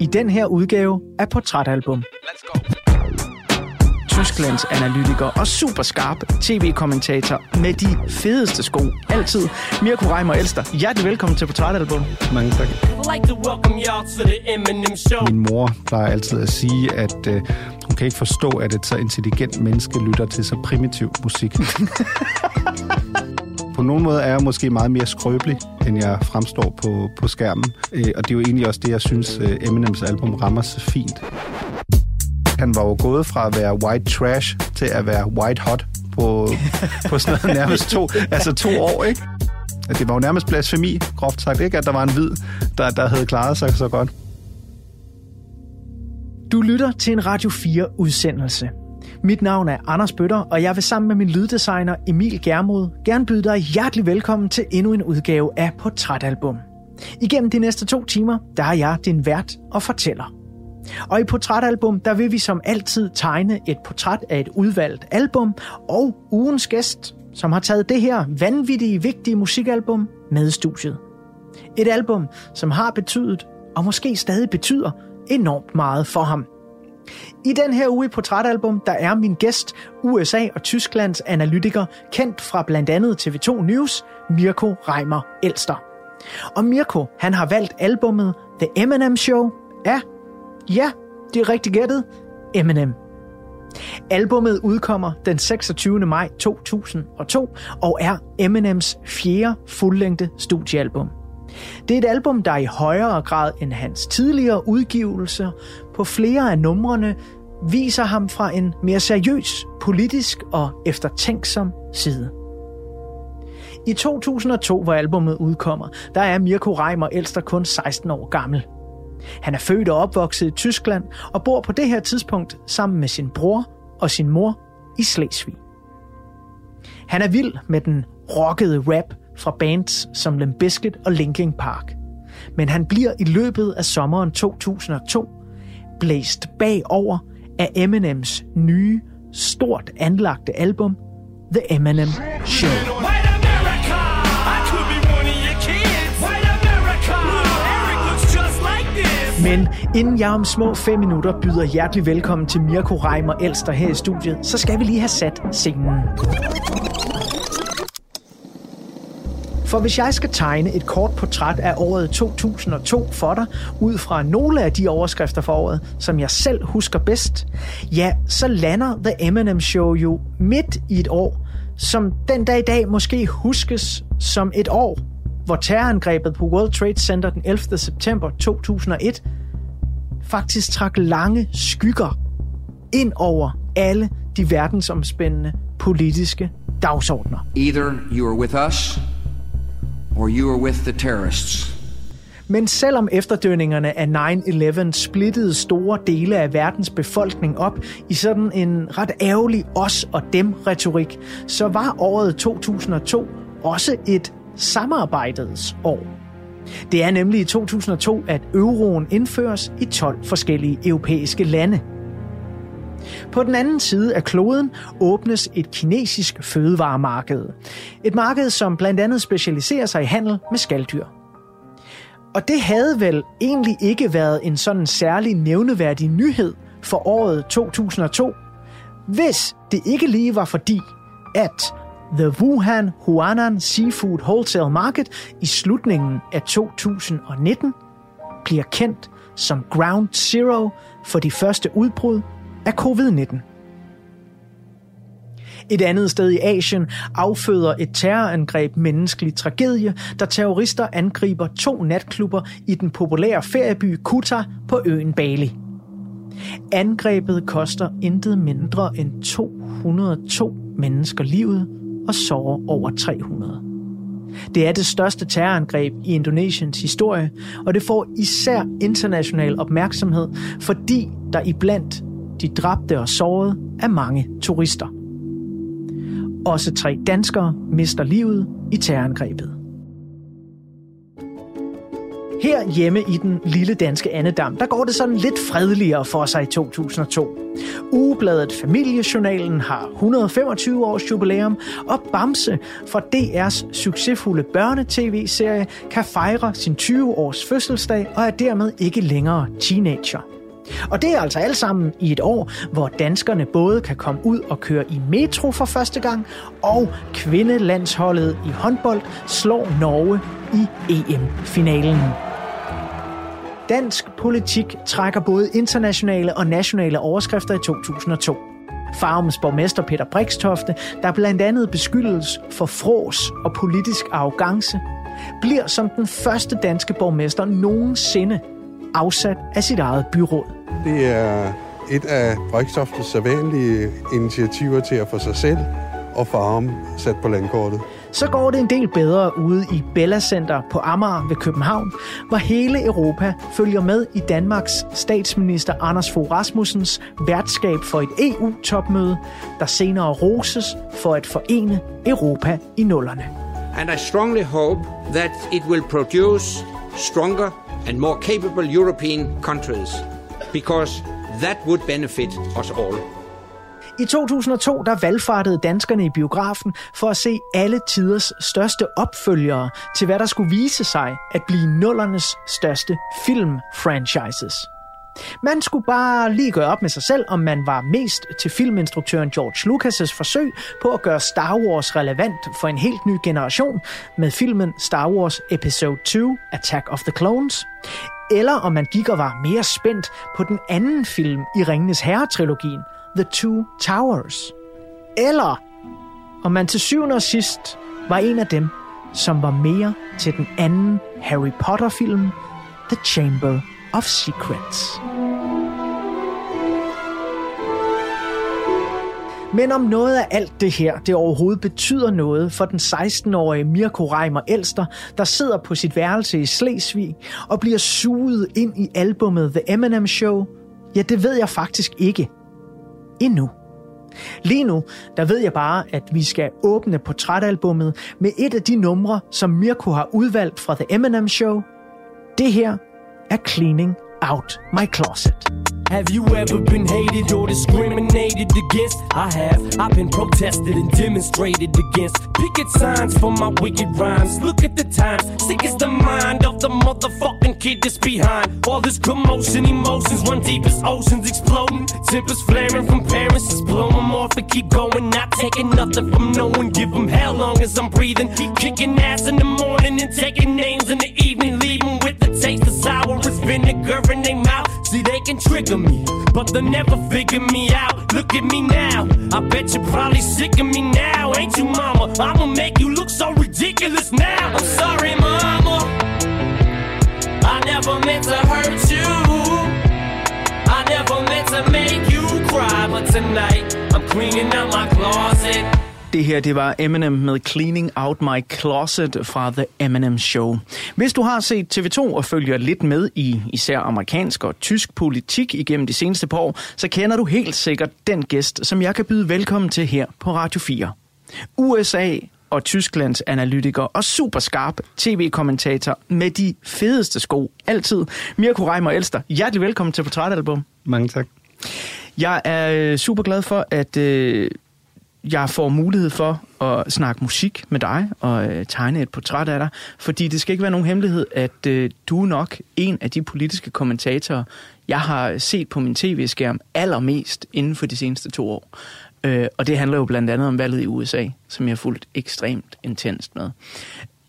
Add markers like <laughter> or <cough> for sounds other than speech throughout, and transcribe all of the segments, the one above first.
i den her udgave af Portrætalbum. Tysklands analytiker og super skarp tv-kommentator med de fedeste sko. Altid. Mirko Reimer Elster. Hjertelig velkommen til Portrætalbum. Mange tak. Min mor plejer altid at sige, at øh, hun kan ikke forstå, at et så intelligent menneske lytter til så primitiv musik. <laughs> på nogen måde er jeg måske meget mere skrøbelig, end jeg fremstår på, på skærmen. Øh, og det er jo egentlig også det, jeg synes, øh, Eminems album rammer så fint. Han var jo gået fra at være white trash til at være white hot på, på sådan noget nærmest to, altså to år, ikke? Det var jo nærmest blasfemi, groft sagt, ikke? At der var en hvid, der, der havde klaret sig så godt. Du lytter til en Radio 4-udsendelse. Mit navn er Anders Bøtter, og jeg vil sammen med min lyddesigner Emil Germod gerne byde dig hjertelig velkommen til endnu en udgave af Portrætalbum. Igennem de næste to timer, der er jeg din vært og fortæller. Og i Portrætalbum, der vil vi som altid tegne et portræt af et udvalgt album, og ugens gæst, som har taget det her vanvittige, vigtige musikalbum med i studiet. Et album, som har betydet, og måske stadig betyder, enormt meget for ham. I den her uge i Portrætalbum, der er min gæst, USA og Tysklands analytiker, kendt fra blandt andet TV2 News, Mirko Reimer Elster. Og Mirko, han har valgt albummet The Eminem Show af, ja, det er rigtig gættet, Eminem. Albummet udkommer den 26. maj 2002 og er Eminems fjerde fuldlængde studiealbum. Det er et album, der i højere grad end hans tidligere udgivelser på flere af numrene viser ham fra en mere seriøs, politisk og eftertænksom side. I 2002, hvor albumet udkommer, der er Mirko Reimer ældster kun 16 år gammel. Han er født og opvokset i Tyskland og bor på det her tidspunkt sammen med sin bror og sin mor i Slesvig. Han er vild med den rockede rap fra bands som Limp Bizkit og Linkin Park. Men han bliver i løbet af sommeren 2002 blæst bagover af Eminems nye, stort anlagte album, The Eminem Show. Men inden jeg om små fem minutter byder hjertelig velkommen til Mirko Reimer Elster her i studiet, så skal vi lige have sat scenen. For hvis jeg skal tegne et kort portræt af året 2002 for dig, ud fra nogle af de overskrifter for året, som jeg selv husker bedst, ja, så lander The Eminem Show jo midt i et år, som den dag i dag måske huskes som et år, hvor terrorangrebet på World Trade Center den 11. september 2001 faktisk trak lange skygger ind over alle de verdensomspændende politiske dagsordner. Either you are with us or you are with the terrorists. Men selvom efterdønningerne af 9-11 splittede store dele af verdens befolkning op i sådan en ret ærgerlig os og dem retorik, så var året 2002 også et samarbejdets år. Det er nemlig i 2002, at euroen indføres i 12 forskellige europæiske lande. På den anden side af kloden åbnes et kinesisk fødevaremarked. Et marked, som blandt andet specialiserer sig i handel med skalddyr. Og det havde vel egentlig ikke været en sådan særlig nævneværdig nyhed for året 2002, hvis det ikke lige var fordi, at The Wuhan Huanan Seafood Wholesale Market i slutningen af 2019 bliver kendt som Ground Zero for de første udbrud af covid-19. Et andet sted i Asien afføder et terrorangreb menneskelig tragedie, da terrorister angriber to natklubber i den populære ferieby Kuta på øen Bali. Angrebet koster intet mindre end 202 mennesker livet og sårer over 300. Det er det største terrorangreb i Indonesiens historie, og det får især international opmærksomhed, fordi der iblandt de dræbte og sårede er mange turister. Også tre danskere mister livet i terrorangrebet. Her hjemme i den lille danske Annedam, der går det sådan lidt fredeligere for sig i 2002. Ugebladet Familiejournalen har 125 års jubilæum, og Bamse fra DR's succesfulde børnetv-serie kan fejre sin 20 års fødselsdag og er dermed ikke længere teenager. Og det er altså alt sammen i et år, hvor danskerne både kan komme ud og køre i metro for første gang, og kvindelandsholdet i håndbold slår Norge i EM-finalen. Dansk politik trækker både internationale og nationale overskrifter i 2002. Farums borgmester Peter Brikstofte, der blandt andet beskyldes for frås og politisk arrogance, bliver som den første danske borgmester nogensinde afsat af sit eget byråd. Det er et af Brikstoftes sædvanlige initiativer til at få sig selv og Farum sat på landkortet. Så går det en del bedre ude i Bella Center på Amager ved København, hvor hele Europa følger med i Danmarks statsminister Anders Fogh Rasmussens værtskab for et EU-topmøde, der senere roses for at forene Europa i nullerne. and I strongly hope that it will produce stronger and more capable European countries because that would benefit us all. I 2002 der valgfartede danskerne i biografen for at se alle tiders største opfølgere til hvad der skulle vise sig at blive nullernes største filmfranchises. Man skulle bare lige gøre op med sig selv, om man var mest til filminstruktøren George Lucas' forsøg på at gøre Star Wars relevant for en helt ny generation med filmen Star Wars Episode 2 Attack of the Clones, eller om man gik og var mere spændt på den anden film i Ringenes Herre-trilogien, The Two Towers. Eller om man til syvende og sidst var en af dem, som var mere til den anden Harry Potter-film, The Chamber of Secrets. Men om noget af alt det her, det overhovedet betyder noget for den 16-årige Mirko Reimer Elster, der sidder på sit værelse i Slesvig og bliver suget ind i albummet The Eminem Show, ja, det ved jeg faktisk ikke. Endnu. Lige nu, der ved jeg bare, at vi skal åbne portrætalbummet med et af de numre, som Mirko har udvalgt fra The Eminem Show. Det her er Cleaning Out My Closet. Have you ever been hated or discriminated against? I have. I've been protested and demonstrated against. Picket signs for my wicked rhymes. Look at the times. Sick is the mind of the motherfucking kid that's behind. All this commotion, emotions run deep as oceans exploding. Tempers flaring from parents. Just blow them off and keep going. Not taking nothing from no one. Give them hell long as I'm breathing. Kicking ass in the morning and taking names in the evening. Leaving with the taste of sour as vinegar in their mouth. See, they can trigger me, but they'll never figure me out. Look at me now. I bet you're probably sick of me now, ain't you, mama? I'ma make you look so ridiculous now. I'm sorry, mama. I never meant to hurt you. I never meant to make you cry, but tonight I'm cleaning out my closet. Det her, det var Eminem med Cleaning Out My Closet fra The Eminem Show. Hvis du har set TV2 og følger lidt med i især amerikansk og tysk politik igennem de seneste par år, så kender du helt sikkert den gæst, som jeg kan byde velkommen til her på Radio 4. USA og Tysklands analytiker og super skarp tv-kommentator med de fedeste sko altid. Mirko Reimer Elster, hjertelig velkommen til Portrætalbum. Mange tak. Jeg er øh, super glad for, at øh, jeg får mulighed for at snakke musik med dig og øh, tegne et portræt af dig, fordi det skal ikke være nogen hemmelighed, at øh, du er nok en af de politiske kommentatorer, jeg har set på min tv-skærm allermest inden for de seneste to år. Øh, og det handler jo blandt andet om valget i USA, som jeg har fulgt ekstremt intenst med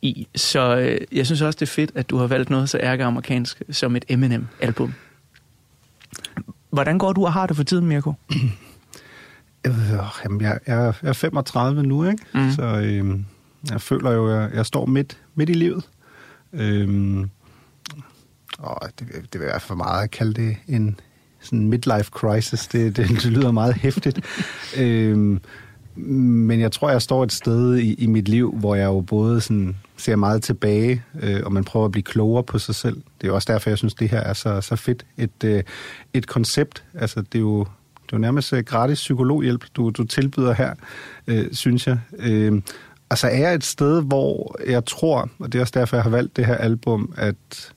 i. Så øh, jeg synes også, det er fedt, at du har valgt noget så ærkeamerikansk som et Eminem-album. Hvordan går du og har det for tiden, Mirko? <clears throat> Øh, jamen, jeg, jeg er 35 nu, ikke? Mm. Så øh, jeg føler jo, at jeg, jeg står midt, midt i livet. Øh, og det, det vil være for meget at kalde det en sådan midlife crisis. Det, det, det lyder meget hæftigt. <laughs> øh, men jeg tror, jeg står et sted i, i mit liv, hvor jeg jo både sådan ser meget tilbage, øh, og man prøver at blive klogere på sig selv. Det er jo også derfor, jeg synes, det her er så, så fedt. Et, øh, et koncept, altså det er jo det er jo nærmest øh, gratis psykologhjælp, du, du tilbyder her, øh, synes jeg. Øh, altså er jeg et sted, hvor jeg tror, og det er også derfor, jeg har valgt det her album, at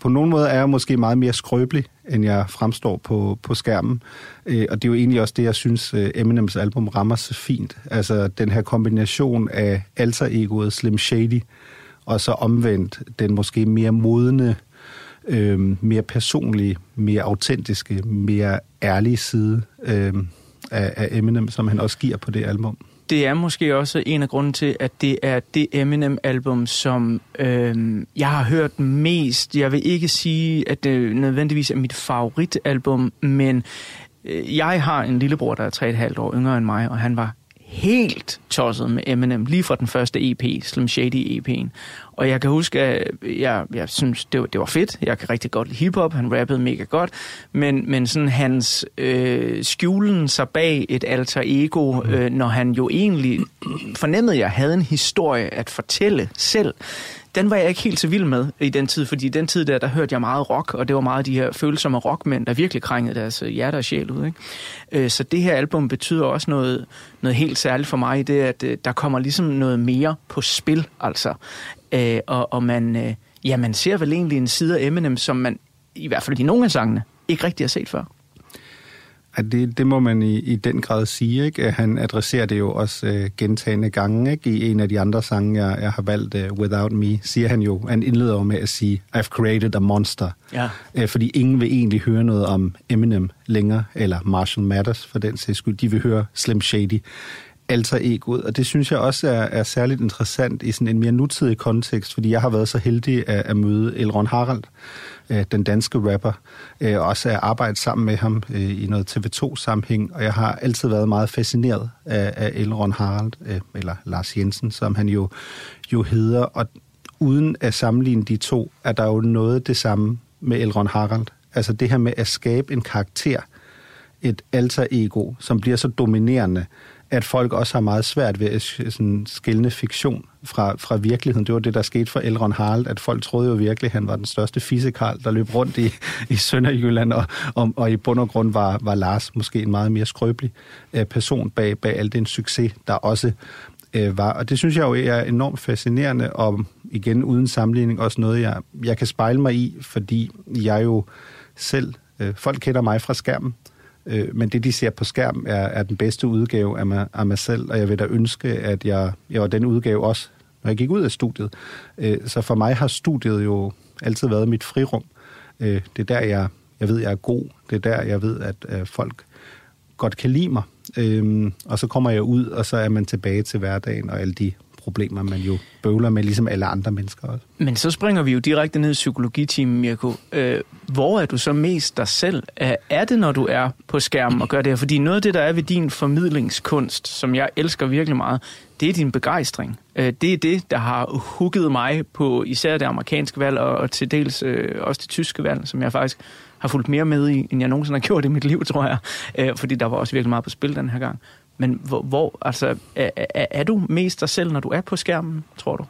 på nogen måde er jeg måske meget mere skrøbelig, end jeg fremstår på, på skærmen. Øh, og det er jo egentlig også det, jeg synes, øh, Eminems album rammer så fint. Altså den her kombination af alter-egoet Slim Shady, og så omvendt den måske mere modne, øh, mere personlige, mere autentiske, mere ærlige side øh, af, af Eminem, som han også giver på det album det er måske også en af grunden til, at det er det Eminem-album, som øh, jeg har hørt mest. Jeg vil ikke sige, at det nødvendigvis er mit favoritalbum, men øh, jeg har en lillebror, der er 3,5 år yngre end mig, og han var helt tosset med Eminem, lige fra den første EP, Slim Shady EP'en. Og jeg kan huske, at jeg, jeg synes, det var, det var fedt. Jeg kan rigtig godt lide hiphop. Han rappede mega godt. Men, men sådan hans øh, skjulen sig bag et alter ego, mm. øh, når han jo egentlig fornemmede, jeg havde en historie at fortælle selv, den var jeg ikke helt så vild med i den tid, fordi i den tid der, der hørte jeg meget rock, og det var meget de her følsomme rockmænd, der virkelig krængede deres øh, hjerte og sjæl ud. Ikke? Øh, så det her album betyder også noget, noget helt særligt for mig, det at øh, der kommer ligesom noget mere på spil, altså. Og, og man, ja, man ser vel egentlig en side af Eminem, som man, i hvert fald i nogle af sangene, ikke rigtig har set før. Ja, det, det må man i, i den grad sige. Ikke? Han adresserer det jo også uh, gentagende gange. Ikke? I en af de andre sange, jeg, jeg har valgt, uh, Without Me, siger han jo, han indleder med at sige, I've created a monster. Ja. Uh, fordi ingen vil egentlig høre noget om Eminem længere, eller Marshall Mathers for den sags skyld. De vil høre Slim Shady alter egoet, og det synes jeg også er, er særligt interessant i sådan en mere nutidig kontekst, fordi jeg har været så heldig at, at møde Elron Harald, øh, den danske rapper, øh, også at arbejde sammen med ham øh, i noget TV2-sammenhæng, og jeg har altid været meget fascineret af, af Elron Harald, øh, eller Lars Jensen, som han jo, jo hedder, og uden at sammenligne de to, er der jo noget det samme med Elron Harald. Altså det her med at skabe en karakter, et alter ego, som bliver så dominerende, at folk også har meget svært ved at sådan, skille fiktion fra, fra virkeligheden. Det var det, der skete for Elrond Harald, at folk troede jo virkelig, at han var den største fisekarl, der løb rundt i, i Sønderjylland, og, og, og i bund og grund var, var Lars måske en meget mere skrøbelig øh, person bag, bag al den succes, der også øh, var. Og det synes jeg jo er enormt fascinerende, og igen uden sammenligning også noget, jeg, jeg kan spejle mig i, fordi jeg jo selv, øh, folk kender mig fra skærmen, Øh, men det, de ser på skærm, er, er den bedste udgave af mig, af mig selv, og jeg vil da ønske, at jeg, jeg var den udgave også, når jeg gik ud af studiet. Øh, så for mig har studiet jo altid været mit frirum. Øh, det er der, jeg, jeg ved, jeg er god. Det er der, jeg ved, at, øh, folk godt kan lide mig. Øhm, og så kommer jeg ud, og så er man tilbage til hverdagen og alle de problemer, man jo bøvler med, ligesom alle andre mennesker også. Men så springer vi jo direkte ned i psykologitimen, Mirko. Øh, hvor er du så mest dig selv? Er det, når du er på skærmen og gør det her? Fordi noget af det, der er ved din formidlingskunst, som jeg elsker virkelig meget, det er din begejstring. Øh, det er det, der har hugget mig på især det amerikanske valg, og, og til dels øh, også det tyske valg, som jeg faktisk har fulgt mere med i, end jeg nogensinde har gjort i mit liv, tror jeg. Øh, fordi der var også virkelig meget på spil den her gang. Men hvor, hvor altså, er, er, er du mest dig selv, når du er på skærmen, tror du?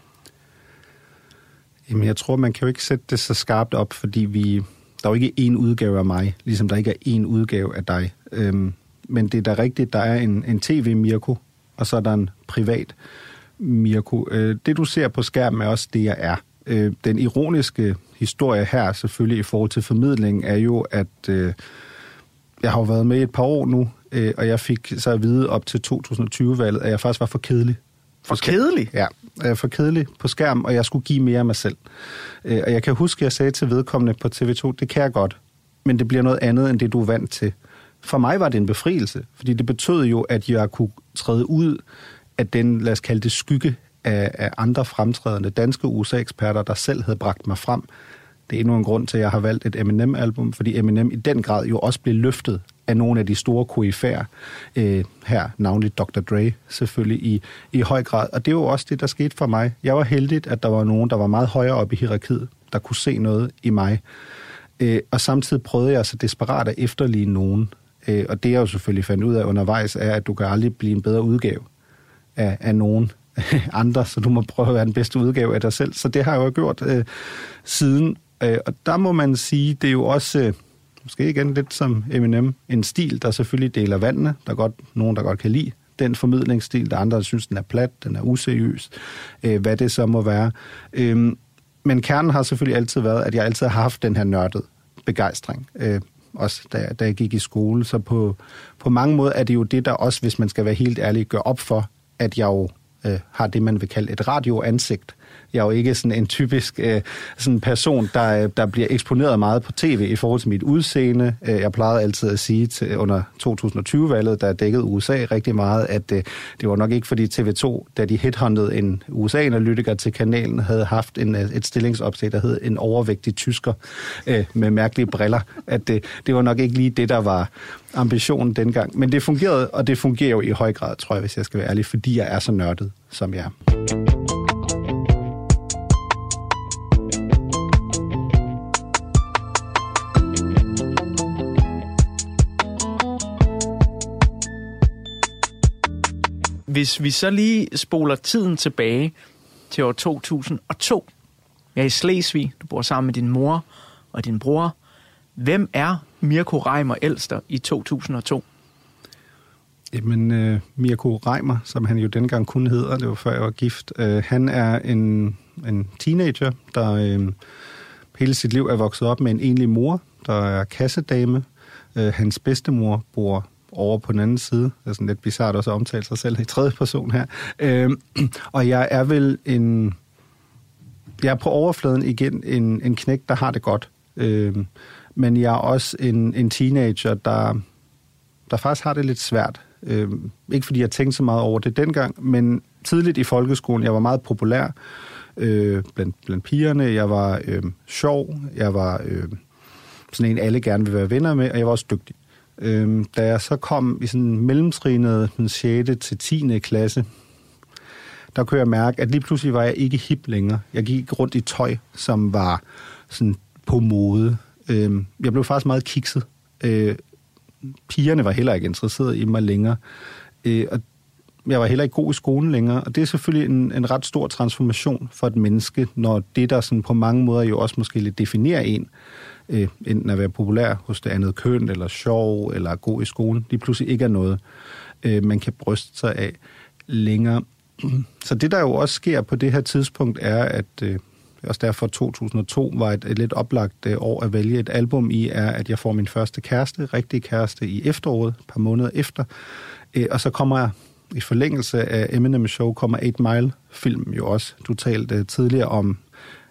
Jamen, jeg tror, man kan jo ikke sætte det så skarpt op, fordi vi, der er jo ikke én udgave af mig, ligesom der ikke er én udgave af dig. Øhm, men det er da rigtigt, der er en, en tv-Mirko, og så er der en privat Mirko. Øh, det, du ser på skærmen, er også det, jeg er. Øh, den ironiske historie her, selvfølgelig i forhold til formidling, er jo, at øh, jeg har jo været med et par år nu øh, og jeg fik så at vide op til 2020-valget, at jeg faktisk var for kedelig. For kedelig? Ja, jeg er for kedelig på skærm, og jeg skulle give mere af mig selv. Øh, og jeg kan huske, at jeg sagde til vedkommende på TV2, det kan jeg godt, men det bliver noget andet, end det du er vant til. For mig var det en befrielse, fordi det betød jo, at jeg kunne træde ud af den, lad os kalde det, skygge af, af andre fremtrædende danske USA-eksperter, der selv havde bragt mig frem. Det er endnu en grund til, at jeg har valgt et Eminem-album, fordi Eminem i den grad jo også blev løftet af nogle af de store koryfærer øh, her, navnligt Dr. Dre selvfølgelig i, i høj grad. Og det var også det, der skete for mig. Jeg var heldig, at der var nogen, der var meget højere oppe i hierarkiet, der kunne se noget i mig. Øh, og samtidig prøvede jeg så desperat at efterligne nogen. Øh, og det jeg jo selvfølgelig fandt ud af undervejs, er, at du kan aldrig blive en bedre udgave af, af nogen <laughs> andre, så du må prøve at være den bedste udgave af dig selv. Så det har jeg jo gjort øh, siden. Øh, og der må man sige, det er jo også... Øh, måske igen lidt som Eminem, en stil, der selvfølgelig deler vandene. Der er godt, nogen, der godt kan lide den formidlingsstil. Der andre, der synes, den er plat, den er useriøs, øh, hvad det så må være. Øh, men kernen har selvfølgelig altid været, at jeg altid har haft den her nørdet begejstring. Øh, også da, da jeg gik i skole. Så på, på mange måder er det jo det, der også, hvis man skal være helt ærlig, gør op for, at jeg jo øh, har det, man vil kalde et radioansigt. Jeg er jo ikke sådan en typisk øh, sådan person, der, øh, der bliver eksponeret meget på tv i forhold til mit udseende. Øh, jeg plejede altid at sige til, under 2020-valget, der dækkede USA rigtig meget, at øh, det var nok ikke fordi TV2, da de headhuntede en USA-analytiker til kanalen, havde haft en, øh, et stillingsopsæt, der hed en overvægtig tysker øh, med mærkelige briller. At det, det var nok ikke lige det, der var ambitionen dengang. Men det fungerede, og det fungerer jo i høj grad, tror jeg, hvis jeg skal være ærlig, fordi jeg er så nørdet, som jeg er. Hvis vi så lige spoler tiden tilbage til år 2002. Jeg er i Slesvig, du bor sammen med din mor og din bror. Hvem er Mirko Reimer Elster i 2002? Jamen, uh, Mirko Reimer, som han jo dengang kun hedder, det var før jeg var gift, uh, han er en, en teenager, der uh, hele sit liv er vokset op med en enlig mor, der er kassedame. Uh, hans bedstemor bor over på den anden side. Det er sådan lidt bizart også at omtale sig selv i tredje person her. Øh, <clears throat> og jeg er vel en... Jeg er på overfladen igen en, en knæk, der har det godt. Øh, men jeg er også en, en teenager, der, der faktisk har det lidt svært. Øh, ikke fordi jeg tænkte så meget over det dengang, men tidligt i folkeskolen, jeg var meget populær øh, blandt, blandt pigerne. Jeg var øh, sjov. Jeg var øh, sådan en, alle gerne vil være venner med, og jeg var også dygtig. Øhm, da jeg så kom i sådan mellemtrinet, den 6. til 10. klasse, der kunne jeg mærke, at lige pludselig var jeg ikke hip længere. Jeg gik rundt i tøj, som var sådan på mode. Øhm, jeg blev faktisk meget kikset. Øh, pigerne var heller ikke interesseret i mig længere. Øh, og jeg var heller ikke god i skolen længere, og det er selvfølgelig en, en ret stor transformation for et menneske, når det, der sådan på mange måder jo også måske lidt definerer en, øh, enten at være populær hos det andet køn, eller sjov, eller god i skolen, lige pludselig ikke er noget, øh, man kan bryste sig af længere. <clears throat> Så det, der jo også sker på det her tidspunkt, er, at øh, også derfor 2002 var et, et lidt oplagt øh, år at vælge et album i, er, at jeg får min første kæreste, rigtig kæreste, i efteråret, et par måneder efter. Øh, og så kommer jeg i forlængelse af Eminem Show, kommer 8 Mile-filmen jo også. Du talte øh, tidligere om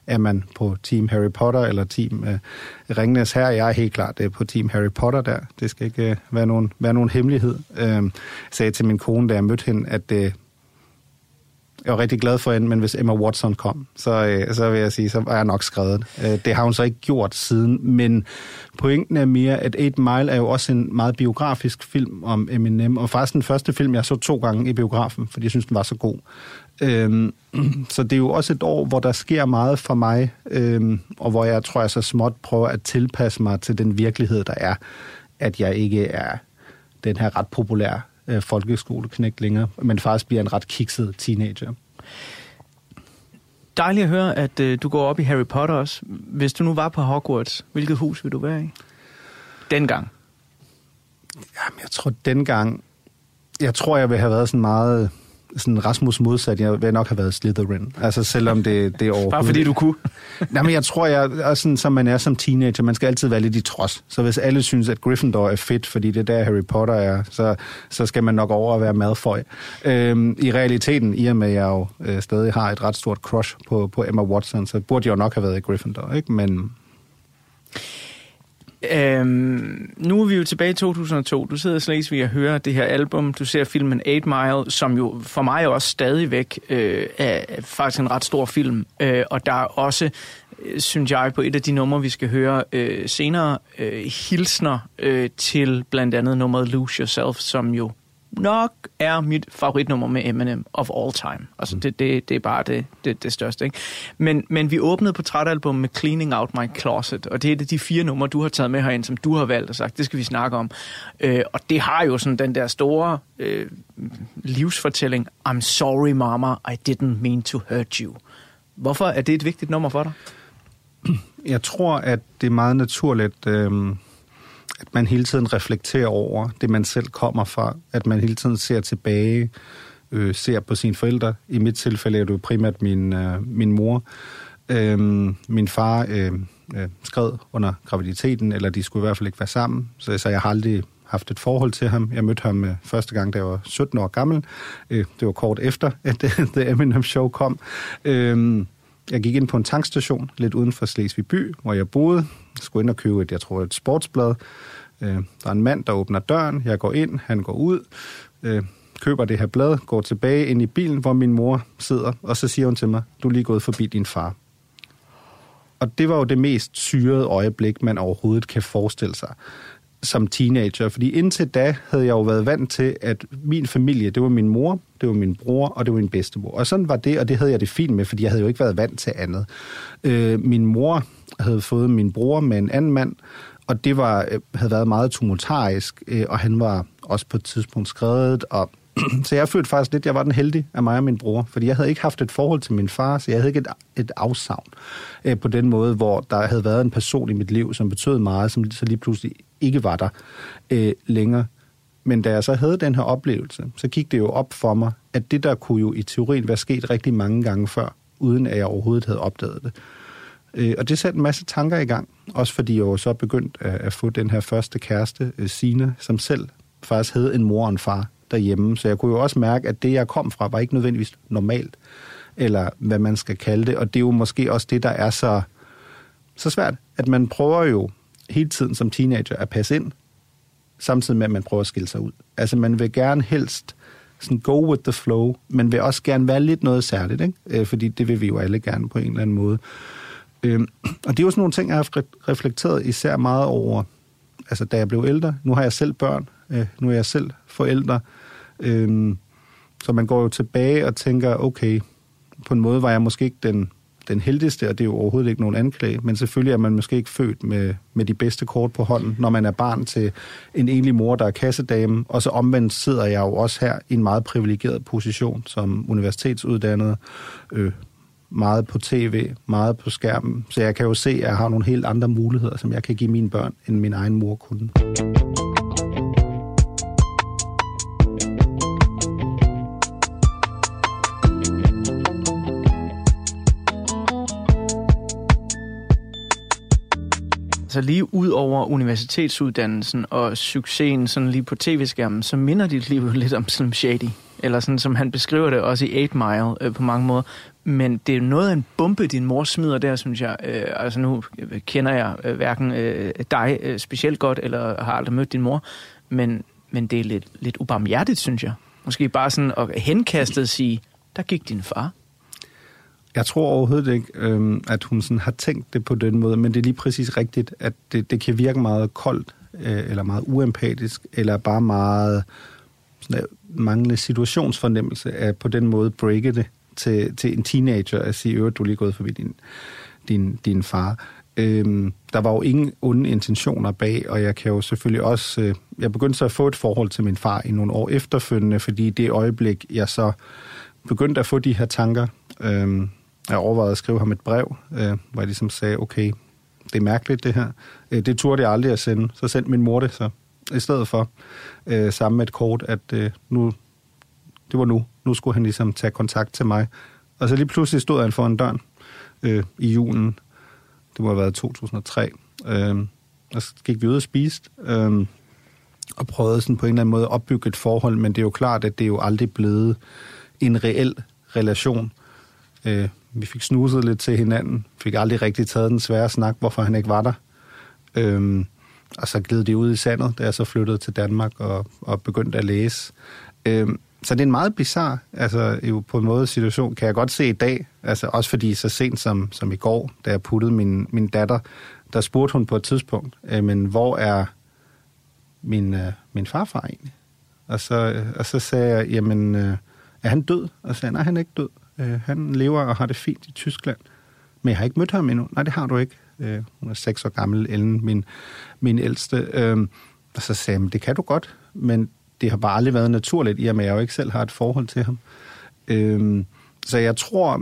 er man på Team Harry Potter eller Team øh, Ringnes her. Jeg er helt klart uh, på Team Harry Potter der. Det skal ikke øh, være, nogen, være nogen hemmelighed. Øh, sagde til min kone, da jeg mødte hende, at uh, jeg var rigtig glad for hende, men hvis Emma Watson kom, så, øh, så vil jeg sige, så var jeg nok skrevet. Øh, det har hun så ikke gjort siden, men pointen er mere, at 8 Mile er jo også en meget biografisk film om Eminem, og faktisk den første film, jeg så to gange i biografen, fordi jeg synes, den var så god. Øhm, <clears throat> så det er jo også et år, hvor der sker meget for mig, øhm, og hvor jeg tror, jeg så småt prøver at tilpasse mig til den virkelighed, der er, at jeg ikke er den her ret populære øh, folkeskoleknægt længere, men faktisk bliver en ret kikset teenager. Dejligt at høre, at øh, du går op i Harry Potter også. Hvis du nu var på Hogwarts, hvilket hus vil du være i? Dengang. Jamen, jeg tror dengang... Jeg tror, jeg vil have været sådan meget sådan Rasmus modsat, jeg vil nok have været Slytherin. Altså selvom det, det er overhovedet... Bare fordi du kunne? <laughs> Nej, men jeg tror, jeg er sådan, som man er som teenager. Man skal altid være lidt i trods. Så hvis alle synes, at Gryffindor er fedt, fordi det er der Harry Potter er, så, så skal man nok over at være Malfoy. Øhm, I realiteten, i og med at jeg jo øh, stadig har et ret stort crush på, på Emma Watson, så burde jeg jo nok have været i Gryffindor, ikke? Men Øhm, nu er vi jo tilbage i 2002. Du sidder i Slesvig og hører det her album. Du ser filmen 8 Mile, som jo for mig også stadigvæk øh, er faktisk en ret stor film. Øh, og der er også, øh, synes jeg, på et af de numre, vi skal høre øh, senere, øh, hilsner øh, til blandt andet nummeret Lose Yourself, som jo nok er mit favoritnummer med Eminem of all time. Altså, mm. det, det, det er bare det, det, det største. Ikke? Men, men vi åbnede på trætalbum med Cleaning Out My Closet, og det er de fire numre, du har taget med herind, som du har valgt og sagt, det skal vi snakke om. Øh, og det har jo sådan den der store øh, livsfortælling, I'm sorry mama, I didn't mean to hurt you. Hvorfor er det et vigtigt nummer for dig? Jeg tror, at det er meget naturligt... Øh at man hele tiden reflekterer over det, man selv kommer fra. At man hele tiden ser tilbage, øh, ser på sine forældre. I mit tilfælde er det jo primært min, øh, min mor. Øhm, min far øh, øh, skred under graviditeten, eller de skulle i hvert fald ikke være sammen, så, så jeg har aldrig haft et forhold til ham. Jeg mødte ham øh, første gang, da jeg var 17 år gammel. Øh, det var kort efter, <laughs> at øh, The Eminem Show kom. Øh, jeg gik ind på en tankstation lidt uden for Slesvig by, hvor jeg boede. Skulle ind og købe et, jeg tror, et sportsblad. Øh, der er en mand, der åbner døren. Jeg går ind, han går ud. Øh, køber det her blad, går tilbage ind i bilen, hvor min mor sidder, og så siger hun til mig, du er lige gået forbi din far. Og det var jo det mest syrede øjeblik, man overhovedet kan forestille sig som teenager. Fordi indtil da havde jeg jo været vant til, at min familie, det var min mor, det var min bror, og det var min bedstemor. Og sådan var det, og det havde jeg det fint med, fordi jeg havde jo ikke været vant til andet. Øh, min mor havde fået min bror med en anden mand, og det var, øh, havde været meget tumultarisk, øh, og han var også på et tidspunkt skrevet, og <clears throat> så jeg følte faktisk lidt, at jeg var den heldige af mig og min bror, fordi jeg havde ikke haft et forhold til min far, så jeg havde ikke et, et afsavn øh, på den måde, hvor der havde været en person i mit liv, som betød meget, som så lige pludselig ikke var der øh, længere. Men da jeg så havde den her oplevelse, så gik det jo op for mig, at det der kunne jo i teorien være sket rigtig mange gange før, uden at jeg overhovedet havde opdaget det. Øh, og det satte en masse tanker i gang, også fordi jeg jo så begyndte at, at få den her første kæreste, øh, Sina, Sine, som selv faktisk havde en mor og en far derhjemme. Så jeg kunne jo også mærke, at det, jeg kom fra, var ikke nødvendigvis normalt, eller hvad man skal kalde det. Og det er jo måske også det, der er så, så svært, at man prøver jo hele tiden som teenager at passe ind, samtidig med, at man prøver at skille sig ud. Altså, man vil gerne helst sådan go with the flow, men vil også gerne være lidt noget særligt, ikke? Øh, fordi det vil vi jo alle gerne på en eller anden måde. Øh, og det er jo sådan nogle ting, jeg har reflekteret især meget over, altså da jeg blev ældre. Nu har jeg selv børn, øh, nu er jeg selv forældre, Øh, så man går jo tilbage og tænker, okay, på en måde var jeg måske ikke den den heldigste, og det er jo overhovedet ikke nogen anklage, men selvfølgelig er man måske ikke født med, med de bedste kort på hånden, når man er barn til en enlig mor, der er kassedame, og så omvendt sidder jeg jo også her i en meget privilegeret position som universitetsuddannet, øh, meget på tv, meget på skærmen, så jeg kan jo se, at jeg har nogle helt andre muligheder, som jeg kan give mine børn, end min egen mor kunne. altså lige ud over universitetsuddannelsen og succesen sådan lige på tv-skærmen, så minder dit liv jo lidt om Slim Shady. Eller sådan, som han beskriver det også i 8 Mile øh, på mange måder. Men det er noget af en bombe, din mor smider der, synes jeg. Øh, altså nu kender jeg øh, hverken øh, dig øh, specielt godt, eller har aldrig mødt din mor. Men, men det er lidt, lidt ubarmhjertigt, synes jeg. Måske bare sådan at henkastet sige, der gik din far. Jeg tror overhovedet ikke, øh, at hun sådan har tænkt det på den måde, men det er lige præcis rigtigt, at det, det kan virke meget koldt, øh, eller meget uempatisk, eller bare meget sådan, øh, manglende situationsfornemmelse af på den måde breake det til, til en teenager at sige, at du er lige gået forbi din, din, din far. Øhm, der var jo ingen onde intentioner bag, og jeg kan jo selvfølgelig også... Øh, jeg begyndte så at få et forhold til min far i nogle år efterfølgende, fordi det øjeblik, jeg så begyndte at få de her tanker, øhm, jeg overvejede at skrive ham et brev, øh, hvor jeg ligesom sagde, okay, det er mærkeligt det her. Øh, det turde jeg aldrig at sende. Så sendte min mor det så i stedet for, øh, sammen med et kort, at øh, nu, det var nu. Nu skulle han ligesom tage kontakt til mig. Og så lige pludselig stod han foran døren øh, i julen. Det må have været 2003. Øh, og så gik vi ud og spiste, øh, og prøvede sådan på en eller anden måde at opbygge et forhold, men det er jo klart, at det er jo aldrig blevet en reel relation. Øh, vi fik snuset lidt til hinanden, fik aldrig rigtig taget den svære snak, hvorfor han ikke var der. Øh, og så gled det ud i sandet, da jeg så flyttede til Danmark og, og begyndte at læse. Øh, så det er en meget bizarre, altså jo på en måde situation, kan jeg godt se i dag, altså også fordi så sent som, som i går, da jeg puttede min, min datter, der spurgte hun på et tidspunkt, øh, men hvor er min, øh, min farfar egentlig? Og så, øh, og så sagde jeg, jamen, øh, er han død? Og så sagde jeg, nej, han er ikke død. Øh, han lever og har det fint i Tyskland. Men jeg har ikke mødt ham endnu. Nej, det har du ikke. Øh, hun er seks år gammel, Ellen, min, min ældste. Øh, og så sagde jeg, det kan du godt, men det har bare aldrig været naturligt, i og med at jeg jo ikke selv har et forhold til ham. Øh, så jeg tror,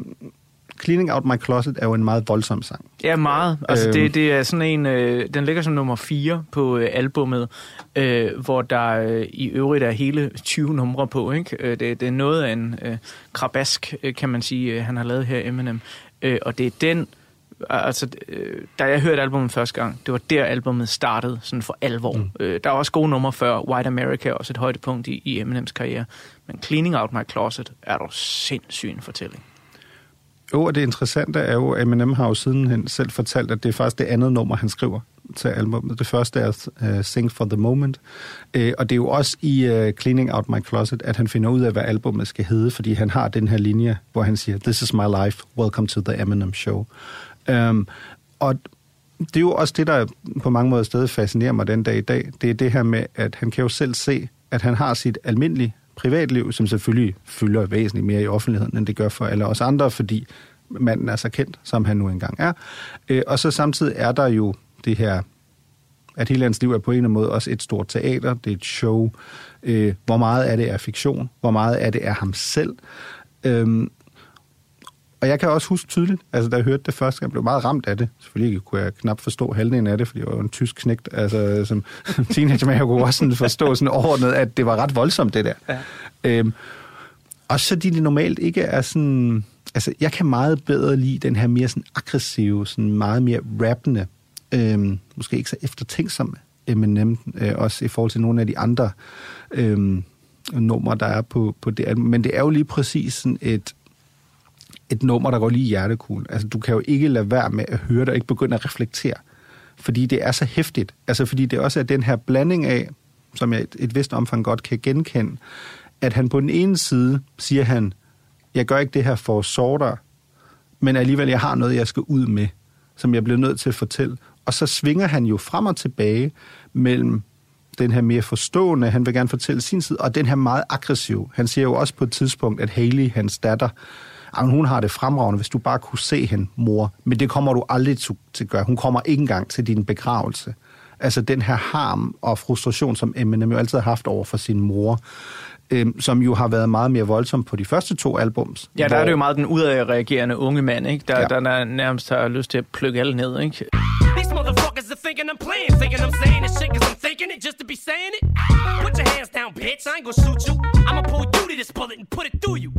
Cleaning Out My Closet er jo en meget voldsom sang. Ja, meget. Altså, Øhm. det, det er sådan en... Øh, den ligger som nummer 4 på øh, albummet, øh, hvor der øh, i øvrigt er hele 20 numre på, ikke? Øh, det, det er noget af en øh, krabask, øh, kan man sige, øh, han har lavet her, Eminem. Øh, og det er den... Altså, øh, da jeg hørte albumet første gang, det var der albumet startede sådan for alvor. Mm. Øh, der er også gode numre før. White America er også et højdepunkt i, i Eminems karriere. Men Cleaning Out My Closet er dog sindssyg en fortælling. Jo, og det interessante er jo, at Eminem har jo sidenhen selv fortalt, at det er faktisk det andet nummer, han skriver til albumet. Det første er uh, Sing for the Moment. Uh, og det er jo også i uh, Cleaning Out My Closet, at han finder ud af, hvad albumet skal hedde, fordi han har den her linje, hvor han siger, This is my life, welcome to the Eminem Show. Øhm, og det er jo også det, der på mange måder stadig fascinerer mig den dag i dag. Det er det her med, at han kan jo selv se, at han har sit almindelige privatliv, som selvfølgelig fylder væsentligt mere i offentligheden, end det gør for alle os andre, fordi manden er så kendt, som han nu engang er. Øh, og så samtidig er der jo det her, at hele hans liv er på en eller anden måde også et stort teater, det er et show. Øh, hvor meget af det er fiktion? Hvor meget af det er ham selv? Øhm, og jeg kan også huske tydeligt, altså da jeg hørte det første gang, jeg blev meget ramt af det. Selvfølgelig kunne jeg knap forstå halvdelen af det, fordi jeg var en tysk knægt, altså som <laughs> teenager, men jeg kunne også sådan forstå sådan overordnet, at det var ret voldsomt, det der. Ja. Øhm, også fordi det normalt ikke er sådan... Altså, jeg kan meget bedre lide den her mere sådan aggressive, sådan meget mere rappende, øhm, måske ikke så eftertænksomme Eminem, øh, også i forhold til nogle af de andre øhm, numre, der er på, på det album. Men det er jo lige præcis sådan et, et nummer, der går lige i hjertekuglen. Altså, du kan jo ikke lade være med at høre det og ikke begynde at reflektere. Fordi det er så hæftigt. Altså, fordi det også er den her blanding af, som jeg et, et vist omfang godt kan genkende, at han på den ene side siger han, jeg gør ikke det her for at såre dig, men alligevel, jeg har noget, jeg skal ud med, som jeg bliver nødt til at fortælle. Og så svinger han jo frem og tilbage mellem den her mere forstående, han vil gerne fortælle sin side, og den her meget aggressiv. Han siger jo også på et tidspunkt, at Haley, hans datter, jamen, hun har det fremragende, hvis du bare kunne se hende, mor. Men det kommer du aldrig til at gøre. Hun kommer ikke engang til din begravelse. Altså den her harm og frustration, som Eminem jo altid har haft over for sin mor, øhm, som jo har været meget mere voldsom på de første to albums. Ja, der er det jo meget den udadreagerende unge mand, ikke? Der, ja. der nærmest har lyst til at plukke alle ned, ikke? Thinking I'm playing, thinking I'm saying this shit cause I'm thinking it just to be saying it. Put your hands down, bitch, I ain't gonna shoot you. I'ma pull you to this bullet and put it through you.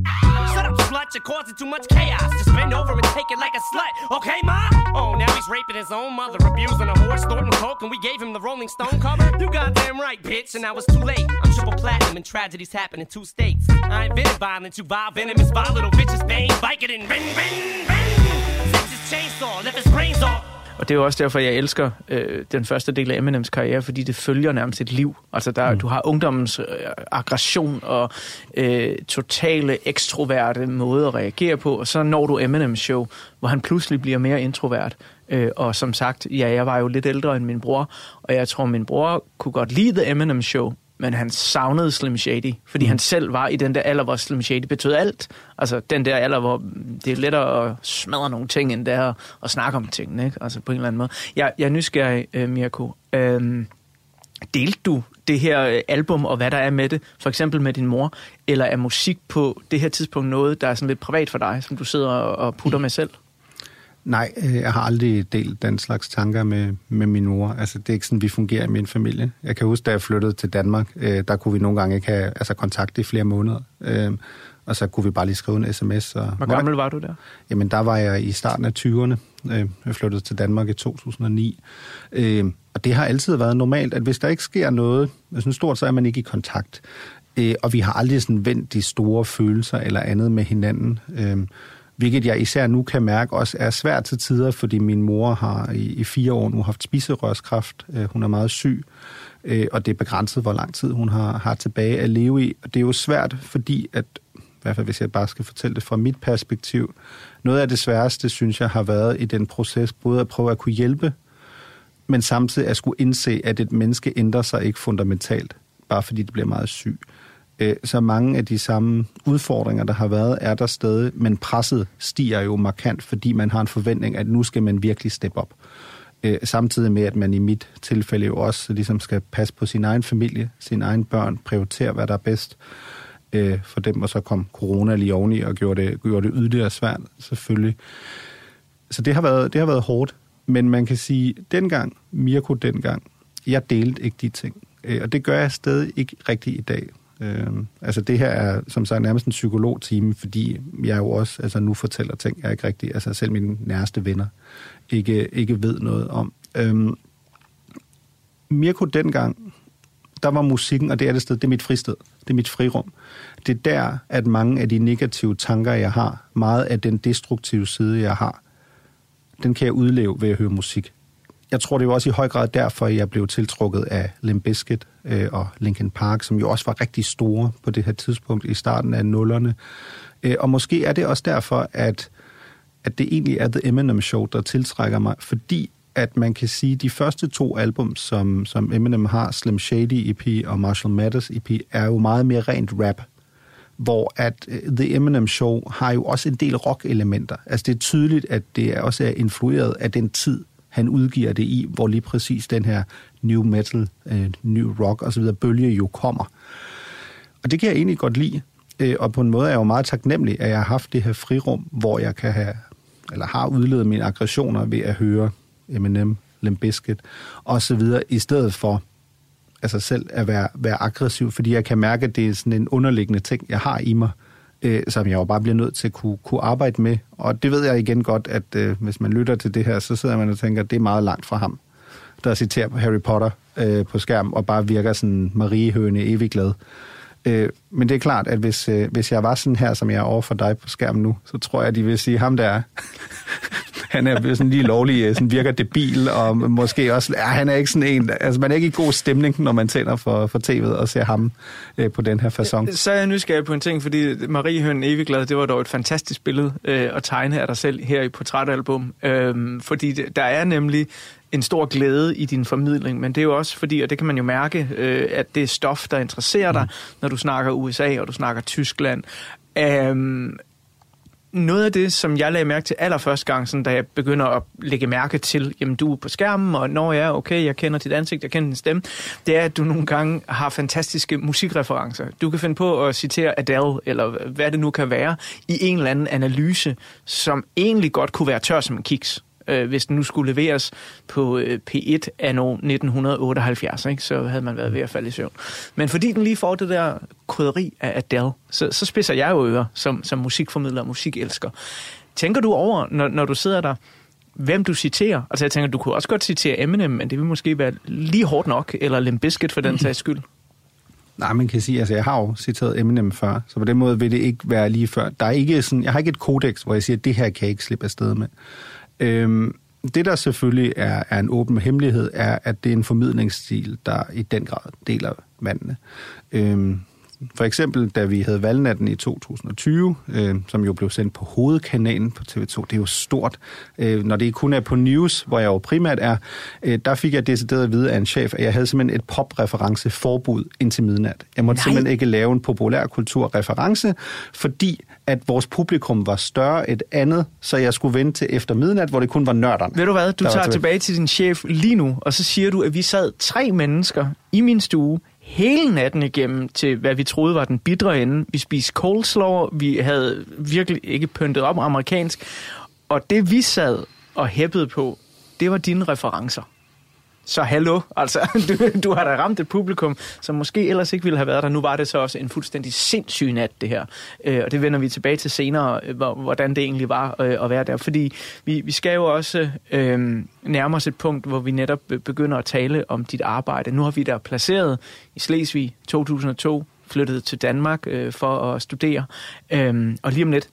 Shut up, slut, you're causing too much chaos. Just bend over and take it like a slut, okay, ma? Oh, now he's raping his own mother, abusing a horse, snorting coke, and we gave him the Rolling Stone cover? You goddamn right, bitch, and I was too late. I'm triple platinum and tragedies happen in two states. I invented violence, you vile venomous, vile little bitches, bang, Vicodin, ring, ring, ring. Fix his chainsaw, left his brains off. Og det er jo også derfor, jeg elsker øh, den første del af Eminems karriere, fordi det følger nærmest et liv. Altså, der, mm. du har ungdommens øh, aggression og øh, totale ekstroverte måde at reagere på, og så når du Eminems show, hvor han pludselig bliver mere introvert. Øh, og som sagt, ja, jeg var jo lidt ældre end min bror, og jeg tror, min bror kunne godt lide The Eminem Show, men han savnede Slim Shady, fordi mm. han selv var i den der alder, hvor Slim Shady betød alt. Altså den der alder, hvor det er lettere at smadre nogle ting, end det er at snakke om tingene, ikke? Altså på en eller anden måde. Jeg, jeg er nysgerrig, uh, Mirko. Øhm, delte du det her øh, album, og hvad der er med det, for eksempel med din mor, eller er musik på det her tidspunkt noget, der er sådan lidt privat for dig, som du sidder og putter med selv? Nej, øh, jeg har aldrig delt den slags tanker med, med min mor. Altså, det er ikke sådan, vi fungerer i min familie. Jeg kan huske, da jeg flyttede til Danmark, øh, der kunne vi nogle gange ikke have altså, kontakt i flere måneder. Øh, og så kunne vi bare lige skrive en sms. Og, Hvor gammel var du der? Jamen, der var jeg i starten af 20'erne. Øh, jeg flyttede til Danmark i 2009. Øh, og det har altid været normalt, at hvis der ikke sker noget, sådan stort, så er man ikke i kontakt. Øh, og vi har aldrig sådan vendt de store følelser eller andet med hinanden. Øh, hvilket jeg især nu kan mærke også er svært til tider, fordi min mor har i, i fire år nu haft spiserørskræft. Øh, hun er meget syg, øh, og det er begrænset, hvor lang tid hun har, har tilbage at leve i. Og det er jo svært, fordi at, i hvert fald hvis jeg bare skal fortælle det fra mit perspektiv, noget af det sværeste, synes jeg, har været i den proces, både at prøve at kunne hjælpe, men samtidig at skulle indse, at et menneske ændrer sig ikke fundamentalt, bare fordi det bliver meget syg. Øh, Øh, så mange af de samme udfordringer, der har været, er der stadig, men presset stiger jo markant, fordi man har en forventning, at nu skal man virkelig steppe op. Øh, Samtidig med, at man i mit tilfælde jo også ligesom skal passe på sin egen familie, sine egne børn, prioritere, hvad der er bedst. øh, for dem, og så kom corona lige oveni og gjorde det, gjorde det yderligere svært, selvfølgelig. Så det har, været, det har været hårdt, men man kan sige, dengang, Mirko dengang, jeg delte ikke de ting. Øh, og det gør jeg stadig ikke rigtigt i dag. Øh, altså det her er som sagt nærmest en psykologtime, fordi jeg jo også altså nu fortæller ting, jeg ikke rigtig, altså selv mine nærmeste venner ikke, ikke ved noget om. Øh, Mirko dengang, der var musikken, og det er det sted, det er mit fristed, det er mit frirum. Det er der, at mange af de negative tanker, jeg har, meget af den destruktive side, jeg har, den kan jeg udleve ved at høre musik. Jeg tror, det var også i høj grad derfor, jeg blev tiltrukket af Limp Bizkit øh, og Linkin Park, som jo også var rigtig store på det her tidspunkt i starten af nullerne. Øh, og måske er det også derfor, at, at det egentlig er The Eminem Show, der tiltrækker mig, fordi at man kan sige, at de første to album, som, som Eminem har, Slim Shady EP og Marshall Mathers EP, er jo meget mere rent rap hvor at øh, The Eminem Show har jo også en del rock-elementer. Altså det er tydeligt, at det også er influeret af den tid, han udgiver det i, hvor lige præcis den her new metal, øh, new rock osv. bølge jo kommer. Og det kan jeg egentlig godt lide, øh, og på en måde er jeg jo meget taknemmelig, at jeg har haft det her frirum, hvor jeg kan have, eller har udledet mine aggressioner ved at høre Eminem, Limp Bizkit og så videre, i stedet for altså selv at være, være aggressiv, fordi jeg kan mærke, at det er sådan en underliggende ting, jeg har i mig, øh, Øh, som jeg jo bare bliver nødt til at kunne, kunne arbejde med. Og det ved jeg igen godt, at øh, hvis man lytter til det her, så sidder man og tænker, at det er meget langt fra ham, der citerer Harry Potter øh, på skærm, og bare virker sådan Mariehøne evig glad. Øh, men det er klart, at hvis, øh, hvis jeg var sådan her, som jeg er over for dig på skærmen nu, så tror jeg, at de vil sige, ham der han er sådan lige lovlig, øh, sådan virker debil, og måske også, ja, han er ikke sådan en, altså man er ikke i god stemning, når man tænder for, for tv'et og ser ham øh, på den her façon. Så er jeg nysgerrig på en ting, fordi Marie Høn Evigglad, det var dog et fantastisk billede øh, at tegne af dig selv her i portrætalbum, øh, fordi der er nemlig en stor glæde i din formidling, men det er jo også fordi, og det kan man jo mærke, øh, at det er stof, der interesserer dig, mm. når du snakker USA og du snakker Tyskland. Um, noget af det, som jeg lagde mærke til allerførste gang, sådan, da jeg begynder at lægge mærke til, jamen du er på skærmen, og når jeg er okay, jeg kender dit ansigt, jeg kender din stemme, det er, at du nogle gange har fantastiske musikreferencer. Du kan finde på at citere Adele, eller hvad det nu kan være, i en eller anden analyse, som egentlig godt kunne være tør som en kiks øh, hvis den nu skulle leveres på øh, P1 anno 1978, ikke, så havde man været ved at falde i søvn. Men fordi den lige får det der krydderi af Adele, så, så spidser jeg jo ører som, som musikformidler og musikelsker. Tænker du over, når, når du sidder der, hvem du citerer? Altså jeg tænker, du kunne også godt citere Eminem, men det vil måske være lige hårdt nok, eller Limp Bizkit for den sags skyld. <laughs> Nej, man kan sige, altså jeg har jo citeret Eminem før, så på den måde vil det ikke være lige før. Der er ikke sådan, jeg har ikke et kodex, hvor jeg siger, at det her kan jeg ikke slippe afsted med. Øhm, det, der selvfølgelig er, er en åben hemmelighed, er, at det er en formidlingsstil, der i den grad deler vandene. Øhm, for eksempel, da vi havde valgnatten i 2020, øh, som jo blev sendt på hovedkanalen på TV2, det er jo stort. Øh, når det kun er på news, hvor jeg jo primært er, øh, der fik jeg decideret at vide af en chef, at jeg havde simpelthen et pop-reference-forbud indtil midnat. Jeg måtte Nej. simpelthen ikke lave en populærkultur-reference, fordi at vores publikum var større et andet, så jeg skulle vente til efter midnat, hvor det kun var nørderne. Ved du hvad, du tager tilbage. tilbage til din chef lige nu, og så siger du, at vi sad tre mennesker i min stue, hele natten igennem til, hvad vi troede var den bidre ende. Vi spiste coleslaw, vi havde virkelig ikke pyntet op amerikansk, og det vi sad og hæppede på, det var dine referencer. Så hallo, altså, <laughs> du, du har da ramt et publikum, som måske ellers ikke ville have været der. Nu var det så også en fuldstændig sindssyg nat, det her. Øh, og det vender vi tilbage til senere, øh, hvordan det egentlig var øh, at være der. Fordi vi, vi skal jo også øh, nærme os et punkt, hvor vi netop begynder at tale om dit arbejde. Nu har vi der placeret i Slesvig 2002, flyttet til Danmark øh, for at studere. Øh, og lige om lidt,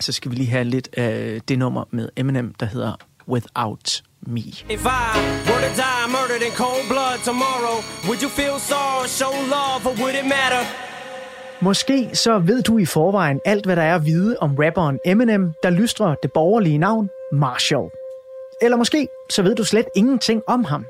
så skal vi lige have lidt af det nummer med Eminem, der hedder Without me. If I were to die murdered in cold blood tomorrow, would you feel sorrow, show love, or would it matter? Måske så ved du i forvejen alt, hvad der er at vide om rapperen Eminem, der lystrer det borgerlige navn Marshall. Eller måske så ved du slet ingenting om ham.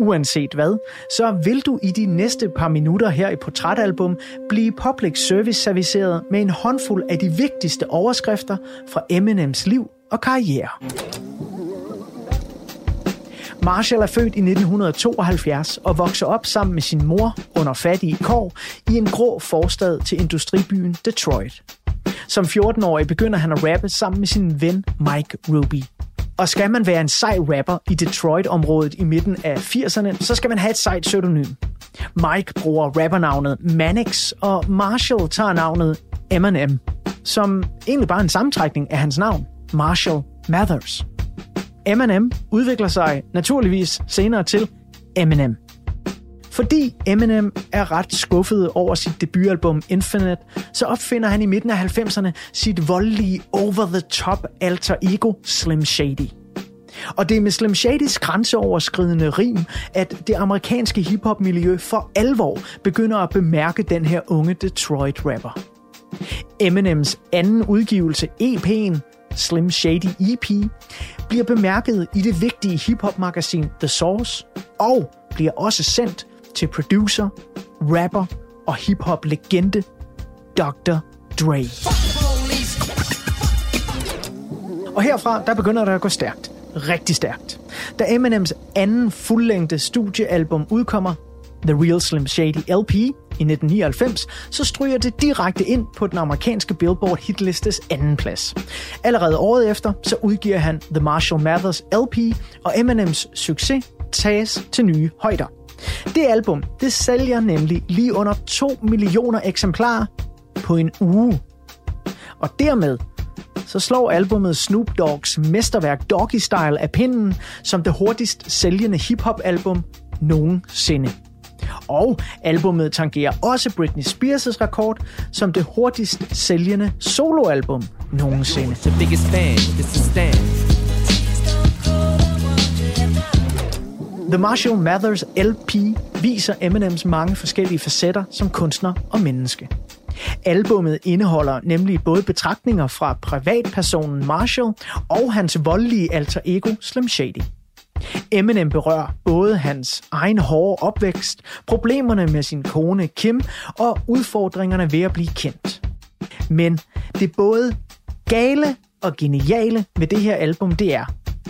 Uanset hvad, så vil du i de næste par minutter her i Portrætalbum blive public service serviceret med en håndfuld af de vigtigste overskrifter fra Eminems liv og karriere. Marshall er født i 1972 og vokser op sammen med sin mor under fattige kår i en grå forstad til industribyen Detroit. Som 14-årig begynder han at rappe sammen med sin ven Mike Ruby. Og skal man være en sej rapper i Detroit-området i midten af 80'erne, så skal man have et sejt pseudonym. Mike bruger rappernavnet Manix, og Marshall tager navnet Eminem, som egentlig bare er en sammentrækning af hans navn, Marshall Mathers. Eminem udvikler sig naturligvis senere til Eminem. Fordi Eminem er ret skuffet over sit debutalbum Infinite, så opfinder han i midten af 90'erne sit voldelige over-the-top alter ego Slim Shady. Og det er med Slim Shadys grænseoverskridende rim, at det amerikanske hiphop-miljø for alvor begynder at bemærke den her unge Detroit-rapper. Eminems anden udgivelse, EP'en, Slim Shady EP, bliver bemærket i det vigtige hiphop-magasin The Source, og bliver også sendt til producer, rapper og hiphop-legende Dr. Dre. Og herfra, der begynder det at gå stærkt. Rigtig stærkt. Da Eminems anden fuldlængde studiealbum udkommer, The Real Slim Shady LP, i 1999, så stryger det direkte ind på den amerikanske Billboard hitlistes anden plads. Allerede året efter, så udgiver han The Marshall Mathers LP, og Eminems succes tages til nye højder. Det album, det sælger nemlig lige under 2 millioner eksemplarer på en uge. Og dermed så slår albumet Snoop Dogs mesterværk Doggy Style af pinden som det hurtigst sælgende hip-hop-album nogensinde. Og albummet tangerer også Britney Spears' rekord som det hurtigst sælgende soloalbum nogensinde. The Marshall Mathers LP viser Eminems mange forskellige facetter som kunstner og menneske. Albummet indeholder nemlig både betragtninger fra privatpersonen Marshall og hans voldelige alter ego Slim Shady. Eminem berører både hans egen hårde opvækst, problemerne med sin kone Kim og udfordringerne ved at blive kendt. Men det både gale og geniale ved det her album, det er,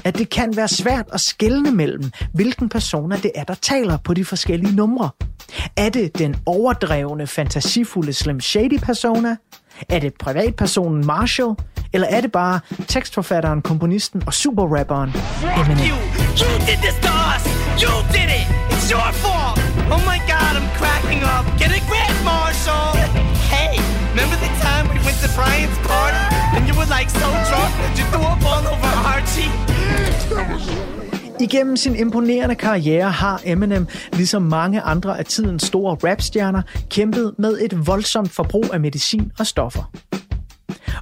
at det kan være svært at skelne mellem, hvilken personer det er, der taler på de forskellige numre. Er det den overdrevne, fantasifulde Slim Shady persona? Er det privatpersonen Marshall? Eller er det bare tekstforfatteren, komponisten og superrapperen Eminem? You, you did this to us. You did it. It's your fault. Oh my God, I'm cracking up. Get a grip, Marshall. Hey, remember the time we went to Brian's party and you were like so drunk that you threw up all over Archie? Igennem sin imponerende karriere har Eminem, ligesom mange andre af tidens store rapstjerner, kæmpet med et voldsomt forbrug af medicin og stoffer.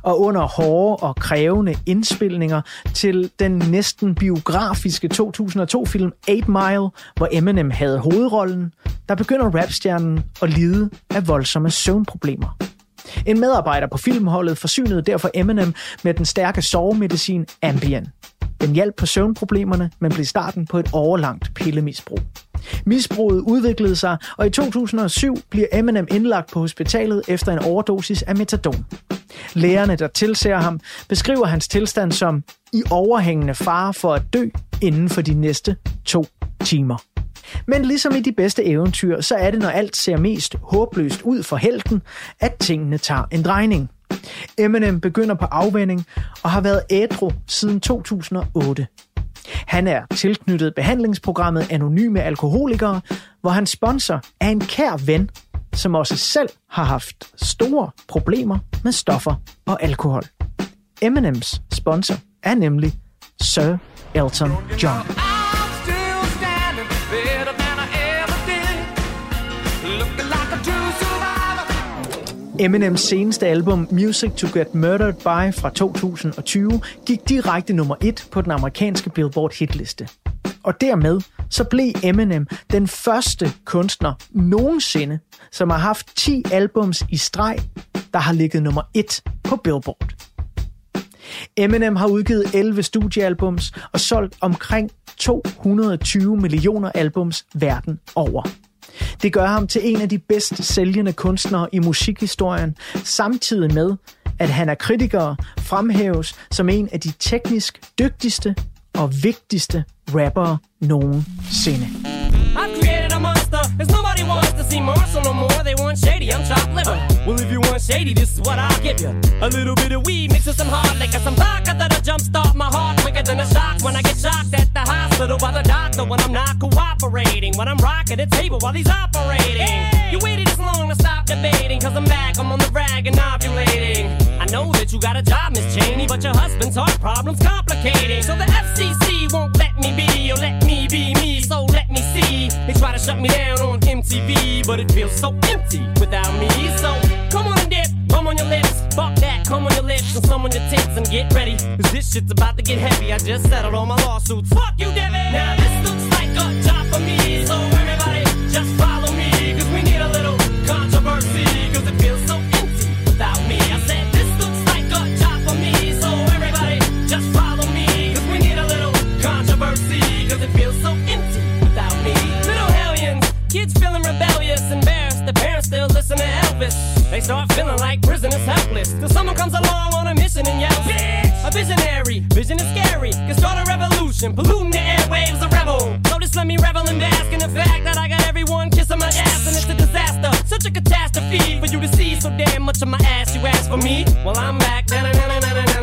Og under hårde og krævende indspilninger til den næsten biografiske 2002-film 8 Mile, hvor Eminem havde hovedrollen, der begynder rapstjernen at lide af voldsomme søvnproblemer. En medarbejder på filmholdet forsynede derfor Eminem med den stærke sovemedicin Ambien. Den hjalp på søvnproblemerne, men blev starten på et overlangt pillemisbrug. Misbruget udviklede sig, og i 2007 bliver Eminem indlagt på hospitalet efter en overdosis af metadon. Lægerne, der tilser ham, beskriver hans tilstand som i overhængende fare for at dø inden for de næste to timer. Men ligesom i de bedste eventyr, så er det, når alt ser mest håbløst ud for helten, at tingene tager en drejning. Eminem begynder på afvænding og har været ædru siden 2008. Han er tilknyttet behandlingsprogrammet Anonyme Alkoholikere, hvor hans sponsor er en kær ven, som også selv har haft store problemer med stoffer og alkohol. Eminems sponsor er nemlig Sir Elton John. Eminems seneste album Music to Get Murdered By fra 2020 gik direkte nummer 1 på den amerikanske Billboard hitliste. Og dermed så blev Eminem den første kunstner nogensinde, som har haft 10 albums i streg, der har ligget nummer 1 på Billboard. Eminem har udgivet 11 studiealbums og solgt omkring 220 millioner albums verden over. Det gør ham til en af de bedst sælgende kunstnere i musikhistorien, samtidig med, at han af kritikere fremhæves som en af de teknisk dygtigste og vigtigste rappere nogensinde. I've created a monster. Nobody wants to see Marshall no more. They want shady, I'm chopped liver. Well, if you want shady, this is what I'll give you. A little bit of weed mixed with some hard liquor, some vodka that'll jumpstart my heart quicker than a shock when I get shocked at the hospital by the doctor when I'm not cooperating. When I'm rocking the table while he's operating. You waited this long to stop debating, cause I'm back, I'm on the rag and ovulating. I know that you got a job, Miss Cheney, but your husband's heart problem's complicating. So the FCC won't let me be, or let me be me, so let me see. They try to shut me down on MTV, but it feels so empty without me. So come on and dip, come on your lips, fuck that, come on your lips, and some on your tits, and get ready. Cause this shit's about to get heavy. I just settled all my lawsuits. Fuck you, Devin! Now this looks like a job for me, so everybody just follow Elvis. They start feeling like prisoners helpless, till someone comes along on a mission and yells, Bitch! A visionary, vision is scary, can start a revolution, polluting the airwaves, a rebel. So just let me revel and bask in the fact that I got everyone kissing my ass, and it's a disaster, such a catastrophe for you to see so damn much of my ass. You ask for me, well I'm back. Na-na-na-na-na-na-na-na. Fix your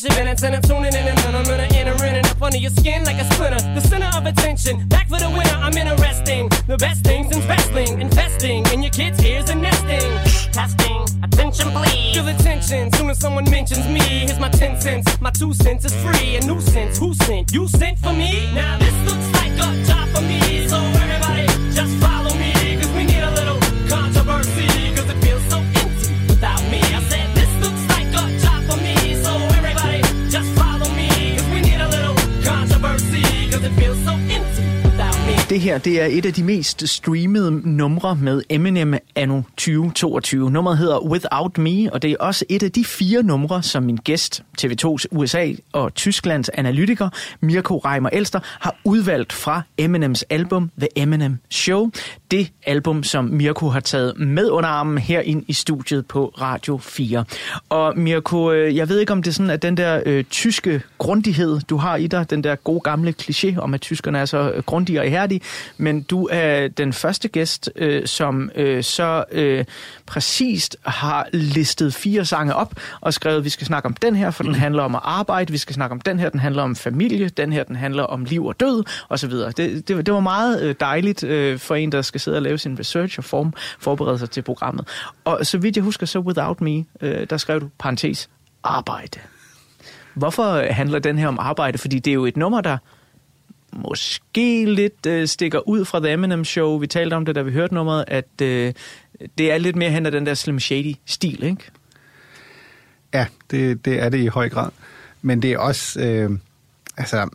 minutes and I'm tuning in and then I'm gonna enter in and up under your skin like a splinter. The center of attention, back for the winner. I'm interesting. The best things in wrestling, investing in your kids' ears and nesting. Testing, attention please. Feel attention, soon as someone mentions me. Here's my 10 cents, my two cents is free. A nuisance, who sent? You sent for me? Now this looks like a job for me. So everybody just follow me. Her det er et af de mest streamede numre med Eminem anno 2022. Nummeret hedder Without Me, og det er også et af de fire numre, som min gæst, TV2's USA og Tysklands analytiker, Mirko Reimer Elster, har udvalgt fra Eminems album The Eminem Show. Det album, som Mirko har taget med under armen her ind i studiet på Radio 4. Og Mirko, øh, jeg ved ikke, om det er sådan, at den der øh, tyske grundighed, du har i dig, den der gode gamle kliché om, at tyskerne er så øh, grundige og ihærdige, men du er den første gæst, øh, som øh, så øh, præcist har listet fire sange op og skrevet, at vi skal snakke om den her, for den handler om at arbejde, vi skal snakke om den her, den handler om familie, den her, den handler om liv og død, osv. Det, det, det var meget øh, dejligt øh, for en, der skal sidde og lave sin research og form, forberede sig til programmet. Og så vidt jeg husker, så Without Me, øh, der skrev du, parentes, arbejde. Hvorfor handler den her om arbejde? Fordi det er jo et nummer, der måske lidt øh, stikker ud fra The Eminem Show. Vi talte om det, da vi hørte nummeret, at øh, det er lidt mere hen ad den der Slim Shady-stil, ikke? Ja, det, det er det i høj grad. Men det er også, øh, altså,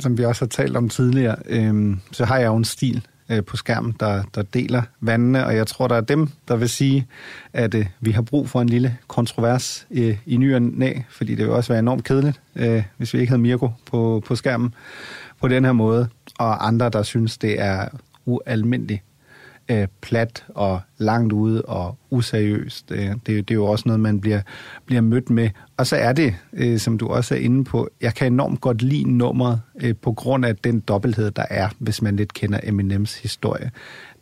som vi også har talt om tidligere, øh, så har jeg jo en stil øh, på skærmen, der, der deler vandene, og jeg tror, der er dem, der vil sige, at øh, vi har brug for en lille kontrovers øh, i ny og næ, fordi det vil også være enormt kedeligt, øh, hvis vi ikke havde Mirko på, på skærmen på den her måde, og andre, der synes, det er ualmindeligt øh, plat og langt ude og useriøst. Øh, det, det er jo også noget, man bliver, bliver mødt med. Og så er det, øh, som du også er inde på, jeg kan enormt godt lide nummeret øh, på grund af den dobbelthed, der er, hvis man lidt kender Eminems historie.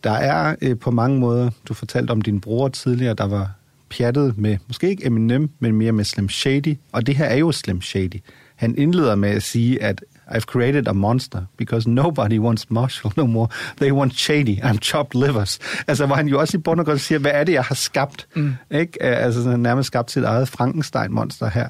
Der er øh, på mange måder, du fortalte om din bror tidligere, der var pjattet med, måske ikke Eminem, men mere med Slim Shady, og det her er jo Slim Shady. Han indleder med at sige, at I've created a monster, because nobody wants Marshall no more. They want Shady. I'm chopped livers. Altså, hvor han jo også i bund og grund siger, hvad er det, jeg har skabt? Mm. Ikke? Altså, han har nærmest skabt sit eget Frankenstein-monster her.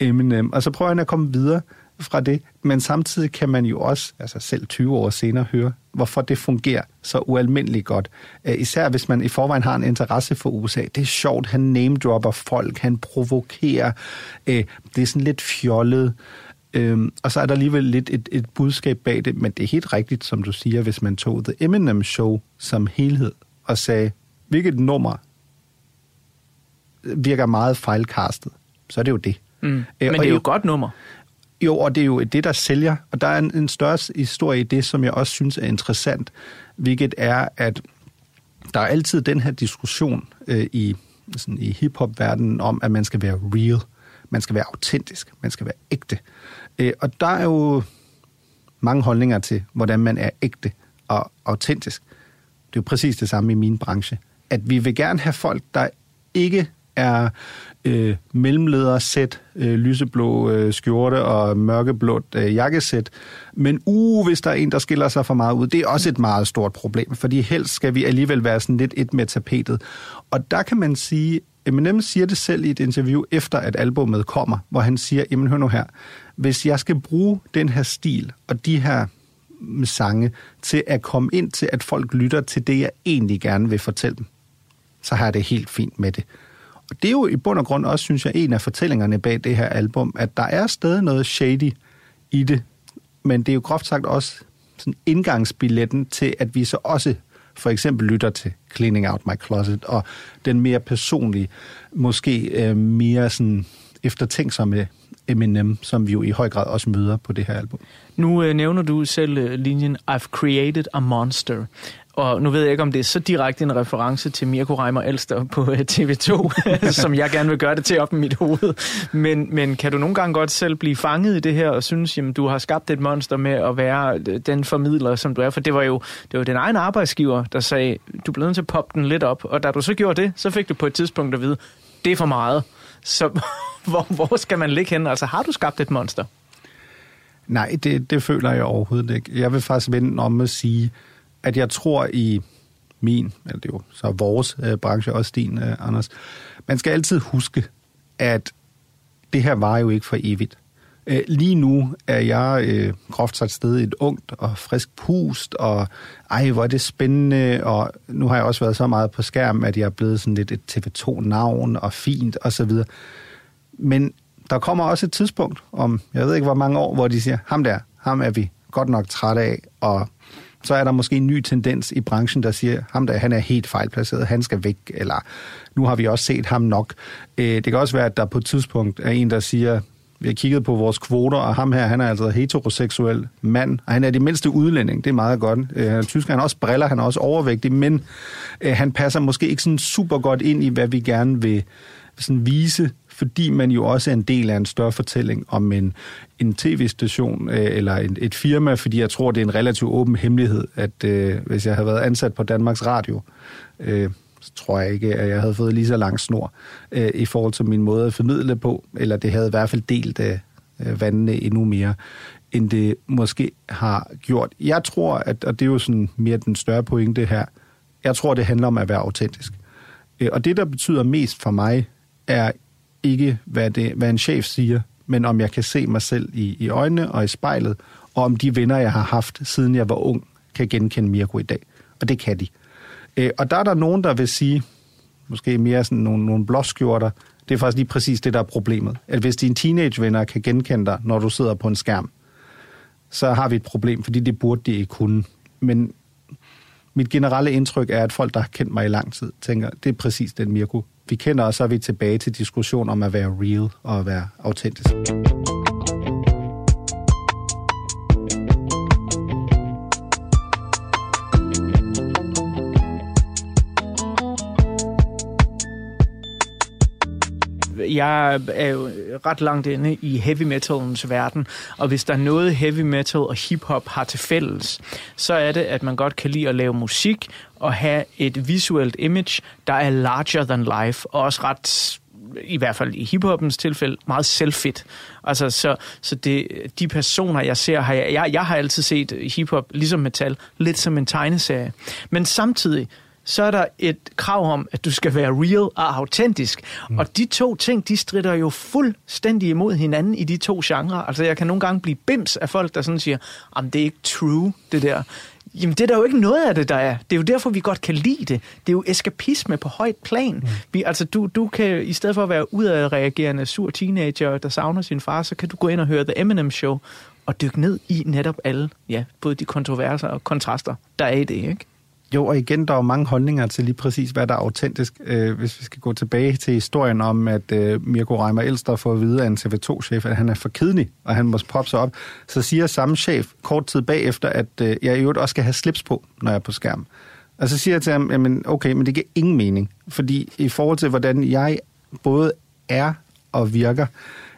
Eminem. Og så prøver han at komme videre fra det, men samtidig kan man jo også, altså selv 20 år senere, høre, hvorfor det fungerer så ualmindeligt godt. Især hvis man i forvejen har en interesse for USA. Det er sjovt, han name-dropper folk, han provokerer. Det er sådan lidt fjollet. Øhm, og så er der alligevel lidt et, et budskab bag det, men det er helt rigtigt, som du siger, hvis man tog The Eminem Show som helhed og sagde, hvilket nummer virker meget fejlkastet, så er det jo det. Mm. Men øh, det er jo et godt nummer. Jo, og det er jo det, der sælger. Og der er en, en større historie i det, som jeg også synes er interessant, hvilket er, at der er altid den her diskussion øh, i, sådan, i hip-hop-verdenen om, at man skal være real. Man skal være autentisk. Man skal være ægte. Øh, Øh, og der er jo mange holdninger til, hvordan man er ægte og autentisk. Det er jo præcis det samme i min branche. At vi vil gerne have folk, der ikke er øh, mellemledersæt, øh, lyseblå øh, skjorte og mørkeblåt øh, jakkesæt. Men uh, hvis der er en, der skiller sig for meget ud, det er også et meget stort problem, fordi helst skal vi alligevel være sådan lidt et med tapetet. Og der kan man sige, Eminem siger det selv i et interview efter, at albummet kommer, hvor han siger, jamen hør nu her, hvis jeg skal bruge den her stil og de her sange til at komme ind til, at folk lytter til det, jeg egentlig gerne vil fortælle dem, så har jeg det helt fint med det. Og det er jo i bund og grund også, synes jeg, en af fortællingerne bag det her album, at der er stadig noget shady i det, men det er jo groft sagt også sådan indgangsbilletten til, at vi så også for eksempel lytter til Cleaning Out My Closet, og den mere personlige, måske øh, mere sådan eftertænksomme Eminem, som vi jo i høj grad også møder på det her album. Nu øh, nævner du selv øh, linjen I've created a monster. Og nu ved jeg ikke, om det er så direkte en reference til Mirko Reimer Elster på øh, TV2, <laughs> som jeg gerne vil gøre det til op i mit hoved. Men, men kan du nogle gange godt selv blive fanget i det her og synes, at du har skabt et monster med at være øh, den formidler, som du er? For det var jo det var din egen arbejdsgiver, der sagde, du bliver nødt til at poppe den lidt op. Og da du så gjorde det, så fik du på et tidspunkt at vide, det er for meget. Så <laughs> hvor, hvor skal man ligge hen? Altså har du skabt et monster? Nej, det, det føler jeg overhovedet ikke. Jeg vil faktisk vende om at sige, at jeg tror i min, eller det er jo så vores øh, branche, også din, øh, Anders, man skal altid huske, at det her var jo ikke for evigt. Øh, lige nu er jeg øh, groft sagt sted et ungt og frisk pust, og ej, hvor er det spændende, og nu har jeg også været så meget på skærm, at jeg er blevet sådan lidt et TV2-navn og fint og så videre. Men der kommer også et tidspunkt om, jeg ved ikke hvor mange år, hvor de siger, ham der, ham er vi godt nok træt af, og så er der måske en ny tendens i branchen, der siger, ham der, han er helt fejlplaceret, han skal væk, eller nu har vi også set ham nok. Øh, det kan også være, at der på et tidspunkt er en, der siger, vi har kigget på vores kvoter, og ham her, han er altså heteroseksuel mand, og han er det mindste udlænding, det er meget godt. Øh, han er tysker, han har også briller, han er også overvægtig, men øh, han passer måske ikke sådan super godt ind i, hvad vi gerne vil sådan vise fordi man jo også er en del af en større fortælling om en, en tv-station øh, eller en, et firma, fordi jeg tror, det er en relativt åben hemmelighed, at øh, hvis jeg havde været ansat på Danmarks Radio, øh, så tror jeg ikke, at jeg havde fået lige så lang snor øh, i forhold til min måde at formidle på, eller det havde i hvert fald delt øh, øh, vandene endnu mere, end det måske har gjort. Jeg tror, at, og det er jo sådan mere den større pointe her, jeg tror, det handler om at være autentisk. Øh, og det, der betyder mest for mig, er ikke, hvad, det, hvad en chef siger, men om jeg kan se mig selv i, i øjnene og i spejlet, og om de venner, jeg har haft, siden jeg var ung, kan genkende Mirko i dag. Og det kan de. Øh, og der er der nogen, der vil sige, måske mere sådan nogle, nogle blåskjorter, det er faktisk lige præcis det, der er problemet. At hvis dine teenagevenner kan genkende dig, når du sidder på en skærm, så har vi et problem, fordi det burde de ikke kunne. Men mit generelle indtryk er, at folk, der har kendt mig i lang tid, tænker, det er præcis den Mirko, vi kender, og så er vi tilbage til diskussion om at være real og at være autentisk. Jeg er jo ret langt inde i heavy metalens verden, og hvis der er noget heavy metal og hiphop har til fælles, så er det, at man godt kan lide at lave musik og have et visuelt image, der er larger than life, og også ret i hvert fald i hiphopens tilfælde, meget selvfedt. Altså, så, så det, de personer, jeg ser, har jeg, jeg, jeg har altid set hiphop, ligesom metal, lidt som en tegneserie. Men samtidig, så er der et krav om, at du skal være real og autentisk. Mm. Og de to ting, de strider jo fuldstændig imod hinanden i de to genrer. Altså jeg kan nogle gange blive bims af folk, der sådan siger, at det er ikke true, det der. Jamen, det er der jo ikke noget af det, der er. Det er jo derfor, vi godt kan lide det. Det er jo eskapisme på højt plan. Mm. Vi, altså, du, du kan, i stedet for at være udadreagerende sur teenager, der savner sin far, så kan du gå ind og høre The Eminem Show og dykke ned i netop alle, ja, både de kontroverser og kontraster, der er i det, ikke? Jo, og igen, der er mange holdninger til lige præcis, hvad der er autentisk. Øh, hvis vi skal gå tilbage til historien om, at øh, Mirko Reimer Elster får at vide af en TV2-chef, at han er for kedelig, og han må proppe sig op, så siger samme chef kort tid bagefter, at øh, jeg i øvrigt også skal have slips på, når jeg er på skærm. Og så siger jeg til ham, jamen okay, men det giver ingen mening, fordi i forhold til, hvordan jeg både er og virker,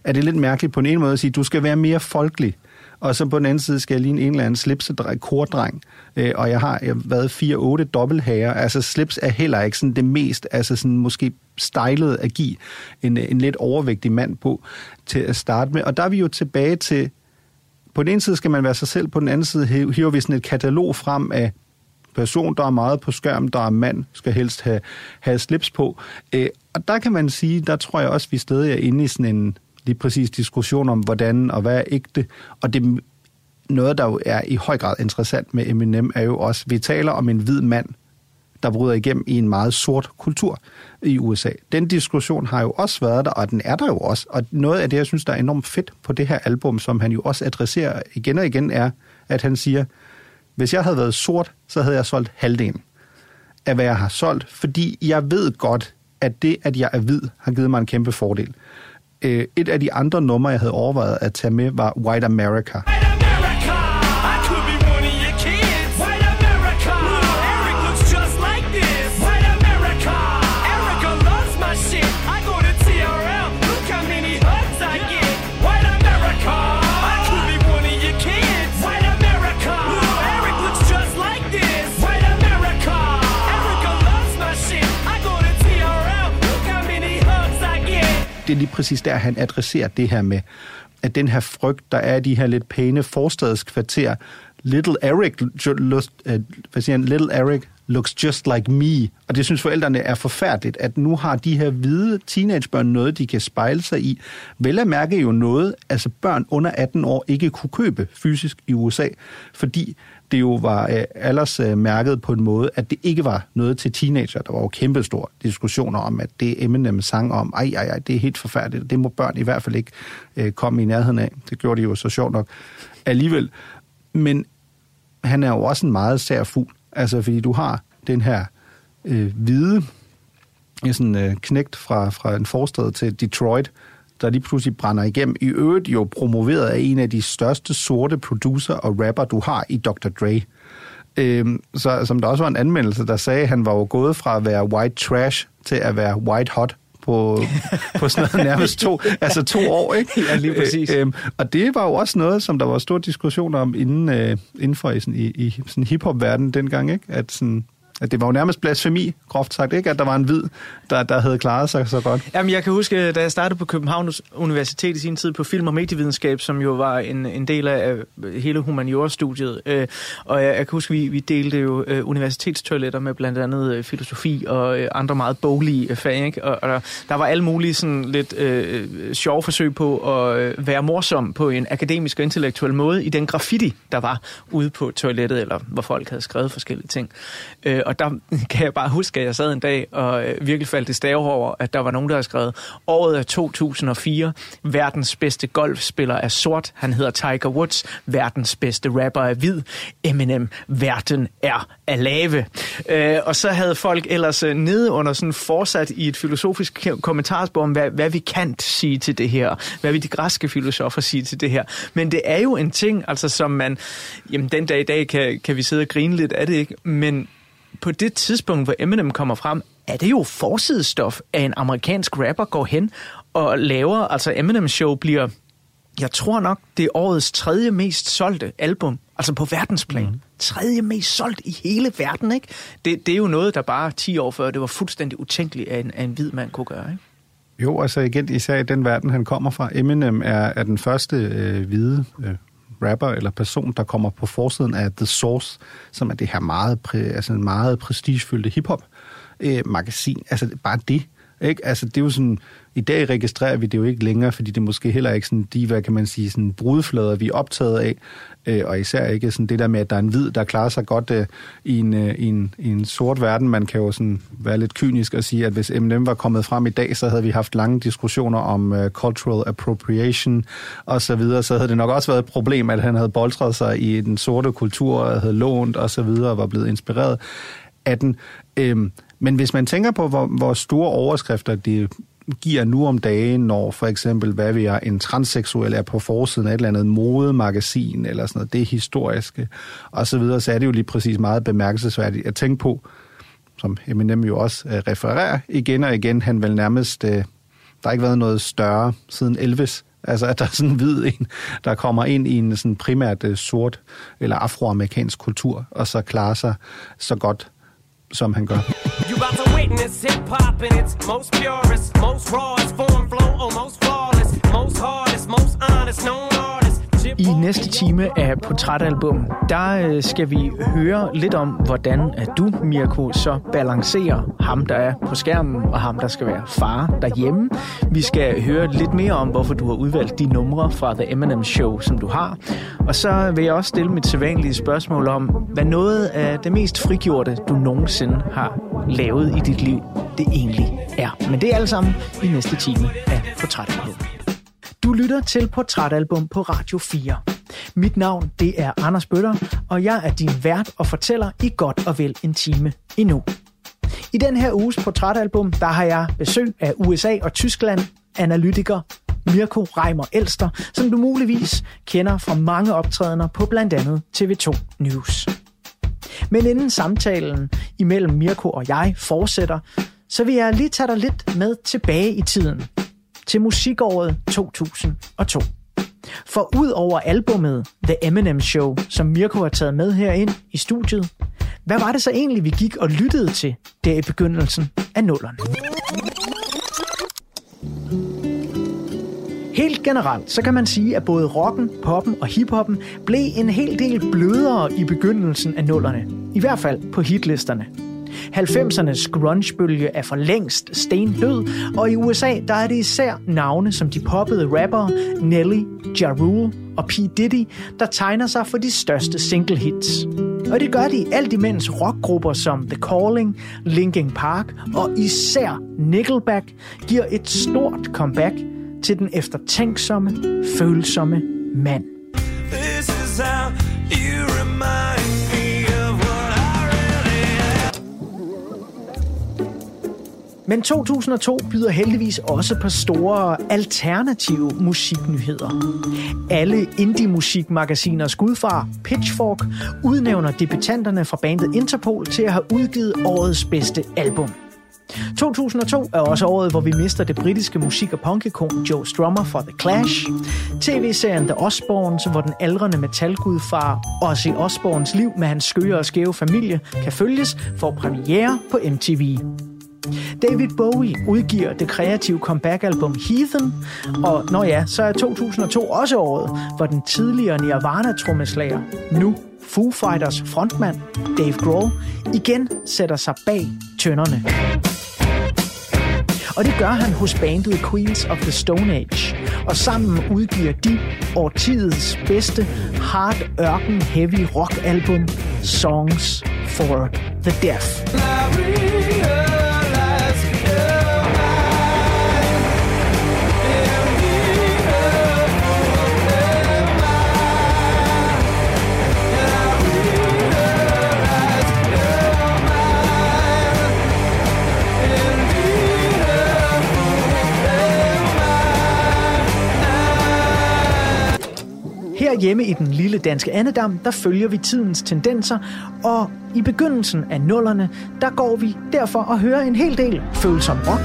er det lidt mærkeligt på en ene måde at sige, du skal være mere folkelig. Og så på den anden side skal jeg ligne en eller anden slipsedreng, kordreng. Øh, og jeg har jeg har været 4-8 dobbelthager. Altså slips er heller ikke sådan det mest, altså sådan måske stylet at give en, en lidt overvægtig mand på til at starte med. Og der er vi jo tilbage til, på den ene side skal man være sig selv, på den anden side hiver vi sådan et katalog frem af person, der er meget på skærm, der er mand, skal helst have, have slips på. Øh, og der kan man sige, der tror jeg også, vi stadig er inde i sådan en lige præcis diskussion om, hvordan og hvad er ægte. Og det noget, der jo er i høj grad interessant med Eminem, er jo også, vi taler om en hvid mand, der bryder igennem i en meget sort kultur i USA. Den diskussion har jo også været der, og den er der jo også. Og noget af det, jeg synes, der er enormt fedt på det her album, som han jo også adresserer igen og igen, er, at han siger, hvis jeg havde været sort, så havde jeg solgt halvdelen af, hvad jeg har solgt, fordi jeg ved godt, at det, at jeg er hvid, har givet mig en kæmpe fordel. Øh, et af de andre numre, jeg havde overvejet at tage med, var White America. White America, det er lige præcis der, han adresserer det her med, at den her frygt, der er i de her lidt pæne forstadskvarterer, Little Eric, lust- øh, hvad siger han, Little Eric looks just like me. Og det synes forældrene er forfærdeligt, at nu har de her hvide teenagebørn noget, de kan spejle sig i. Vel at mærke jo noget, altså børn under 18 år ikke kunne købe fysisk i USA, fordi det jo var øh, alders øh, mærket på en måde, at det ikke var noget til teenager. Der var jo kæmpestore diskussioner om, at det Eminem sang om, ej, ej, ej, det er helt forfærdeligt, det må børn i hvert fald ikke øh, komme i nærheden af. Det gjorde de jo så sjovt nok alligevel. Men han er jo også en meget sær fugl, altså fordi du har den her øh, hvide sådan øh, knægt fra, fra en forstad til Detroit, der lige pludselig brænder igennem. I øvrigt jo promoveret af en af de største sorte producer og rapper, du har i Dr. Dre. Øhm, så som der også var en anmeldelse, der sagde, at han var jo gået fra at være white trash til at være white hot på, <laughs> på sådan noget nærmest to, altså to år, ikke? <laughs> Ja, lige præcis. Øh, øhm, og det var jo også noget, som der var stor diskussion om inden, øh, inden for i, sådan, i, i sådan hiphop-verdenen dengang, ikke? At sådan, det var jo nærmest blasfemi, groft sagt, ikke? At der var en hvid, der, der havde klaret sig så godt. Jamen, jeg kan huske, da jeg startede på Københavns Universitet i sin tid på film- og medievidenskab, som jo var en, en del af hele humaniora-studiet. Øh, og jeg, jeg kan huske, vi, vi delte jo øh, universitetstoiletter med blandt andet øh, filosofi og øh, andre meget boglige øh, fag. Ikke? Og, og der, der var alle mulige sådan lidt øh, øh sjove forsøg på at øh, være morsom på en akademisk og intellektuel måde i den graffiti, der var ude på toilettet, eller hvor folk havde skrevet forskellige ting. Øh, og der <laughs> kan jeg bare huske, at jeg sad en dag og øh, virkelig faldt i stave over, at der var nogen, der havde skrevet, året er 2004, verdens bedste golfspiller er sort, han hedder Tiger Woods, verdens bedste rapper er hvid, Eminem, verden er af lave. Øh, og så havde folk ellers øh, nede under sådan fortsat i et filosofisk kommentarspor om, hvad, hvad vi kan sige til det her, hvad vi de græske filosofer sige til det her. Men det er jo en ting, altså som man, jamen den dag i dag kan, kan vi sidde og grine lidt af det, ikke? Men på det tidspunkt, hvor Eminem kommer frem, er det jo forsidestof, at en amerikansk rapper går hen og laver, altså Eminem Show bliver, jeg tror nok, det er årets tredje mest solgte album, altså på verdensplan. Mm. Tredje mest solgt i hele verden, ikke? Det, det er jo noget, der bare 10 år før, det var fuldstændig utænkeligt, at en, at en hvid mand kunne gøre, ikke? Jo, altså igen, især i den verden, han kommer fra. Eminem er, er den første øh, hvide øh, rapper eller person, der kommer på forsiden af The Source, som er det her meget, præ, altså en meget prestigefyldte hiphop øh, magasin. Altså bare det. Ikke? Altså, det er jo sådan, I dag registrerer vi det jo ikke længere, fordi det er måske heller ikke sådan de, hvad kan man sige, sådan brudflader, vi er optaget af. Øh, og især ikke sådan det der med, at der er en hvid, der klarer sig godt øh, i, en, øh, i, en, i en sort verden. Man kan jo sådan være lidt kynisk og sige, at hvis Eminem var kommet frem i dag, så havde vi haft lange diskussioner om øh, cultural appropriation og så videre. Så havde det nok også været et problem, at han havde boltret sig i den sorte kultur, og havde lånt og så videre, og var blevet inspireret af den. Øh, men hvis man tænker på, hvor, hvor store overskrifter det giver nu om dagen, når for eksempel, hvad vi er, en transseksuel er på forsiden af et eller andet modemagasin, eller sådan noget, det er historiske, og så videre, så er det jo lige præcis meget bemærkelsesværdigt at tænke på, som Eminem jo også øh, refererer igen og igen, han vel nærmest, øh, der har ikke været noget større siden Elvis, Altså, at der er sådan en hvid en, der kommer ind i en sådan primært øh, sort eller afroamerikansk kultur, og så klarer sig så godt, som han gør. You about to witness hip hop in its most purest, most rawest form, flow, or most flawless, most hardest, most honest, known artist. I næste time af Portrætalbum, der øh, skal vi høre lidt om, hvordan at du, Mirko, så balancerer ham, der er på skærmen, og ham, der skal være far derhjemme. Vi skal høre lidt mere om, hvorfor du har udvalgt de numre fra The Eminem Show, som du har. Og så vil jeg også stille mit sædvanlige spørgsmål om, hvad noget af det mest frigjorte, du nogensinde har lavet i dit liv, det egentlig er. Men det er alt sammen i næste time af Portrætalbum. Du lytter til Portrætalbum på Radio 4. Mit navn, det er Anders Bøtter, og jeg er din vært og fortæller i godt og vel en time endnu. I den her uges portrætalbum, der har jeg besøg af USA og Tyskland, analytiker Mirko Reimer Elster, som du muligvis kender fra mange optrædener på blandt andet TV2 News. Men inden samtalen imellem Mirko og jeg fortsætter, så vil jeg lige tage dig lidt med tilbage i tiden, til musikåret 2002. For ud over albummet The Eminem Show, som Mirko har taget med herind i studiet, hvad var det så egentlig, vi gik og lyttede til der i begyndelsen af nullerne? Helt generelt, så kan man sige, at både rocken, poppen og hiphoppen blev en hel del blødere i begyndelsen af nullerne. I hvert fald på hitlisterne. 90'ernes grungebølge er for længst stendød, og i USA der er det især navne som de poppede rappere Nelly, Ja Rule og P. Diddy, der tegner sig for de største single hits. Og det gør de alt imens rockgrupper som The Calling, Linkin Park og især Nickelback giver et stort comeback til den eftertænksomme, følsomme mand. This is how you remind Men 2002 byder heldigvis også på store alternative musiknyheder. Alle indie-musikmagasiner gudfar, Pitchfork, udnævner debutanterne fra bandet Interpol til at have udgivet årets bedste album. 2002 er også året, hvor vi mister det britiske musik- og punkikon Joe Strummer fra The Clash. TV-serien The Osbournes, hvor den aldrende metalgudfar Ozzy Osbournes liv med hans skøre og skæve familie kan følges, får premiere på MTV. David Bowie udgiver det kreative comeback-album Heathen, og når ja, så er 2002 også året, hvor den tidligere Nirvana-trommeslager, nu Foo Fighters frontmand Dave Grohl, igen sætter sig bag tønderne. Og det gør han hos bandet Queens of the Stone Age. Og sammen udgiver de årtidets bedste hard ørken heavy rock album Songs for the Deaf. Hjemme i den lille danske Annedam, der følger vi tidens tendenser, og i begyndelsen af nullerne, der går vi derfor og hører en hel del følsom rock.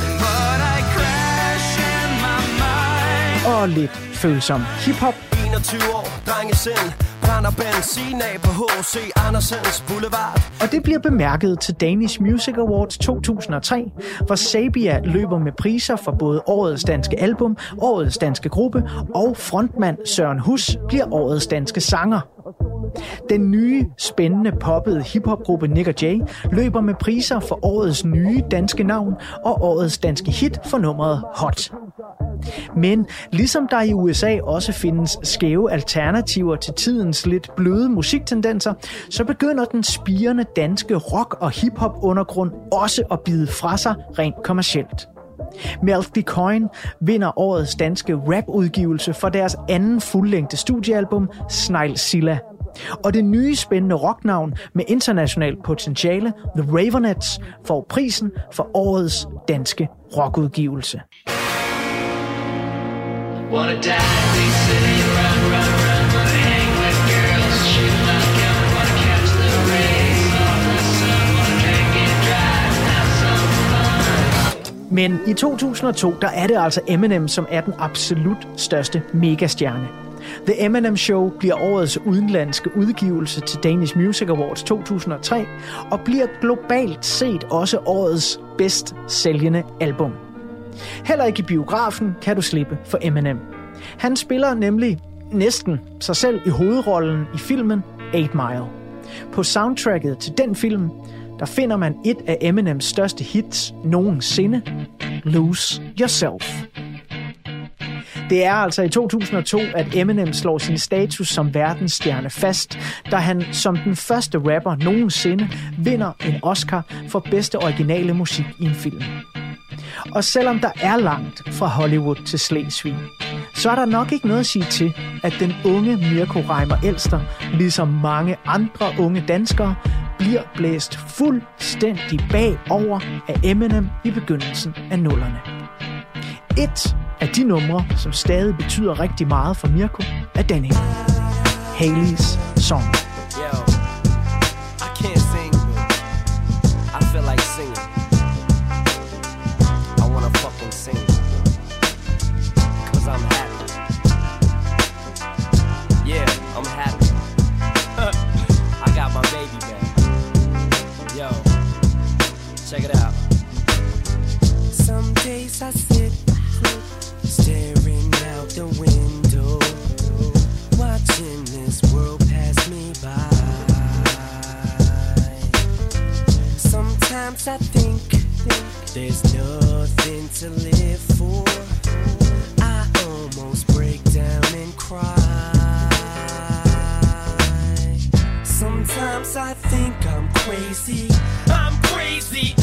Og lidt følsom hiphop, 21 år, drengesind Brænder benzin af på H.C. Andersens Boulevard og det bliver bemærket til Danish Music Awards 2003, hvor Sabia løber med priser for både årets danske album, årets danske gruppe og frontmand Søren Hus bliver årets danske sanger. Den nye, spændende, poppede hiphopgruppe Nick Jay løber med priser for årets nye danske navn og årets danske hit for nummeret Hot. Men ligesom der i USA også findes skæve alternativer til tidens lidt bløde musiktendenser, så begynder den spirende danske rock- og hiphop undergrund også at bide fra sig rent kommercielt. Melody Coin vinder årets danske rapudgivelse for deres anden fuldlængde studiealbum Snegl Silla. Og det nye spændende rocknavn med internationalt potentiale, The Ravenets, får prisen for årets danske rockudgivelse. Wanna die, big city, run, run, run. Wanna hang with girls, shoot my gun. Wanna catch the rays on the sun. Wanna drink and drive, have some fun. Men i 2002, der er det altså Eminem, som er den absolut største megastjerne. The Eminem Show bliver årets udenlandske udgivelse til Danish Music Awards 2003 og bliver globalt set også årets bedst sælgende album. Heller ikke i biografen kan du slippe for Eminem. Han spiller nemlig næsten sig selv i hovedrollen i filmen 8 Mile. På soundtracket til den film, der finder man et af Eminems største hits nogensinde, Lose Yourself. Det er altså i 2002, at Eminem slår sin status som verdensstjerne fast, da han som den første rapper nogensinde vinder en Oscar for bedste originale musik i en film. Og selvom der er langt fra Hollywood til Slesvig, så er der nok ikke noget at sige til, at den unge Mirko Reimer Elster, ligesom mange andre unge danskere, bliver blæst fuldstændig bagover af Eminem i begyndelsen af nullerne. Et af de numre, som stadig betyder rigtig meget for Mirko, er denne her. Haley's Song. Some I sit staring out the window, watching this world pass me by. Sometimes I think there's nothing to live for. I almost break down and cry. Sometimes I think I'm crazy. I'm crazy.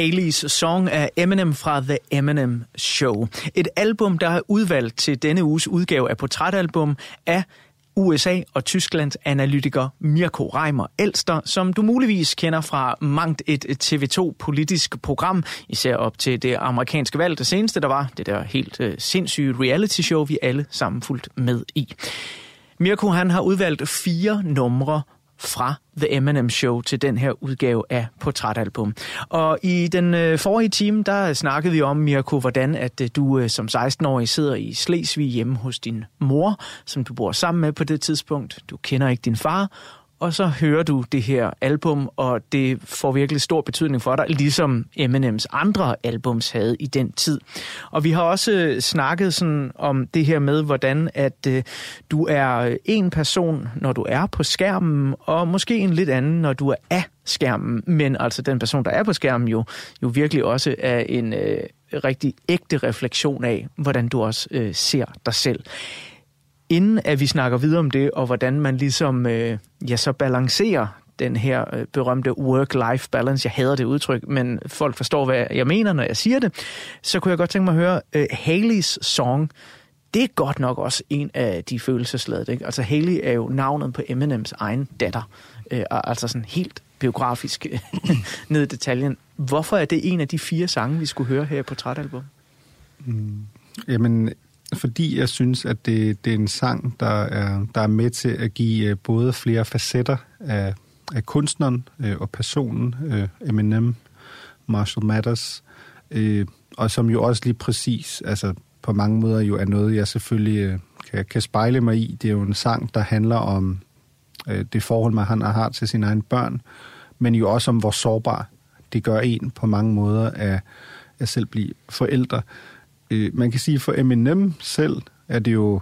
Haley's Song af Eminem fra The Eminem Show. Et album, der er udvalgt til denne uges udgave af portrætalbum af USA og Tysklands analytiker Mirko Reimer Elster, som du muligvis kender fra mangt et TV2-politisk program, især op til det amerikanske valg, det seneste der var, det der helt øh, sindssyge reality show, vi alle sammen fulgt med i. Mirko han har udvalgt fire numre fra The Eminem Show til den her udgave af Portrætalbum. Og i den øh, forrige time, der snakkede vi om, Mirko, hvordan at øh, du øh, som 16-årig sidder i Slesvig hjemme hos din mor, som du bor sammen med på det tidspunkt. Du kender ikke din far, og så hører du det her album, og det får virkelig stor betydning for dig, ligesom Eminems andre albums havde i den tid. Og vi har også øh, snakket sådan om det her med, hvordan at øh, du er en person, når du er på skærmen, og måske en lidt anden, når du er af skærmen. Men altså den person, der er på skærmen jo, jo virkelig også er en øh, rigtig ægte refleksion af, hvordan du også øh, ser dig selv inden at vi snakker videre om det, og hvordan man ligesom øh, ja, så balancerer den her øh, berømte work-life balance. Jeg hader det udtryk, men folk forstår, hvad jeg mener, når jeg siger det. Så kunne jeg godt tænke mig at høre øh, Haleys song. Det er godt nok også en af de følelsesladede. Ikke? Altså Haley er jo navnet på Eminems egen datter. Øh, og altså sådan helt biografisk <laughs> ned i detaljen. Hvorfor er det en af de fire sange, vi skulle høre her på Trætalbum? Mm. Jamen, fordi jeg synes, at det, det er en sang, der er, der er med til at give øh, både flere facetter af, af kunstneren øh, og personen, øh, Eminem, Marshall Mathers, øh, og som jo også lige præcis, altså på mange måder jo er noget, jeg selvfølgelig øh, kan, kan spejle mig i. Det er jo en sang, der handler om øh, det forhold, man han har til sine egne børn, men jo også om, hvor sårbar det gør en på mange måder at, at selv blive forældre. Øh, øh, man kan sige, for Eminem selv er det jo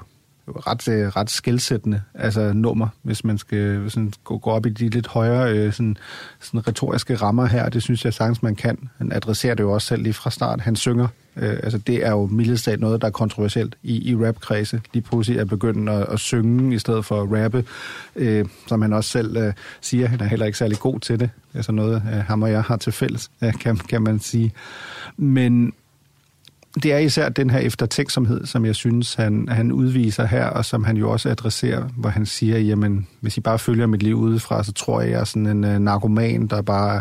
ret, øh, ret skældsættende altså nummer, hvis man skal sådan, gå, gå op i de lidt højere øh, sådan, sådan retoriske rammer her. Det synes jeg sagtens, man kan. Han adresserer det jo også selv lige fra start. Han synger. Øh, altså det er jo mildest noget, der er kontroversielt i, i rapkredse. Lige pludselig at begynde at, at synge i stedet for at rappe, øh, som han også selv øh, siger. Han er heller ikke særlig god til det. Det er noget, øh, ham og jeg har til fælles, øh, kan, kan man sige. Men det er især den her eftertænksomhed, som jeg synes, han, han udviser her, og som han jo også adresserer, hvor han siger, jamen, hvis I bare følger mit liv udefra, så tror jeg, jeg er sådan en øh, narkoman, der bare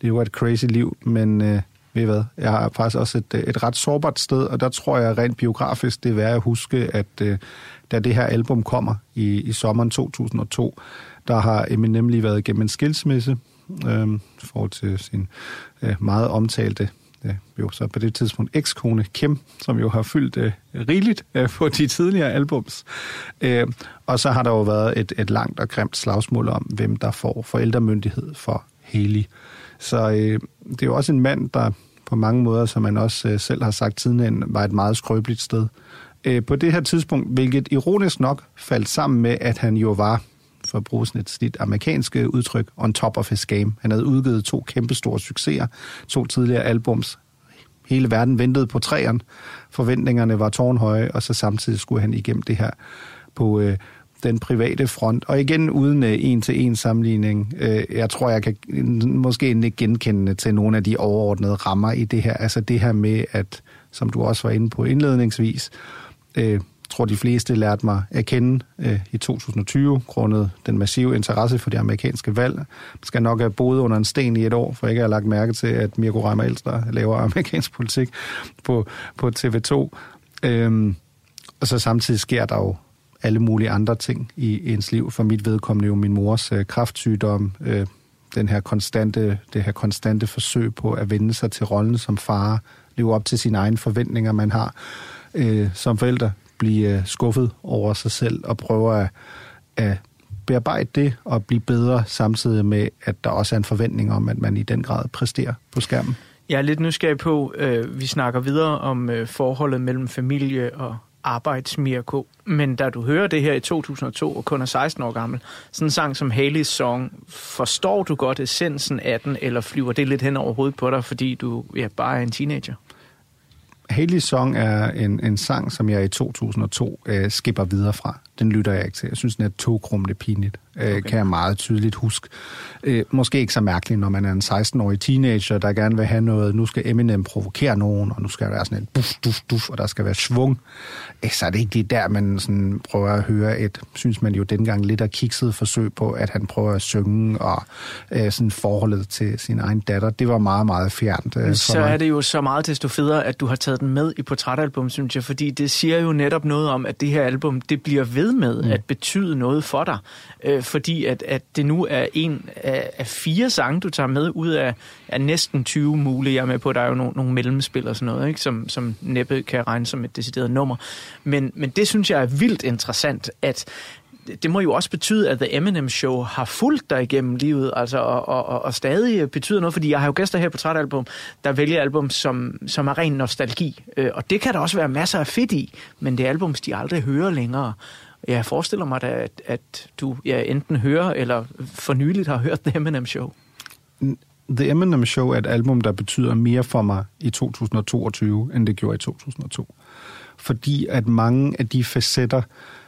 lever et crazy liv, men øh, ved I hvad, jeg har faktisk også et, øh, et ret sårbart sted, og der tror jeg rent biografisk, det er værd at huske, at øh, da det her album kommer i, i sommeren 2002, der har Eminem lige været igennem en skilsmisse, øh, forhold til sin øh, meget omtalte øh, jo så på det tidspunkt ekskone Kim, som jo har fyldt øh, rigeligt øh, på de tidligere albums. Øh, og så har der jo været et, et langt og grimt slagsmål om, hvem der får forældremyndighed for Haley. Så øh, det er jo også en mand, der på mange måder, som man også øh, selv har sagt siden, var et meget skrøbeligt sted. Øh, på det her tidspunkt, hvilket ironisk nok faldt sammen med, at han jo var for at bruge sådan et snit amerikanske øh, udtryk, on top of his game. Han havde udgivet to kæmpestore succeser, to tidligere albums. Hele verden ventede på træerne. Forventningerne var tårnhøje, og så samtidig skulle han igennem det her på øh, den private front. Og igen uden øh, en-til-en sammenligning. Øh, jeg tror, jeg kan måske ikke genkende til nogle af de overordnede rammer i det her. Altså det her med, at som du også var inde på indledningsvis, øh, tror, de fleste lærte mig at kende øh, i 2020, grundet den massive interesse for de amerikanske valg. Man skal nok have boet under en sten i et år, for ikke at have lagt mærke til, at Mirko Reimer Elster laver <laughs> amerikansk politik på, på TV2. Øhm, og så samtidig sker der jo alle mulige andre ting i ens liv. For mit vedkommende jo min mors øh, kraftsygdom, øh, den her konstante, det her konstante forsøg på at vende sig til rollen som far, leve op til sine egne forventninger, man har øh, som forældre, blive øh, skuffet over sig selv og prøve at, at bearbejde det og blive bedre, samtidig med, at der også er en forventning om, at man i den grad præsterer på skærmen. Jeg er lidt nysgerrig på, øh, vi snakker videre om øh, forholdet mellem familie og arbejdsmirko, men da du hører det her i 2002 og kun er 16 år gammel, sådan en sang som Haleys Song, forstår du godt essensen af den, eller flyver det lidt hen over hovedet på dig, fordi du ja, bare er en teenager? Haley Song er en, en sang, som jeg i 2002 øh, skipper videre fra. Den lytter jeg ikke til. Jeg synes, den er togrummende pinligt. Øh, okay. Kan jeg meget tydeligt huske. Øh, måske ikke så mærkeligt, når man er en 16-årig teenager, der gerne vil have noget. Nu skal Eminem provokere nogen, og nu skal der være sådan et duf, duf, duf, og der skal være svung. Øh, så er det ikke det der, man sådan prøver at høre et, synes man jo dengang lidt af kikset forsøg på, at han prøver at synge, og øh, sådan forholdet til sin egen datter. Det var meget, meget fjernt. Øh, Så er det jo så meget desto federe, at du har taget den med i portrætalbum, synes jeg, fordi det siger jo netop noget om, at det her album, det bliver ved med mm. at betyde noget for dig, øh, fordi at, at det nu er en af, af fire sange, du tager med ud af, af næsten 20 mulige. Jeg er med på, at der er jo nogle, nogle mellemspil og sådan noget, ikke? Som, som næppe kan regne som et decideret nummer. Men, men det synes jeg er vildt interessant, at det- må jo også betyde, at The Eminem Show har fulgt dig igennem livet, altså, og, og, og, stadig betyder noget, fordi jeg har jo gæster her på Trætalbum, der vælger album, som, som er ren nostalgi. Øh, Og det kan der også være masser af fedt i, men det er albums, de aldrig hører længere. Jeg forestiller mig da, at, at du ja, enten hører, eller for nyligt har hørt The Eminem Show. The Eminem Show er et album, der betyder mere for mig i 2022, end det gjorde i 2002. Fordi at mange af de facetter,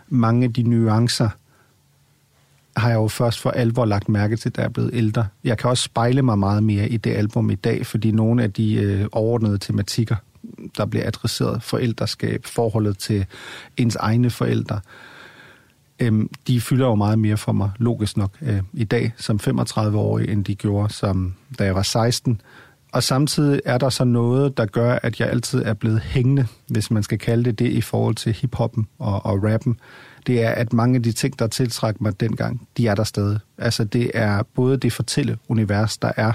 mange af de nuancer, har jeg jo først for alvor lagt mærke til, da jeg er blevet ældre. Jeg kan også spejle mig meget mere i det album i dag, fordi nogle af de øh, overordnede tematikker, der bliver adresseret, forældreskab, forholdet til ens egne forældre, øhm, de fylder jo meget mere for mig, logisk nok, øh, i dag som 35-årig, end de gjorde, som, da jeg var 16. Og samtidig er der så noget, der gør, at jeg altid er blevet hængende, hvis man skal kalde det det, i forhold til hiphoppen og, og rappen. Det er, at mange af de ting, der tiltrækker mig dengang, de er der stadig. Altså det er både det fortælleunivers, der er.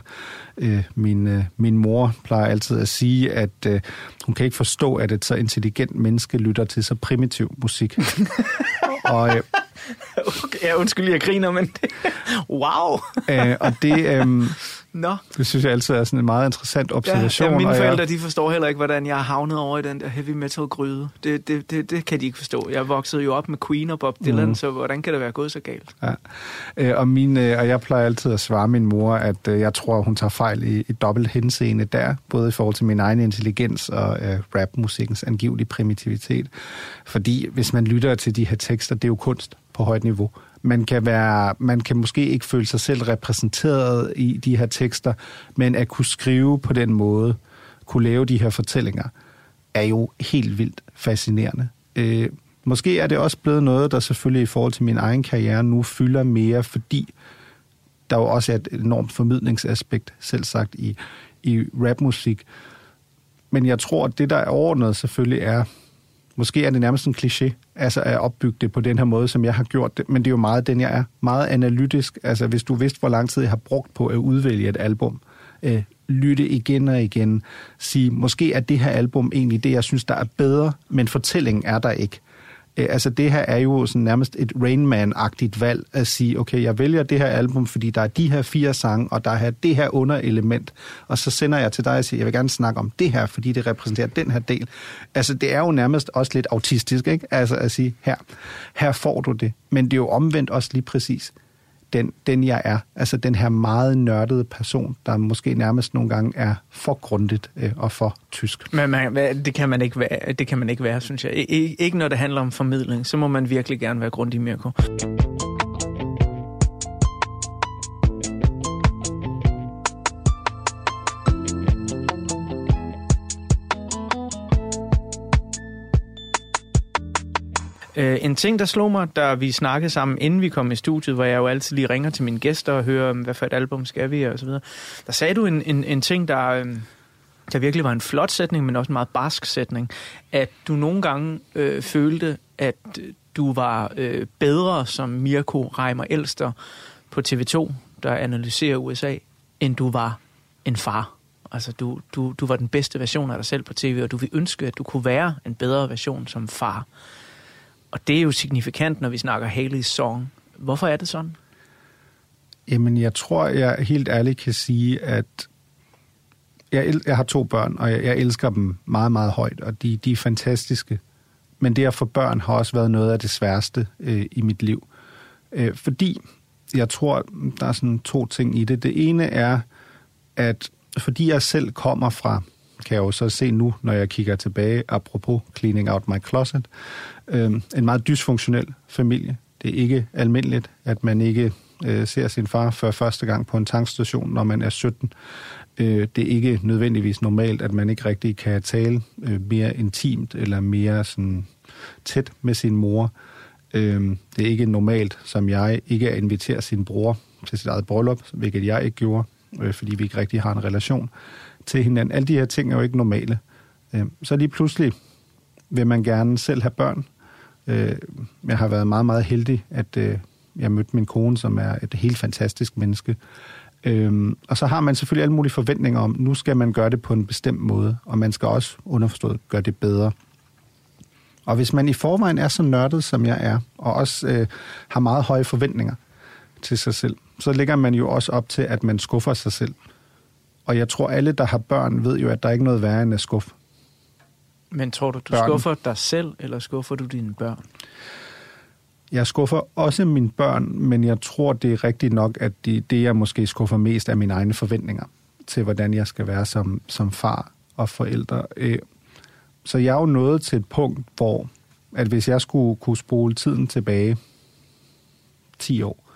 Øh, min, øh, min mor plejer altid at sige, at øh, hun kan ikke forstå, at et så intelligent menneske lytter til så primitiv musik. <laughs> <laughs> og, øh, Okay, ja, undskyld, jeg griner, men <laughs> wow. øh, og det, øh, Nå. det synes jeg altid er sådan en meget interessant Ja, observation. ja, mine og jeg- forældre, de forstår heller ikke, hvordan jeg har havnet over i den der heavy metal gryde. Det, det, det, det kan de ikke forstå. Jeg voksede jo op med Queen og Bob Dylan, mm. så hvordan kan det være gået så galt? Ja. Øh, og, min, øh, og jeg plejer altid at svare min mor, at øh, jeg tror, hun tager fejl i, i dobbelt henseende der, både i forhold til min egen intelligens og øh, rapmusikkens angivelige primitivitet. Fordi hvis man lytter til de her tekster, det er jo kunst på højt niveau. Man kan, være, man kan måske ikke føle sig selv repræsenteret i de her tekster, men at kunne skrive på den måde, kunne lave de her fortællinger, er jo helt vildt fascinerende. Øh, måske er det også blevet noget, der selvfølgelig i forhold til min egen karriere nu fylder mere, fordi der jo også er et enormt formidlingsaspekt, selv sagt, i, i rapmusik. Men jeg tror, at det, der er overordnet selvfølgelig er, måske er det nærmest en kliché, altså at opbygge det på den her måde, som jeg har gjort det, men det er jo meget den, jeg er. Meget analytisk, altså hvis du vidste, hvor lang tid jeg har brugt på at udvælge et album, øh, lytte igen og igen, sige, måske er det her album egentlig det, jeg synes, der er bedre, men fortællingen er der ikke. Øh, altså det her er jo sådan nærmest et Rain Man-agtigt valg at sige, okay, jeg vælger det her album, fordi der er de her fire sange, og der er det her underelement, og så sender jeg til dig og siger, jeg vil gerne snakke om det her, fordi det repræsenterer den her del. Altså det er jo nærmest også lidt autistisk, ikke? Altså at sige, her, her får du det. Men det er jo omvendt også lige præcis den, den jeg er. Altså den her meget nørdede person, der måske nærmest nogle gange er for grundigt øh, og for tysk. Men man, det, kan man ikke være, det kan man ikke være, synes jeg. I, i- ikke når det handler om formidling, så må man virkelig gerne være grundig, Mirko. Øh, en ting, der slog mig, da vi snakkede sammen, inden vi kom i studiet, hvor jeg jo altid lige ringer til mine gæster og hører, hvad for et album skal vi, og så videre. Der sagde du en, en, en ting, der, øh, der virkelig var en flot sætning, men også en meget barsk sætning, at du nogle gange øh, følte, at du var øh, bedre som Mirko Reimer Elster på TV2, der analyserer USA, end du var en far. Altså, du, du, du var den bedste version af dig selv på tv, og du ville ønske, at du kunne være en bedre version som far. Og det er jo signifikant, når vi snakker Haley's Song. Hvorfor er det sådan? Jamen, jeg tror, jeg helt ærligt kan sige, at jeg, el- jeg har to børn, og jeg, jeg elsker dem meget, meget højt, og de, de er fantastiske. Men det at få børn har også været noget af det sværeste øh, i mit liv. Øh, fordi jeg tror, der er sådan to ting i det. Det ene er, at fordi jeg selv kommer fra, kan jeg jo så se nu, når jeg kigger tilbage, apropos cleaning out my closet, øh, Øhm, en meget dysfunktionel familie. Det er ikke almindeligt, at man ikke øh, ser sin far for første gang på en tankstation, når man er 17. Øh, det er ikke nødvendigvis normalt, at man ikke rigtig kan tale øh, mere intimt eller mere sådan tæt med sin mor. Øh, det er ikke normalt, som jeg, ikke at invitere sin bror til sit eget bryllup, hvilket jeg ikke gjorde, øh, fordi vi ikke rigtig har en relation til hinanden. Alle de her ting er jo ikke normale. Øh, så lige pludselig vil man gerne selv have børn. Øh, jeg har været meget, meget heldig, at øh, jeg mødte min kone, som er et helt fantastisk menneske. Øhm, og så har man selvfølgelig alle mulige forventninger om, nu skal man gøre det på en bestemt måde, og man skal også underforstået gøre det bedre. Og hvis man i forvejen er så nørdet, som jeg er, og også øh, har meget høje forventninger til sig selv, så ligger man jo også op til, at man skuffer sig selv. Og jeg tror, alle, der har børn, ved jo, at der er ikke noget værre end at skuffe. Men tror du, du Børn. skuffer dig selv, eller skuffer du dine børn? Jeg skuffer også mine børn, men jeg tror, det er rigtigt nok, at det, det jeg måske skuffer mest, er mine egne forventninger til, hvordan jeg skal være som, som far og forældre. Øh, Så jeg er jo nået til et punkt, hvor at hvis jeg skulle kunne spole tiden tilbage 10 år,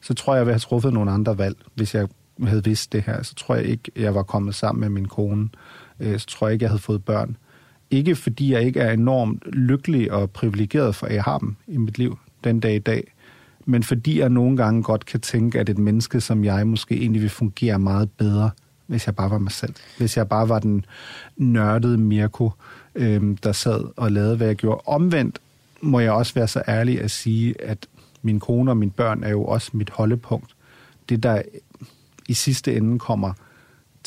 så tror jeg, jeg ville have truffet nogle andre valg, hvis jeg havde vidst det her. Så tror jeg ikke, jeg var kommet sammen med min kone. Øh, Så tror jeg ikke, jeg havde fået børn. Ikke fordi jeg ikke er enormt lykkelig og privilegeret for, at jeg har dem i mit liv den dag i dag, men fordi jeg nogle gange godt kan tænke, at et menneske som jeg måske egentlig vil fungere meget bedre, hvis jeg bare var mig selv. Hvis jeg bare var den nørdede Mirko, øhm, der sad og lavede, hvad jeg gjorde. Omvendt må jeg også være så ærlig at sige, at min kone og mine børn er jo også mit holdepunkt. Det, der i sidste ende kommer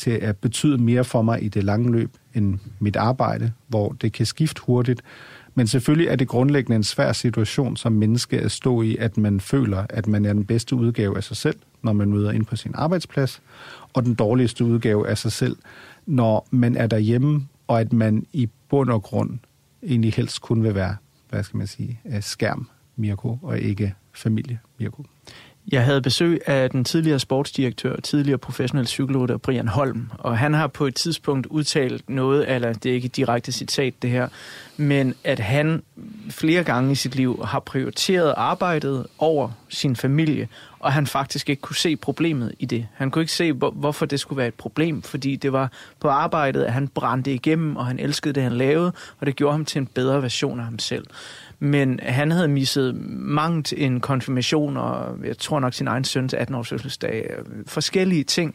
til at betyde mere for mig i det lange løb end mit arbejde, hvor det kan skifte hurtigt. Men selvfølgelig er det grundlæggende en svær situation som menneske at stå i, at man føler, at man er den bedste udgave af sig selv, når man møder ind på sin arbejdsplads, og den dårligste udgave af sig selv, når man er derhjemme, og at man i bund og grund egentlig helst kun vil være, hvad skal man sige, øh, skærm Mirko, og ikke familie Mirko. Jeg havde besøg af den tidligere sportsdirektør og tidligere professionel cykelrytter Brian Holm, og han har på et tidspunkt udtalt noget, eller det er ikke et direkte citat det her, men at han flere gange i sit liv har prioriteret arbejdet over sin familie, og han faktisk ikke kunne se problemet i det. Han kunne ikke se, hvor, hvorfor det skulle være et problem, fordi det var på arbejdet, at han brændte igennem, og han elskede det, han lavede, og det gjorde ham til en bedre version af ham selv. Men han havde misset mangt en konfirmation, og jeg tror nok sin egen søns 18-års fødselsdag, øh, forskellige ting.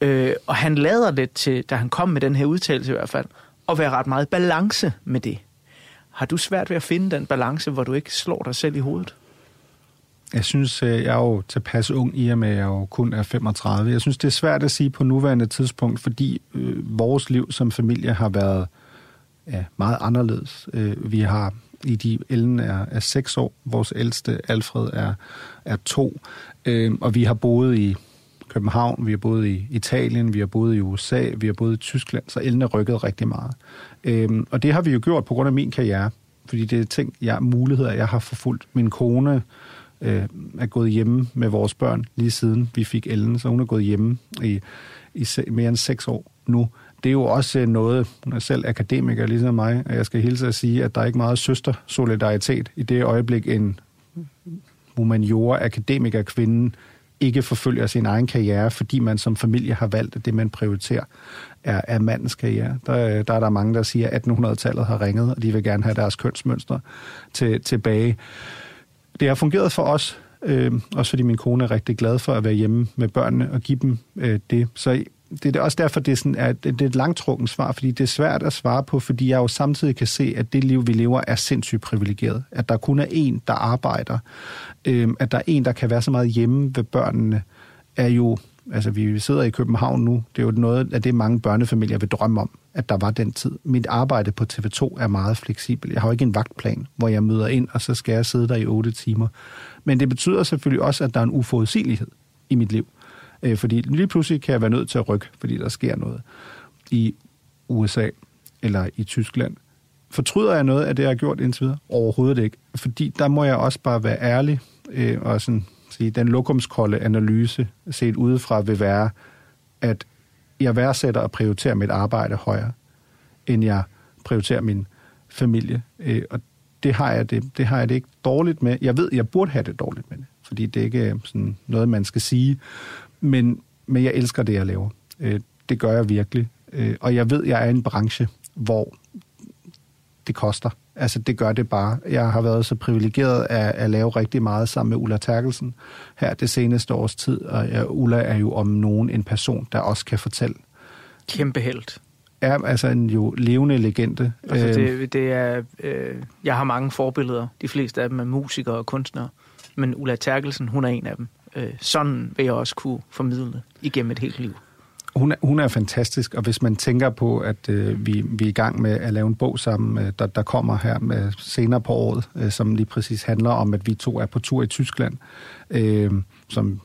Øh, og han lader lidt til, da han kom med den her udtalelse i hvert fald, at være ret meget i balance med det. Har du svært ved at finde den balance, hvor du ikke slår dig selv i hovedet? Jeg synes, øh, jeg er jo tilpas ung i og med, at jeg jo kun er 35. Jeg synes, det er svært at sige på nuværende tidspunkt, fordi øh, vores liv som familie har været ja, meget anderledes. Øh, vi har i de Ellen er, er 6 år, vores ældste Alfred er, er 2, øh, og vi har boet i København, vi har boet i Italien, vi har boet i USA, vi har boet i Tyskland, så Ellen er rykket rigtig meget. Øhm, og det har vi jo gjort på grund af min karriere, fordi det er ting, jeg, muligheder, jeg har forfulgt. Min kone øh, er gået hjemme med vores børn lige siden vi fik Ellen, så hun er gået hjemme i, i se, mere end seks år nu. Det er jo også øh, noget, selv akademiker ligesom mig, og jeg skal hilse at sige, at der er ikke meget søstersolidaritet i det øjeblik, en humaniora akademiker kvinde ikke forfølger sin egen karriere, fordi man som familie har valgt, at det, man prioriterer, er, er mandens karriere. Der, øh, der er der mange, der siger, at 1800-tallet har ringet, og de vil gerne have deres kønsmønstre til, tilbage. Det har fungeret for os, øh, også fordi min kone er rigtig glad for at være hjemme med børnene og give dem øh, det. Så det er også derfor, det er, sådan, at det er et langtrukken svar, fordi det er svært at svare på, fordi jeg jo samtidig kan se, at det liv, vi lever, er sindssygt privilegeret. At der kun er en, der arbejder. Øhm, at der er en, der kan være så meget hjemme ved børnene, er jo... Altså, vi sidder i København nu. Det er jo noget af det, mange børnefamilier vil drømme om, at der var den tid. Mit arbejde på TV2 er meget fleksibel. Jeg har jo ikke en vagtplan, hvor jeg møder ind, og så skal jeg sidde der i otte timer. Men det betyder selvfølgelig også, at der er en uforudsigelighed i mit liv. Øh, fordi lige pludselig kan jeg være nødt til at rykke, fordi der sker noget i USA eller i Tyskland. Fortryder jeg noget af det, jeg har gjort indtil videre? Overhovedet ikke. Fordi der må jeg også bare være ærlig øh, og sådan sige, den lokumskolde analyse set udefra vil være, at jeg værdsætter og prioriterer mit arbejde højere, end jeg prioriterer min familie. Øh, og det har, jeg det, det har jeg det ikke dårligt med. Jeg ved, jeg burde have det dårligt med det, fordi det er ikke øh, sådan noget, man skal sige. Men, men jeg elsker det, jeg laver. Øh, det gør jeg virkelig. Øh, og jeg ved, jeg er i en branche, hvor det koster. Altså, det gør det bare. Jeg har været så privilegeret at, at lave rigtig meget sammen med Ulla Terkelsen her det seneste års tid, og ja, Ulla er jo om nogen en person, der også kan fortælle. Kæmpe held. Er altså en jo levende legende. Altså, Øh, det, det er, øh, jeg har mange forbilleder. De fleste af dem er musikere og kunstnere. Men Ulla Terkelsen, hun er en af dem. Øh, sådan vil jeg også kunne formidle igennem et helt liv. hun, er, hun er fantastisk, og hvis man tænker på, at øh, vi, vi er i gang med at lave en bog sammen, øh, der, der kommer her med senere på året, øh, som lige præcis handler om, at vi to er på tur i Tyskland, øh, som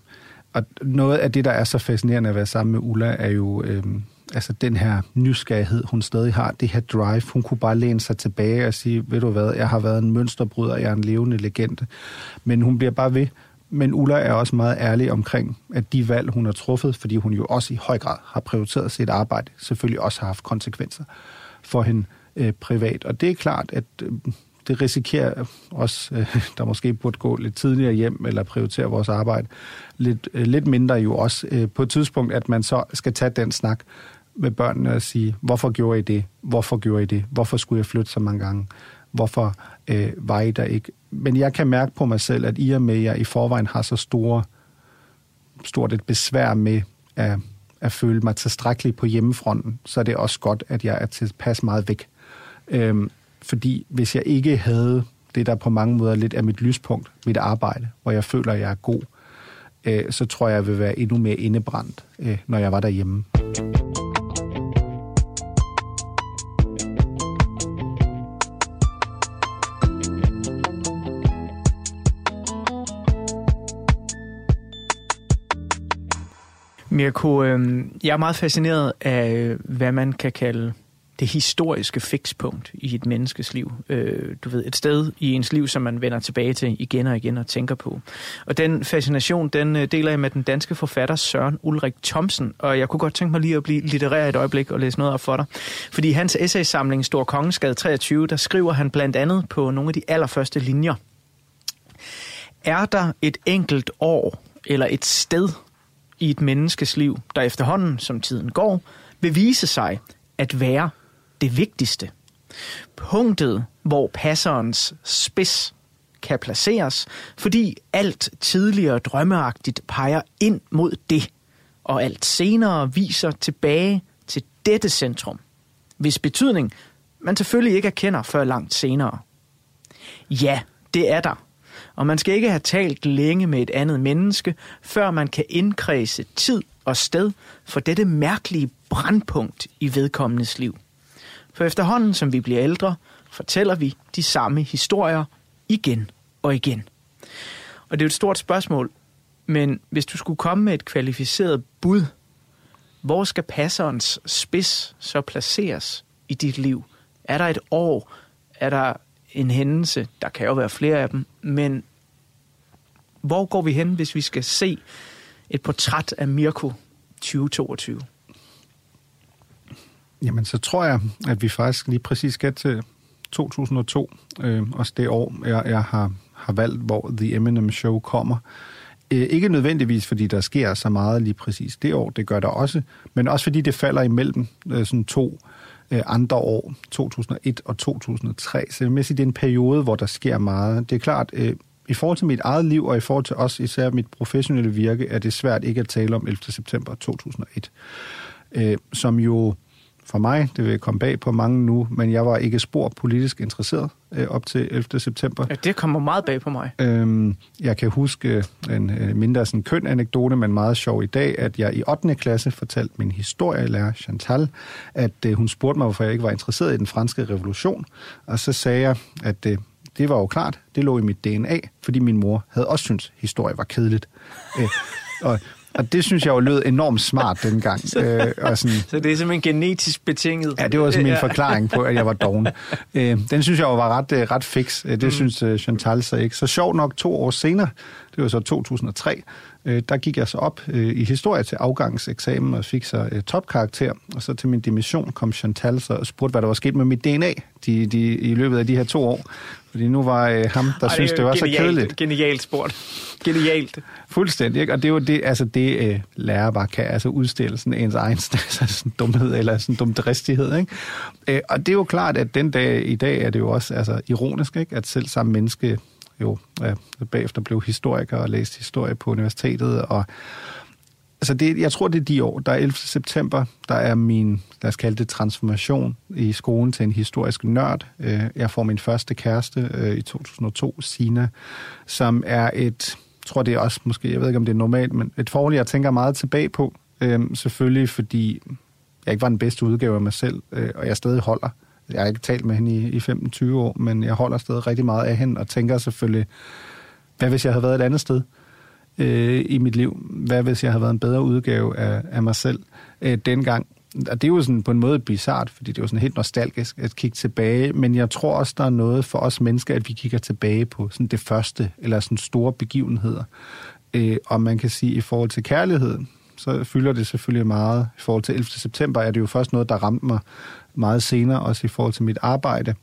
og noget af det, der er så fascinerende at være sammen med Ulla, er jo øh, altså den her nysgerrighed, hun stadig har, det her drive. Hun kunne bare læne sig tilbage og sige, ved du hvad, jeg har været en mønsterbryder, jeg er en levende legende. Men hun bliver bare ved. Men Ulla er også meget ærlig omkring, at de valg, hun har truffet, fordi hun jo også i høj grad har prioriteret sit arbejde, selvfølgelig også har haft konsekvenser for hende øh, privat. Og det er klart, at øh, det risikerer os, øh, der måske burde gå lidt tidligere hjem, eller prioritere vores arbejde lidt, øh, lidt mindre jo også øh, på et tidspunkt, at man så skal tage den snak med børnene og sige, hvorfor gjorde I det? Hvorfor gjorde I det? Hvorfor skulle jeg flytte så mange gange? Hvorfor øh, var I der ikke? Men jeg kan mærke på mig selv, at i og med, at jeg i forvejen har så store, stort et besvær med at, at føle mig tilstrækkelig på hjemmefronten, så er det også godt, at jeg er tilpas meget væk. Øhm, fordi hvis jeg ikke havde det, der på mange måder lidt er mit lyspunkt, mit arbejde, hvor jeg føler, at jeg er god, øh, så tror jeg, jeg vil være endnu mere indebrændt, øh, når jeg var derhjemme. Mirko, øh, jeg er meget fascineret af, hvad man kan kalde det historiske fikspunkt i et menneskes liv. Øh, du ved, et sted i ens liv, som man vender tilbage til igen og igen og tænker på. Og den fascination, den øh, deler jeg med den danske forfatter Søren Ulrik Thomsen, og jeg kunne godt tænke mig lige at blive litterær et øjeblik og læse noget op for dig. Fordi i hans essaysamling Stor Kongeskade 23, der skriver han blandt andet på nogle af de allerførste linjer. Er der et enkelt år eller et sted i et menneskes liv, der efterhånden, som tiden går, vil vise sig at være det vigtigste. Punktet, hvor passerens spids kan placeres, fordi alt tidligere drømmeagtigt peger ind mod det, og alt senere viser tilbage til dette centrum, hvis betydning man selvfølgelig ikke erkender før langt senere. Ja, det er der. Og man skal ikke have talt længe med et andet menneske, før man kan indkredse tid og sted for dette mærkelige brandpunkt i vedkommendes liv. For efterhånden, som vi bliver ældre, fortæller vi de samme historier igen og igen. Og det er jo et stort spørgsmål, men hvis du skulle komme med et kvalificeret bud, hvor skal passerens spids så placeres i dit liv? Er der et år? Er der en hændelse? Der kan jo være flere af dem, men hvor går vi hen, hvis vi skal se et portræt af Mirko 2022? Jamen, så tror jeg, at vi faktisk lige præcis skal til 2002, øh, også det år, jeg, jeg har, har valgt, hvor The Eminem Show kommer. Øh, ikke nødvendigvis, fordi der sker så meget lige præcis det år, det gør der også, men også fordi det falder imellem øh, sådan to øh, Øh, andre år, 2001 og 2003. Så jeg vil sige, det er en periode, hvor der sker meget. Det er klart, øh, i forhold til mit eget liv, og i forhold til også især mit professionelle virke, er det svært ikke at tale om 11. september 2001, øh, som jo for mig, det vil komme bag på mange nu, men jeg var ikke spor politisk interesseret øh, op til 11. september. Ja, det kommer meget bag på mig. Øhm, jeg kan huske en øh, mindre sådan køn anekdote, men meget sjov i dag, at jeg i 8. klasse fortalte min historielærer Chantal, at øh, hun spurgte mig, hvorfor jeg ikke var interesseret i den franske revolution. Og så sagde jeg, at øh, det var jo klart, det lå i mit DNA, fordi min mor havde også syntes, historie var kedeligt. øh, og og det synes jeg jo lød enormt smart <laughs> dengang. så, øh, og sådan, så det er simpelthen genetisk betinget? Ja, det var sådan min forklaring på, at jeg var doven. <laughs> Øh, den synes jeg jo var ret, øh, ret fix. Øh, Det mm. synes øh, Chantal så ikke. Så sjovt nok to år senere, det var så 2003, øh, der gik jeg så op øh, i historie til afgangseksamen og fik så øh, topkarakter. Og så til min dimission kom Chantal så og spurgte, hvad der var sket med mit DNA de, de, i løbet af de her to år. Fordi nu var øh, ham, der Ej, synes det var så genialt, kedeligt. Genialt spurgt. Genialt. Fuldstændig, ikke? Og det er jo det, altså det øh, lærer bare kan, altså udstille sådan ens egen <laughs> altså sådan dumhed eller sådan dum dristighed, ikke? Øh, og det er jo klart, at den dag i dag er det jo også altså, ironisk, ikke? At selv samme menneske jo øh, bagefter blev historiker og læste historie på universitetet, og altså det, jeg tror, det er de år, der er 11. september, der er min, lad os kalde det, transformation i skolen til en historisk nørd. Øh, Jeg får min første kæreste øh, i 2002, Sina, som er et, tror det er også måske, jeg ved ikke om det er normalt, men et forhold, jeg tænker meget tilbage på. Øh, selvfølgelig fordi jeg ikke var den bedste udgave af mig selv, øh, og jeg stadig holder. Jeg har ikke talt med hende i, i 15-20 år, men jeg holder stadig rigtig meget af hende, og tænker selvfølgelig, hvad hvis jeg havde været et andet sted øh, i mit liv? Hvad hvis jeg havde været en bedre udgave af, af mig selv øh, dengang? Og det er jo sådan på en måde bizart, fordi det er jo sådan helt nostalgisk at kigge tilbage, men jeg tror også, der er noget for os mennesker, at vi kigger tilbage på sådan det første, eller sådan store begivenheder. Øh, og man kan sige, i forhold til kærligheden, så fylder det selvfølgelig meget. I forhold til 11. september er det jo først noget, der ramte mig meget senere, også i forhold til mit arbejde.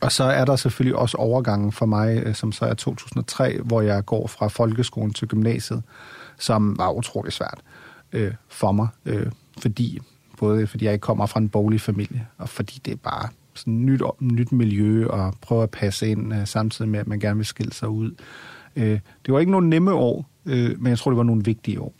Og så er der selvfølgelig også overgangen for mig, øh, som så er 2003, hvor jeg går fra folkeskolen til gymnasiet, som var utrolig svært øh, for mig, øh, fordi både fordi jeg ikke kommer fra en boglig familie, og fordi det er bare sådan nyt, nyt miljø og prøve at passe ind, øh, samtidig med, at man gerne vil skille sig ud. Øh, det var ikke nogle nemme år, øh, men jeg tror, det var nogle vigtige år.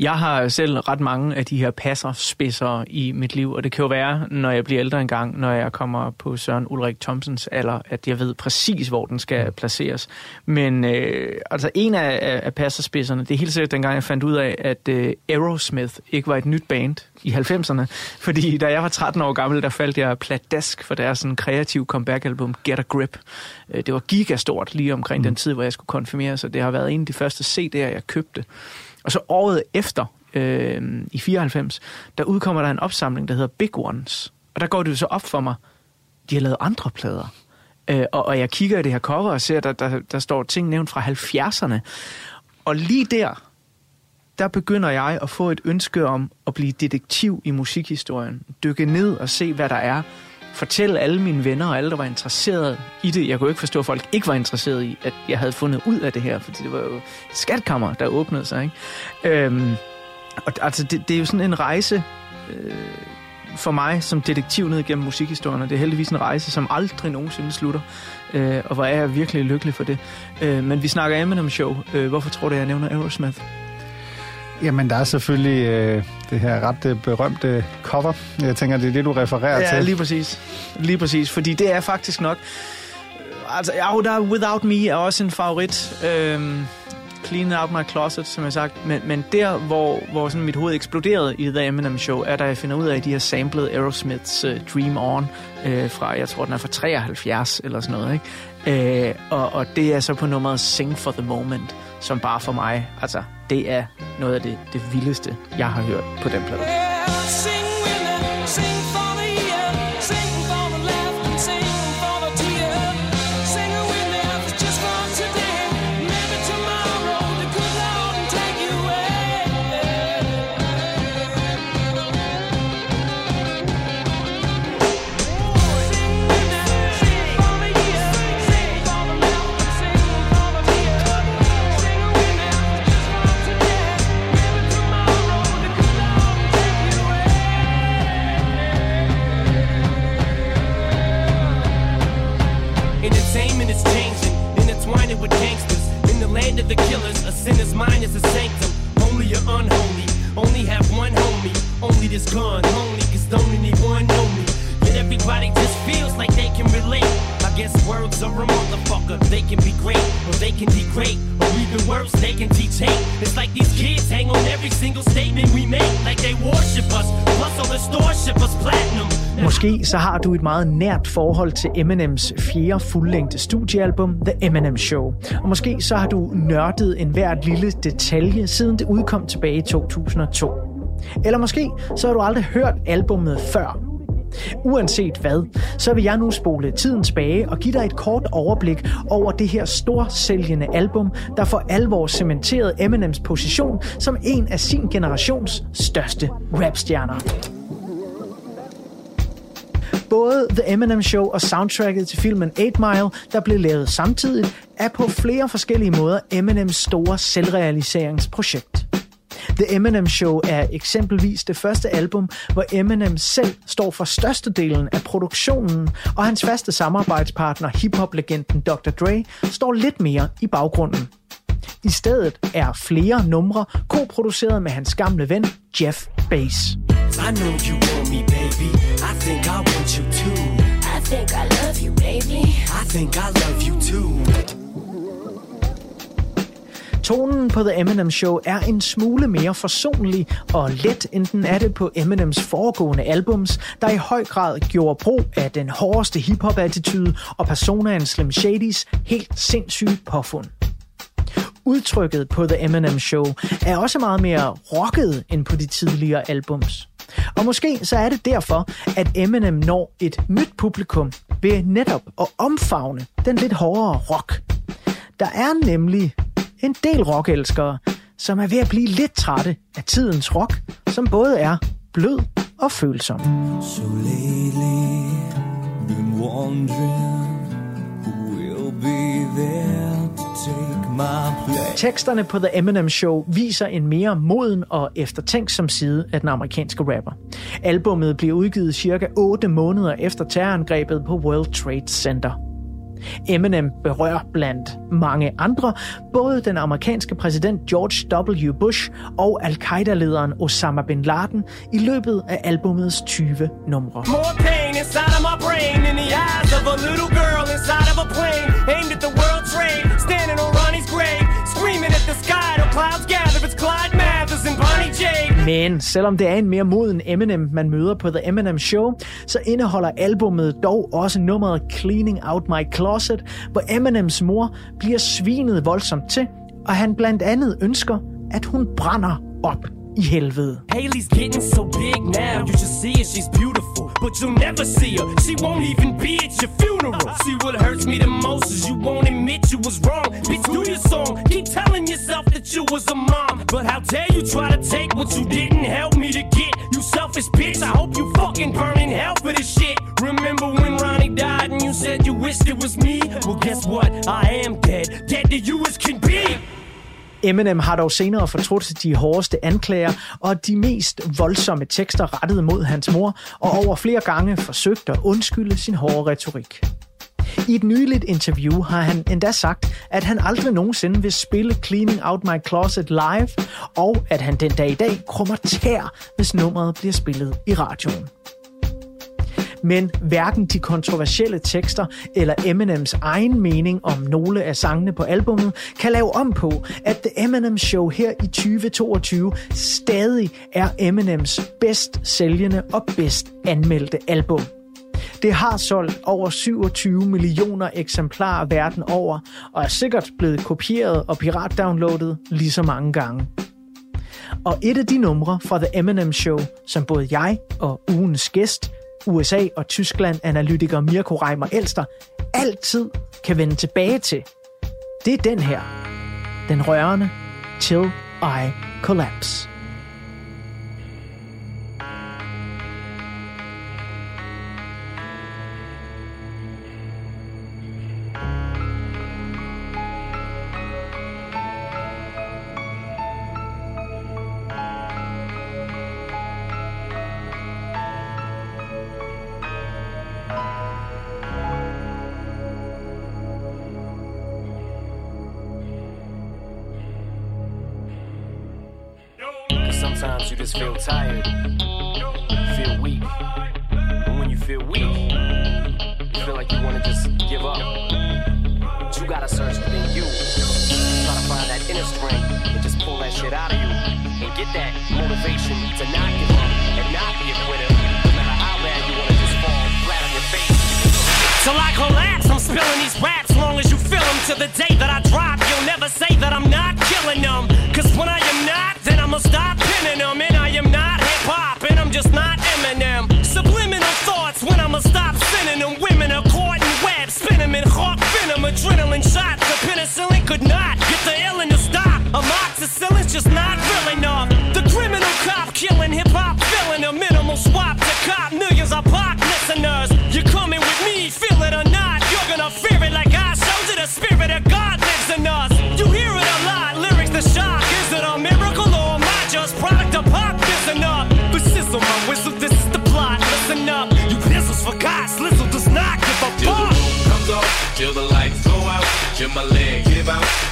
Jeg har selv ret mange af de her passerspidser i mit liv, og det kan jo være, når jeg bliver ældre engang, når jeg kommer på Søren Ulrik Thomsens alder, at jeg ved præcis, hvor den skal placeres. Men øh, altså en af, af passerspidserne, det er helt sikkert dengang, jeg fandt ud af, at øh, Aerosmith ikke var et nyt band i 90'erne. <laughs> Fordi da jeg var 13 år gammel, der faldt jeg pladask for deres sådan, kreative comeback-album Get a Grip. Øh, Det var gigastort lige omkring mm. den tid, hvor jeg skulle konfirmere, så det har været en af de første CD'er, jeg købte. Og så året efter, øh, i 94, der udkommer der en opsamling, der hedder Big Ones. Og der går det jo så op for mig, de har lavet andre plader. Øh, og, og jeg kigger i det her cover og ser, at der, der, der står ting nævnt fra 70'erne. Og lige der, der begynder jeg at få et ønske om at blive detektiv i musikhistorien. Dykke ned og se, hvad der er. Fortælle alle mine venner og alle, der var interesseret i det. Jeg kunne ikke forstå, at folk ikke var interesseret i, at jeg havde fundet ud af det her, fordi det var jo et skatkammer, der åbnede sig. Ikke? Øhm, og altså, det, det er jo sådan en rejse øh, for mig som detektiv ned gennem musikhistorien, og det er heldigvis en rejse, som aldrig nogensinde slutter. Øh, og hvor er jeg virkelig lykkelig for det. Øh, men vi snakker Eminem Show. Øh, hvorfor tror du, jeg nævner Aerosmith? Jamen, der er selvfølgelig øh, det her ret øh, berømte cover. Jeg tænker, det er det, du refererer Ja, til. lige præcis. Lige præcis, fordi det er faktisk nok... Altså, ja, der er Without Me er også en favorit. Øhm, Clean Out My Closet, som jeg har sagt. Men, men der, hvor, hvor sådan mit hoved eksploderede i The Eminem Show, er da jeg finder ud af, at de har samlet Aerosmiths uh, Dream On øh, fra, jeg tror, den er fra 73 eller sådan noget. Ikke? Øh, og, og det er så på nummeret Sing for the Moment, som bare for mig, altså, det er noget af det, det vildeste, jeg har hørt på den plade. Sing with me, sing for is gone, lonely, cause don't anyone know me. Yet everybody just feels like they can relate. I guess words are a motherfucker. They can be great, or they can degrade, or even worse, they can teach hate. It's like these kids hang on every single statement we make, like they worship us. Plus all the stores ship us platinum. Måske så har du et meget nært forhold til Eminems fjerde fuldlængde studiealbum, The Eminem Show. Og måske så har du nørdet en hvert lille detalje, siden det udkom tilbage i 2002. Eller måske så har du aldrig hørt albummet før. Uanset hvad, så vil jeg nu spole tiden tilbage og give dig et kort overblik over det her storsælgende album, der for alvor cementerede Eminems position som en af sin generations største rapstjerner. Både The Eminem Show og soundtracket til filmen 8 Mile, der blev lavet samtidig, er på flere forskellige måder Eminems store selvrealiseringsprojekt. The Eminem Show er eksempelvis det første album, hvor Eminem selv står for størstedelen af produktionen, og hans faste samarbejdspartner, hiphop-legenden Dr. Dre, står lidt mere i baggrunden. I stedet er flere numre koproduceret med hans gamle ven Jeff Bass. I know you want me, baby. I think I want you too. I think I love you, baby. I think I love you Tonen på The Eminem Show er en smule mere forsonlig og let, end den er det på Eminems foregående albums, der i høj grad gjorde brug af den hårdeste hiphop-attitude og personaen Slim Shadys helt sindssyge påfund. Udtrykket på The Eminem Show er også meget mere rocket end på de tidligere albums. Og måske så er det derfor, at Eminem når et nyt publikum ved netop at omfavne den lidt hårdere rock. Der er nemlig en del rockelskere, som er ved at blive lidt trætte af tidens rock, som både er blød og følsom. So lately, been wondering who will be there to take my place. Teksterne på The Eminem Show viser en mere moden og eftertænksom side af den amerikanske rapper. Albummet bliver udgivet cirka 8 måneder efter terrorangrebet på World Trade Center. Eminem berører blandt mange andre både den amerikanske præsident George W. Bush og al-Qaida-lederen Osama bin Laden i løbet af albumets 20 numre. More pain inside of my brain in the eyes of a little girl inside of a plane Men selvom det er en mere moden Eminem, man møder på The Eminem Show, så indeholder albummet dog også nummeret Cleaning Out My Closet, hvor Eminems mor bliver svinet voldsomt til, og han blandt andet ønsker, at hun brænder op i helvede. Haley's getting so big now, you should see it, she's beautiful. But you'll never see her, she won't even be at your funeral. See what hurts me the most is you won't admit you was wrong. Bitch, do your song, keep telling yourself that you was a mom. But how dare you try to take what you didn't help me to get? You selfish bitch, I hope you fucking burn in hell for this shit. Remember when Ronnie died and you said you wished it was me? Well, guess what? I am dead, dead to you as can be. Eminem har dog senere fortrudt de hårdeste anklager og de mest voldsomme tekster rettet mod hans mor, og over flere gange forsøgt at undskylde sin hårde retorik. I et nyligt interview har han endda sagt, at han aldrig nogensinde vil spille Cleaning Out My Closet live, og at han den dag i dag krummer tær, hvis nummeret bliver spillet i radioen. Men hverken de kontroversielle tekster eller Eminems egen mening om nogle af sangene på albummet kan lave om på, at The Eminem Show her i 2022 stadig er Eminems bedst sælgende og bedst anmeldte album. Det har solgt over 27 millioner eksemplarer verden over, og er sikkert blevet kopieret og piratdownloadet lige så mange gange. Og et af de numre fra The Eminem Show, som både jeg og ugens gæst, USA og Tyskland-analytiker Mirko Reimer Elster, altid kan vende tilbage til, det er den her. Den rørende Till I Collapse. adrenaline shot.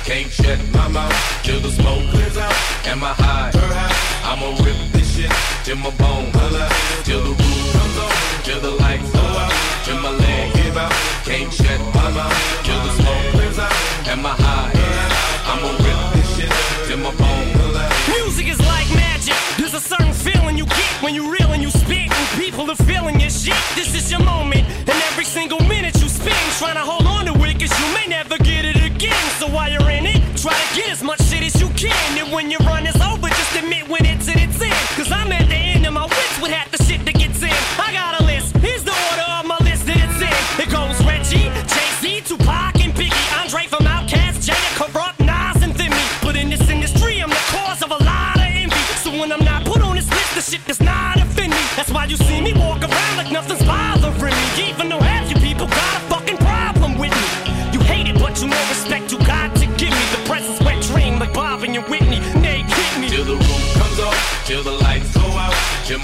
Can't shut my mouth, till the smoke clears out, and my high, I'ma rip this shit, till my bone holla, till the roof comes off, till the lights go out, till my leg give out, can't shut my mouth,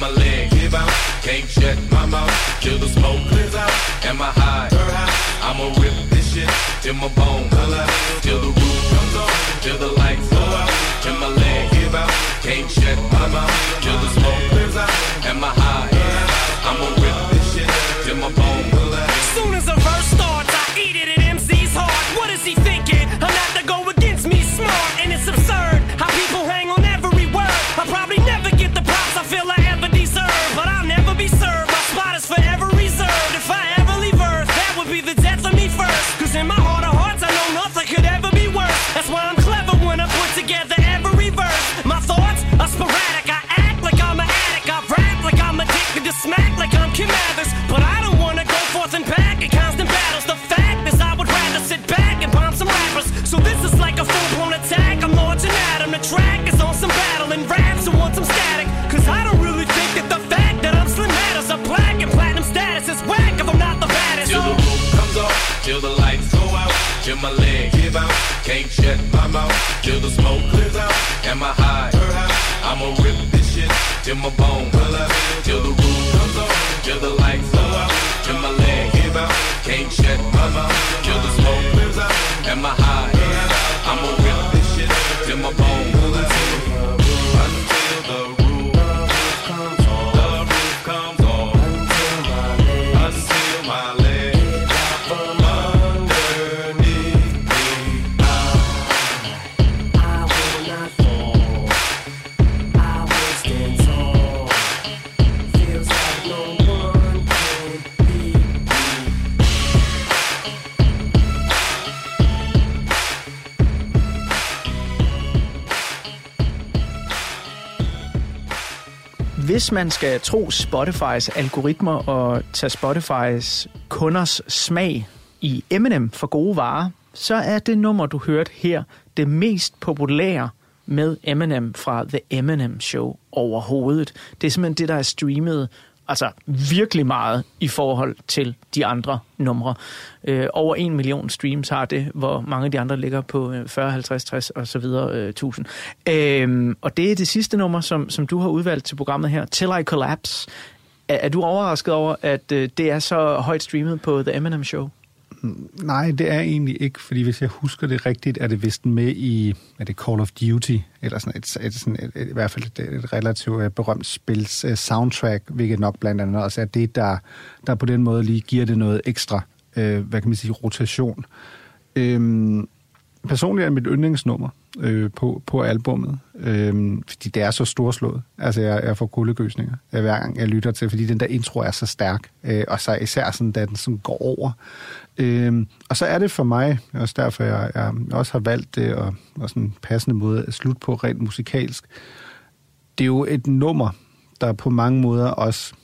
my leg give out. Can't shut my mouth, till the smoke clears out. Am I high? I'ma rip this shit till my bone color. Till the Hvis man skal tro Spotifys algoritmer og tage Spotifys kunders smag i M&M for gode varer, så er det nummer, du hørte her, det mest populære med Eminem fra The Eminem Show overhovedet. Det er simpelthen det, der er streamet altså virkelig meget i forhold til de andre numre. Øh, over en million streams har det, hvor mange af de andre ligger på 40, 50, 60 og så videre øh, tusind. Øh, og det er det sidste nummer, som, som du har udvalgt til programmet her, Till I Collapse. Er, er du overrasket over, at øh, det er så højt streamet på The Eminem Show? Nej, det er egentlig ikke, fordi hvis jeg husker det rigtigt, er det vist med i er det Call of Duty, eller sådan et, et, sådan et, et, i hvert fald et, et relativt øh, berømt spils uh, soundtrack, hvilket nok blandt andet også er det, der, der på den måde lige giver det noget ekstra, øh, hvad kan man sige, rotation. Øhm, personligt er det mit yndlingsnummer øh, på, på albummet, øh, fordi det er så storslået. Altså, jeg, jeg får kuldegøsninger øh, hver gang jeg lytter til, fordi den der intro er så stærk, øh, og så især sådan, da den sådan går over. Øh, og så er det for mig, også derfor jeg, jeg også har valgt det, og, og sådan en passende måde at slutte på rent musikalsk. Det er jo et nummer, der på mange måder også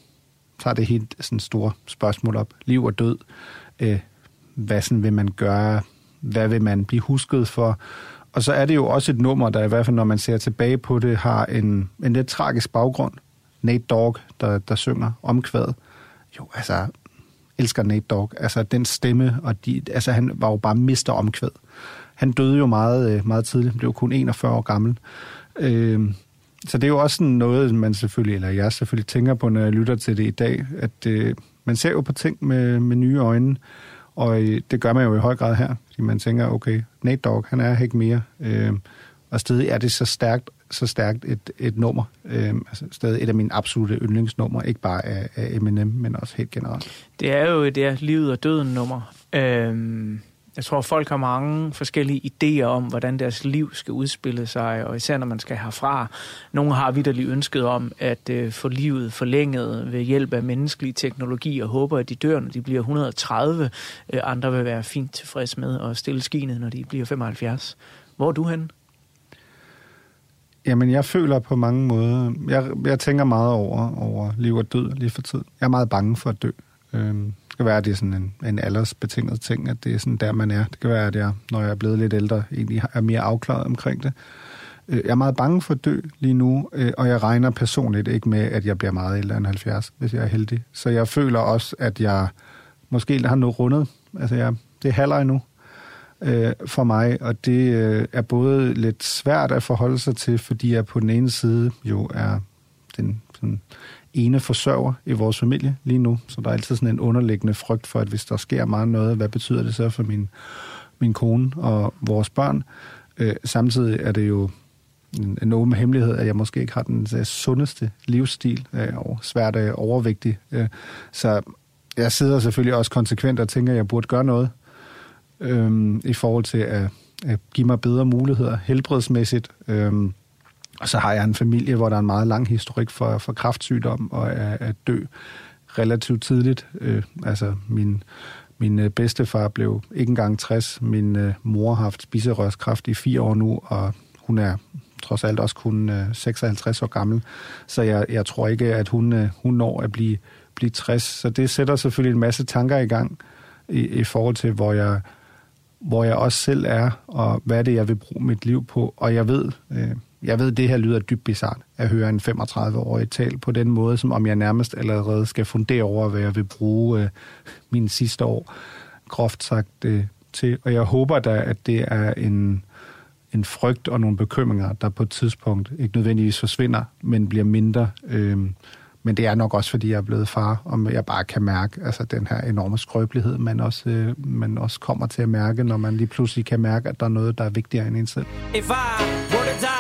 tager det helt sådan store spørgsmål op. Liv og død. Øh, hvad sådan vil man gøre? Hvad vil man blive husket for? Og så er det jo også et nummer, der i hvert fald, når man ser tilbage på det, har en, en lidt tragisk baggrund. Nate Dogg, der, der synger omkvædet. Jo, altså, elsker Nate Dogg. Altså, den stemme, og de, altså, han var jo bare mister omkvæd. Han døde jo meget, øh, meget tidligt. Han blev kun 41 år gammel. Øh, så det er jo også sådan noget, man selvfølgelig, eller jeg selvfølgelig tænker på, når jeg lytter til det i dag, at øh, man ser jo på ting med, med nye øjne, og øh, det gør man jo i høj grad her, fordi man tænker, okay, Nate Dogg, han er ikke mere, øh, og stadig er det så stærkt, så stærkt et, et nummer, Øhm, altså stadig et af mine absolute yndlingsnumre, ikke bare af, af Eminem, men også helt generelt. Det er jo det er livet og døden nummer. Øhm, Jeg tror, folk har mange forskellige idéer om, hvordan deres liv skal udspille sig, og især når man skal herfra. Nogle har vidderligt ønsket om at øh, få livet forlænget ved hjælp af menneskelig teknologi, og håber, at de dør, når de bliver 130. Øh, andre vil være fint tilfreds med at stille skinet, når de bliver 75. Hvor er du henne? Jamen, jeg føler på mange måder... Jeg, jeg tænker meget over, over liv og død lige for tid. Jeg er meget bange for at dø. Øhm, det kan være, at det er sådan en, en aldersbetinget ting, at det er sådan der, man er. Det kan være, at jeg, når jeg er blevet lidt ældre, egentlig er mere afklaret omkring det. Øh, Jeg er meget bange for at dø lige nu, øh, og jeg regner personligt ikke med, at jeg bliver meget ældre end 70, hvis jeg er heldig. Så jeg føler også, at jeg måske har noget rundet. Altså, jeg, det er halvleg nu øh, for mig, og det øh, er både lidt svært at forholde sig til, fordi jeg på den ene side jo er den sådan, ene forsørger i vores familie lige nu, så der er altid sådan en underliggende frygt for, at hvis der sker meget noget, hvad betyder det så for min, min kone og vores børn? Øh, samtidig er det jo en, en åben hemmelighed, at jeg måske ikke har den øh, sundeste livsstil, øh, og svært øh, overvægtig. Øh, så jeg sidder selvfølgelig også konsekvent og tænker, at jeg burde gøre noget øhm, i forhold til at, at give mig bedre muligheder helbredsmæssigt. Øhm, og så har jeg en familie, hvor der er en meget lang historik for, for kraftsygdom og at, at dø relativt tidligt. Øh, altså min, min øh, bedstefar blev ikke engang 60. Min øh, mor har haft spiserørskræft i fire år nu, og hun er trods alt også kun øh, 56 år gammel. Så jeg, jeg tror ikke, at hun, øh, hun når at blive, blive 60. Så det sætter selvfølgelig en masse tanker i gang i, i forhold til, hvor jeg, hvor jeg også selv er, og hvad er det, jeg vil bruge mit liv på. Og jeg ved, øh, jeg ved, det her lyder dybt bizart, at høre en 35-årig tal på den måde, som om jeg nærmest allerede skal fundere over, hvad jeg vil bruge øh, mine sidste år, groft sagt, øh, til. Og jeg håber da, at det er en, en frygt og nogle bekymringer, der på et tidspunkt ikke nødvendigvis forsvinder, men bliver mindre. Øh, men det er nok også, fordi jeg er blevet far, og jeg bare kan mærke altså, den her enorme skrøbelighed, man også, øh, man også kommer til at mærke, når man lige pludselig kan mærke, at der er noget, der er vigtigere end en selv. If I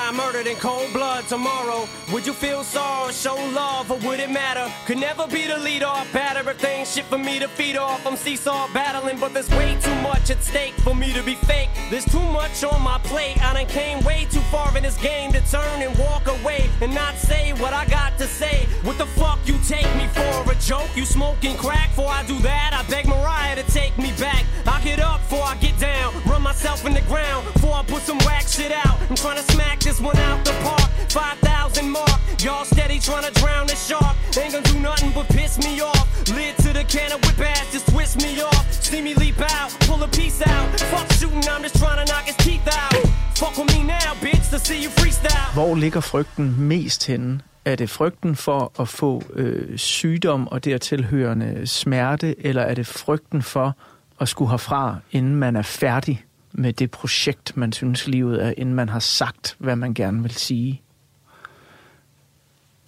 in cold blood tomorrow, would you feel sorrow, show love, or would it matter? Could never be the lead off, bad everything, shit for me to feed off. I'm seesaw battling, but there's way too much at stake for me to be fake. There's too much on my plate. I done came way too far in this game to turn and walk away and not say what I got to say. What the fuck you take me for a joke? You smoking crack? Before I do that, I beg Mariah to take me back. I get up before I get down, run myself in the ground before I put some whack shit out. I'm trying to smack this one out the park. 5,000 mark. Y'all steady trying to drown the shark. Ain't gonna do nothing but piss me off. Lid to the can of whip ass, just twist me off. See me leap out, pull a piece out. Fuck shooting, I'm just trying to knock his teeth out. Fuck with me now, bitch, to see you freestyle. Hvor ligger frygten mest henne? Er det frygten for at få øh, sygdom og dertilhørende smerte, eller er det frygten for at skulle herfra, inden man er færdig med det projekt, man synes livet er, inden man har sagt, hvad man gerne vil sige?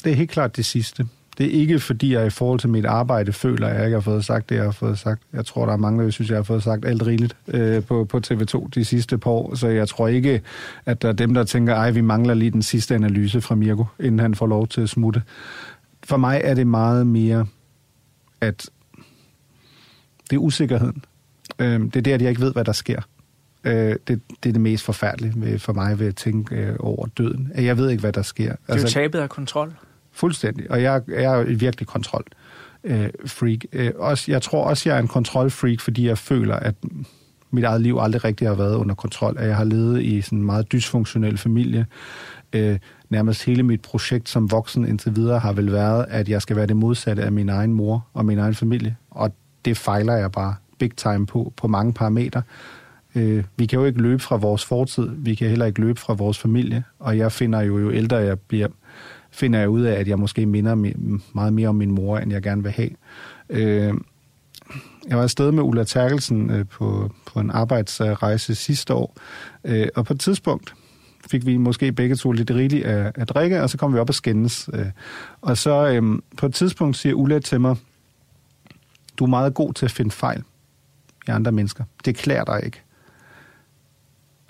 Det er helt klart det sidste. Det er ikke, fordi jeg i forhold til mit arbejde føler, at jeg ikke har fået sagt det, jeg har fået sagt. Jeg tror, der er mange, der synes, jeg har fået sagt alt rigeligt øh, på, på TV2 de sidste par år. Så jeg tror ikke, at der er dem, der tænker, ej, vi mangler lige den sidste analyse fra Mirko, inden han får lov til at smutte. For mig er det meget mere, at det er usikkerheden. Øh, det er det, at jeg ikke ved, hvad der sker. Øh, det, det er det mest forfærdelige ved, for mig ved at tænke øh, over døden. At Jeg ved ikke, hvad der sker. Det er jo tabet af kontrol. Fuldstændig. Og jeg, jeg er virkelig kontrol øh, freak. Øh, også, jeg tror også, jeg er en kontrolfreak, fordi jeg føler, at mit eget liv aldrig rigtig har været under kontrol. At jeg har levet i sådan en meget dysfunktionel familie. Øh, nærmest hele mit projekt som voksen indtil videre har vel været, at jeg skal være det modsatte af min egen mor og min egen familie. Og det fejler jeg bare big time på, på mange parametre. Øh, vi kan jo ikke løbe fra vores fortid, vi kan heller ikke løbe fra vores familie, og jeg finder jo, jo ældre jeg bliver, finder jeg ud af, at jeg måske minder mi- meget mere om min mor, end jeg gerne vil have. Øh, jeg var afsted med Ulla Terkelsen øh, på, på en arbejdsrejse sidste år, øh, og på et tidspunkt fik vi måske begge to lidt rigeligt af, at drikke, og så kom vi op og skændes. Øh, og så øh, på et tidspunkt siger Ulla til mig, du er meget god til at finde fejl i andre mennesker. Det klæder dig ikke.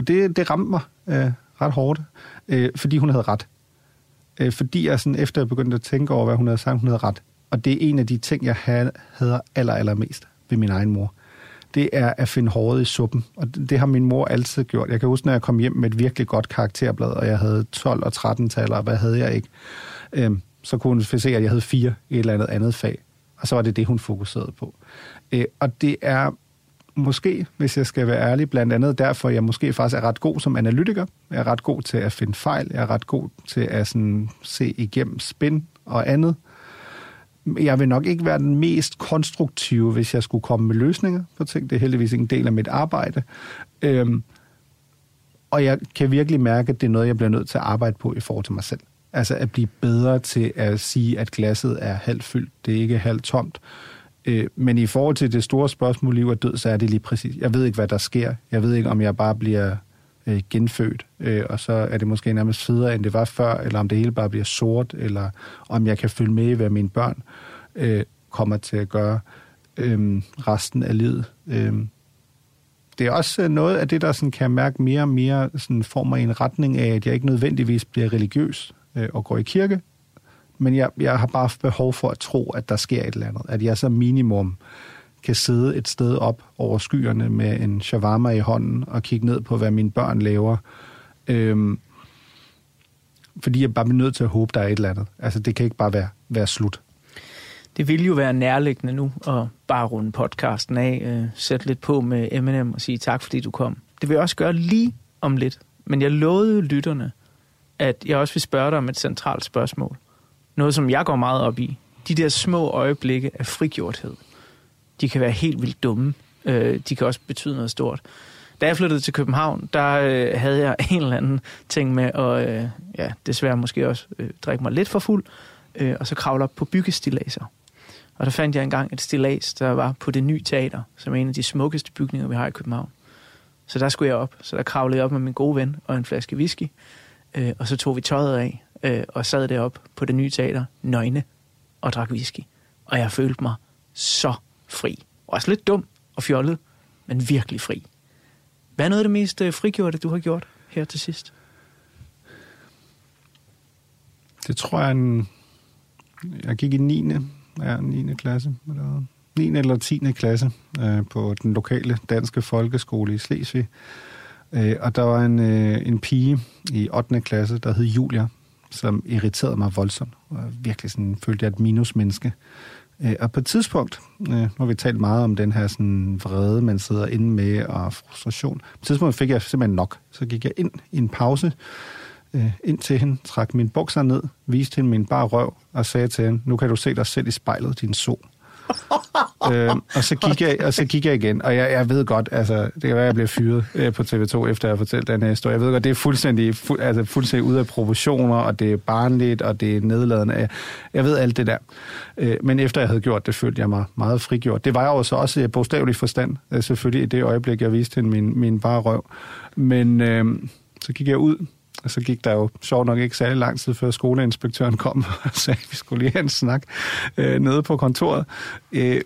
Og det, det ramte mig øh, ret hårdt, øh, fordi hun havde ret. Øh, fordi jeg sådan, efter jeg begyndte at tænke over, hvad hun havde sagt, hun havde ret. Og det er en af de ting, jeg hader aller, allermest ved min egen mor. det er at finde håret i suppen. Og det, det har min mor altid gjort. Jeg kan huske, når jeg kom hjem med et virkelig godt karakterblad, og jeg havde 12 og 13 taler, og hvad havde jeg ikke? Øh, så kunne hun se, at jeg havde fire i et eller andet andet fag. Og så var det det, hun fokuserede på. Øh, og det er måske, hvis jeg skal være ærlig, blandt andet derfor, jeg måske faktisk er ret god som analytiker. Jeg er ret god til at finde fejl. Jeg er ret god til at sådan, se igennem spin og andet. Jeg vil nok ikke være den mest konstruktive, hvis jeg skulle komme med løsninger på ting. Det er heldigvis ikke en del af mit arbejde. Øhm, og jeg kan virkelig mærke, at det er noget, jeg bliver nødt til at arbejde på i forhold til mig selv. Altså at blive bedre til at sige, at glasset er halvt fyldt, det er ikke halvt tomt. Øh, men i forhold til det store spørgsmål, liv og død, så er det lige præcis. Jeg ved ikke, hvad der sker. Jeg ved ikke, om jeg bare bliver øh, genfødt, øh, og så er det måske nærmest federe, end det var før, eller om det hele bare bliver sort, eller om jeg kan følge med i, hvad mine børn øh, kommer til at gøre øh, resten af livet. Øh, det er også øh, noget af det, der sådan kan mærke mere og mere sådan former i en retning af, at jeg ikke nødvendigvis bliver religiøs øh, og går i kirke, men jeg, jeg har bare behov for at tro, at der sker et eller andet. At jeg så minimum kan sidde et sted op over skyerne med en shawarma i hånden og kigge ned på, hvad mine børn laver. Øhm, fordi jeg bare bliver nødt til at håbe, der er et eller andet. Altså, det kan ikke bare være, være slut. Det ville jo være nærliggende nu at bare runde podcasten af, øh, sætte lidt på med Eminem og sige tak, fordi du kom. Det vil jeg også gøre lige om lidt. Men jeg lovede lytterne, at jeg også vil spørge dig om et centralt spørgsmål. Noget, som jeg går meget op i. De der små øjeblikke af frigjorthed. De kan være helt vildt dumme. Øh, de kan også betyde noget stort. Da jeg flyttede til København, der øh, havde jeg en eller anden ting med at, øh, ja, desværre måske også øh, drikke mig lidt for fuld, øh, og så kravle op på byggestilaser. Og der fandt jeg engang et stilas, der var på det nye teater, som er en af de smukkeste bygninger, vi har i København. Så der skulle jeg op. Så der kravlede jeg op med min gode ven og en flaske whisky. Øh, og så tog vi tøjet af øh, og sad deroppe på det nye teater, nøgne, og drak whisky. Og jeg følte mig så fri. Også lidt dum og fjollet, men virkelig fri. Hvad er noget af det mest øh, frigjorte, du har gjort her til sidst? Det tror jeg, en, jeg gik i 9. Ja, 9. klasse. Eller 9. eller 10. klasse øh, på den lokale danske folkeskole i Slesvig. Øh, og der var en, øh, en pige i 8. klasse, der hed Julia, som irriterede mig voldsomt. Og virkelig sådan, følte jeg et minusmenneske. Øh, og på et tidspunkt, øh, nu har vi talt meget om den her sådan, vrede, man sidder inde med, og frustration. På et tidspunkt fik jeg simpelthen nok. Så gik jeg ind i en pause, øh, ind til hende, trak min bukser ned, viste hende min bare røv, og sagde til hende, nu kan du se dig selv i spejlet, din sol. <laughs> øh, og, så gik jeg, og så gik jeg igen, og jeg, jeg ved godt, altså, det kan være, at jeg bliver fyret øh, på TV2, efter jeg har fortalt den her historie. Jeg ved godt, det er fuldstændig, fu, altså, fuldstændig ude af proportioner, og det er barnligt, og det er nedladende. Jeg, jeg ved alt det der. Øh, men efter jeg havde gjort det, følte jeg mig meget frigjort. Det var jeg jo så også i bogstavelig forstand, øh, selvfølgelig i det øjeblik, jeg viste hende min, min bare røv. Men øh, så gik jeg ud, og så gik der jo sjovt nok ikke særlig lang tid, før skoleinspektøren kom <laughs> og sagde, at vi skulle lige have en snak øh, nede på kontoret. Øh,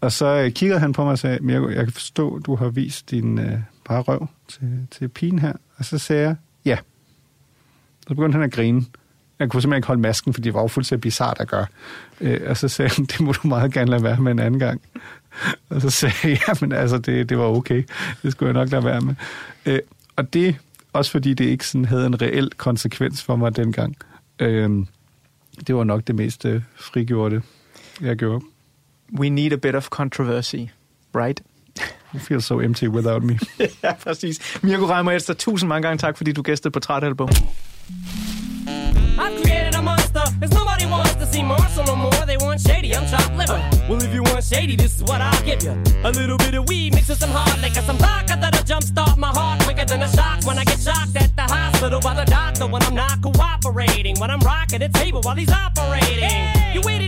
og så øh, kiggede han på mig og sagde, Mirko, jeg kan forstå, at du har vist din øh, bare røv til, til pigen her. Og så sagde jeg, ja. Så begyndte han at grine. Jeg kunne simpelthen ikke holde masken, fordi det var jo fuldstændig bizart at gøre. Øh, og så sagde han, <laughs> det må du meget gerne lade være med en anden gang. Og så sagde jeg, ja, men altså, det, det var okay. Det skulle jeg nok lade være med. Øh, og det også fordi det ikke sådan havde en reel konsekvens for mig dengang. Øhm, det var nok det mest øh, frigjorte, jeg gjorde. We need a bit of controversy, right? You feel so empty without me. <laughs> ja, præcis. Mirko Reimer Elster, tusind mange gange tak, fordi du gæstede på Trætalbum. See Marshall no more. They want shady, I'm chopped liver. Well, if you want shady, this is what I'll give you. A little bit of weed mixed with some hard liquor, some vodka that'll jumpstart my heart quicker than a shock when I get shocked at the hospital by the doctor when I'm not cooperating. When I'm rocking the table while he's operating. You waited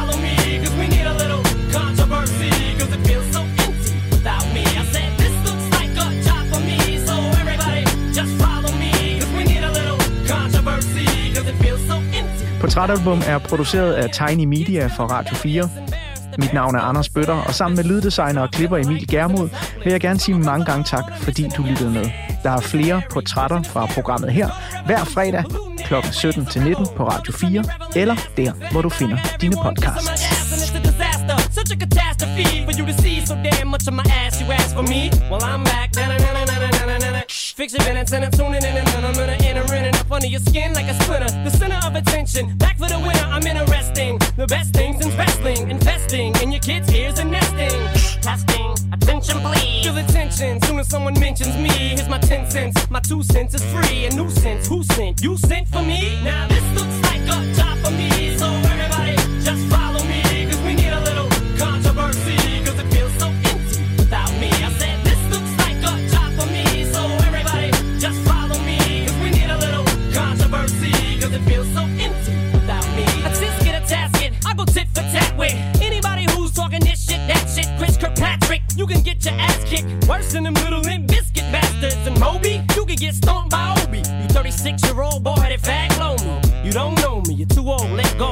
Portrætalbum er produceret af Tiny Media for Radio 4. Mit navn er Anders Bøtter, og sammen med lyddesigner og klipper Emil Germod vil jeg gerne sige mange gange tak, fordi du lyttede med. Der er flere portrætter fra programmet her hver fredag kl. 17-19 på Radio 4, eller der, hvor du finder dine podcasts. Such a catastrophe for you to see so damn much of my ass. You ask for me? Well, I'm back. Na-na-na-na-na-na-na-na. Minutes and I'm tuning in and then I'm gonna enter in and up under your skin like a splinter. The center of attention. Back for the winner, I'm interesting. The best things in wrestling, investing in your kids' ears and nesting. Testing, attention please. Feel the tension soon as someone mentions me. Here's my 10 cents. My two cents is free. A nuisance. Who sent? You sent for me? Now this looks like a job for me. So everybody just follow me. With anybody who's talking this shit, that shit. Chris Kirkpatrick, you can get your ass kicked. Worse than them little limp biscuit bastards. And Moby, you can get stomped by Obi. You 36 year old boy headed fag me. You don't know me, you're too old, let go.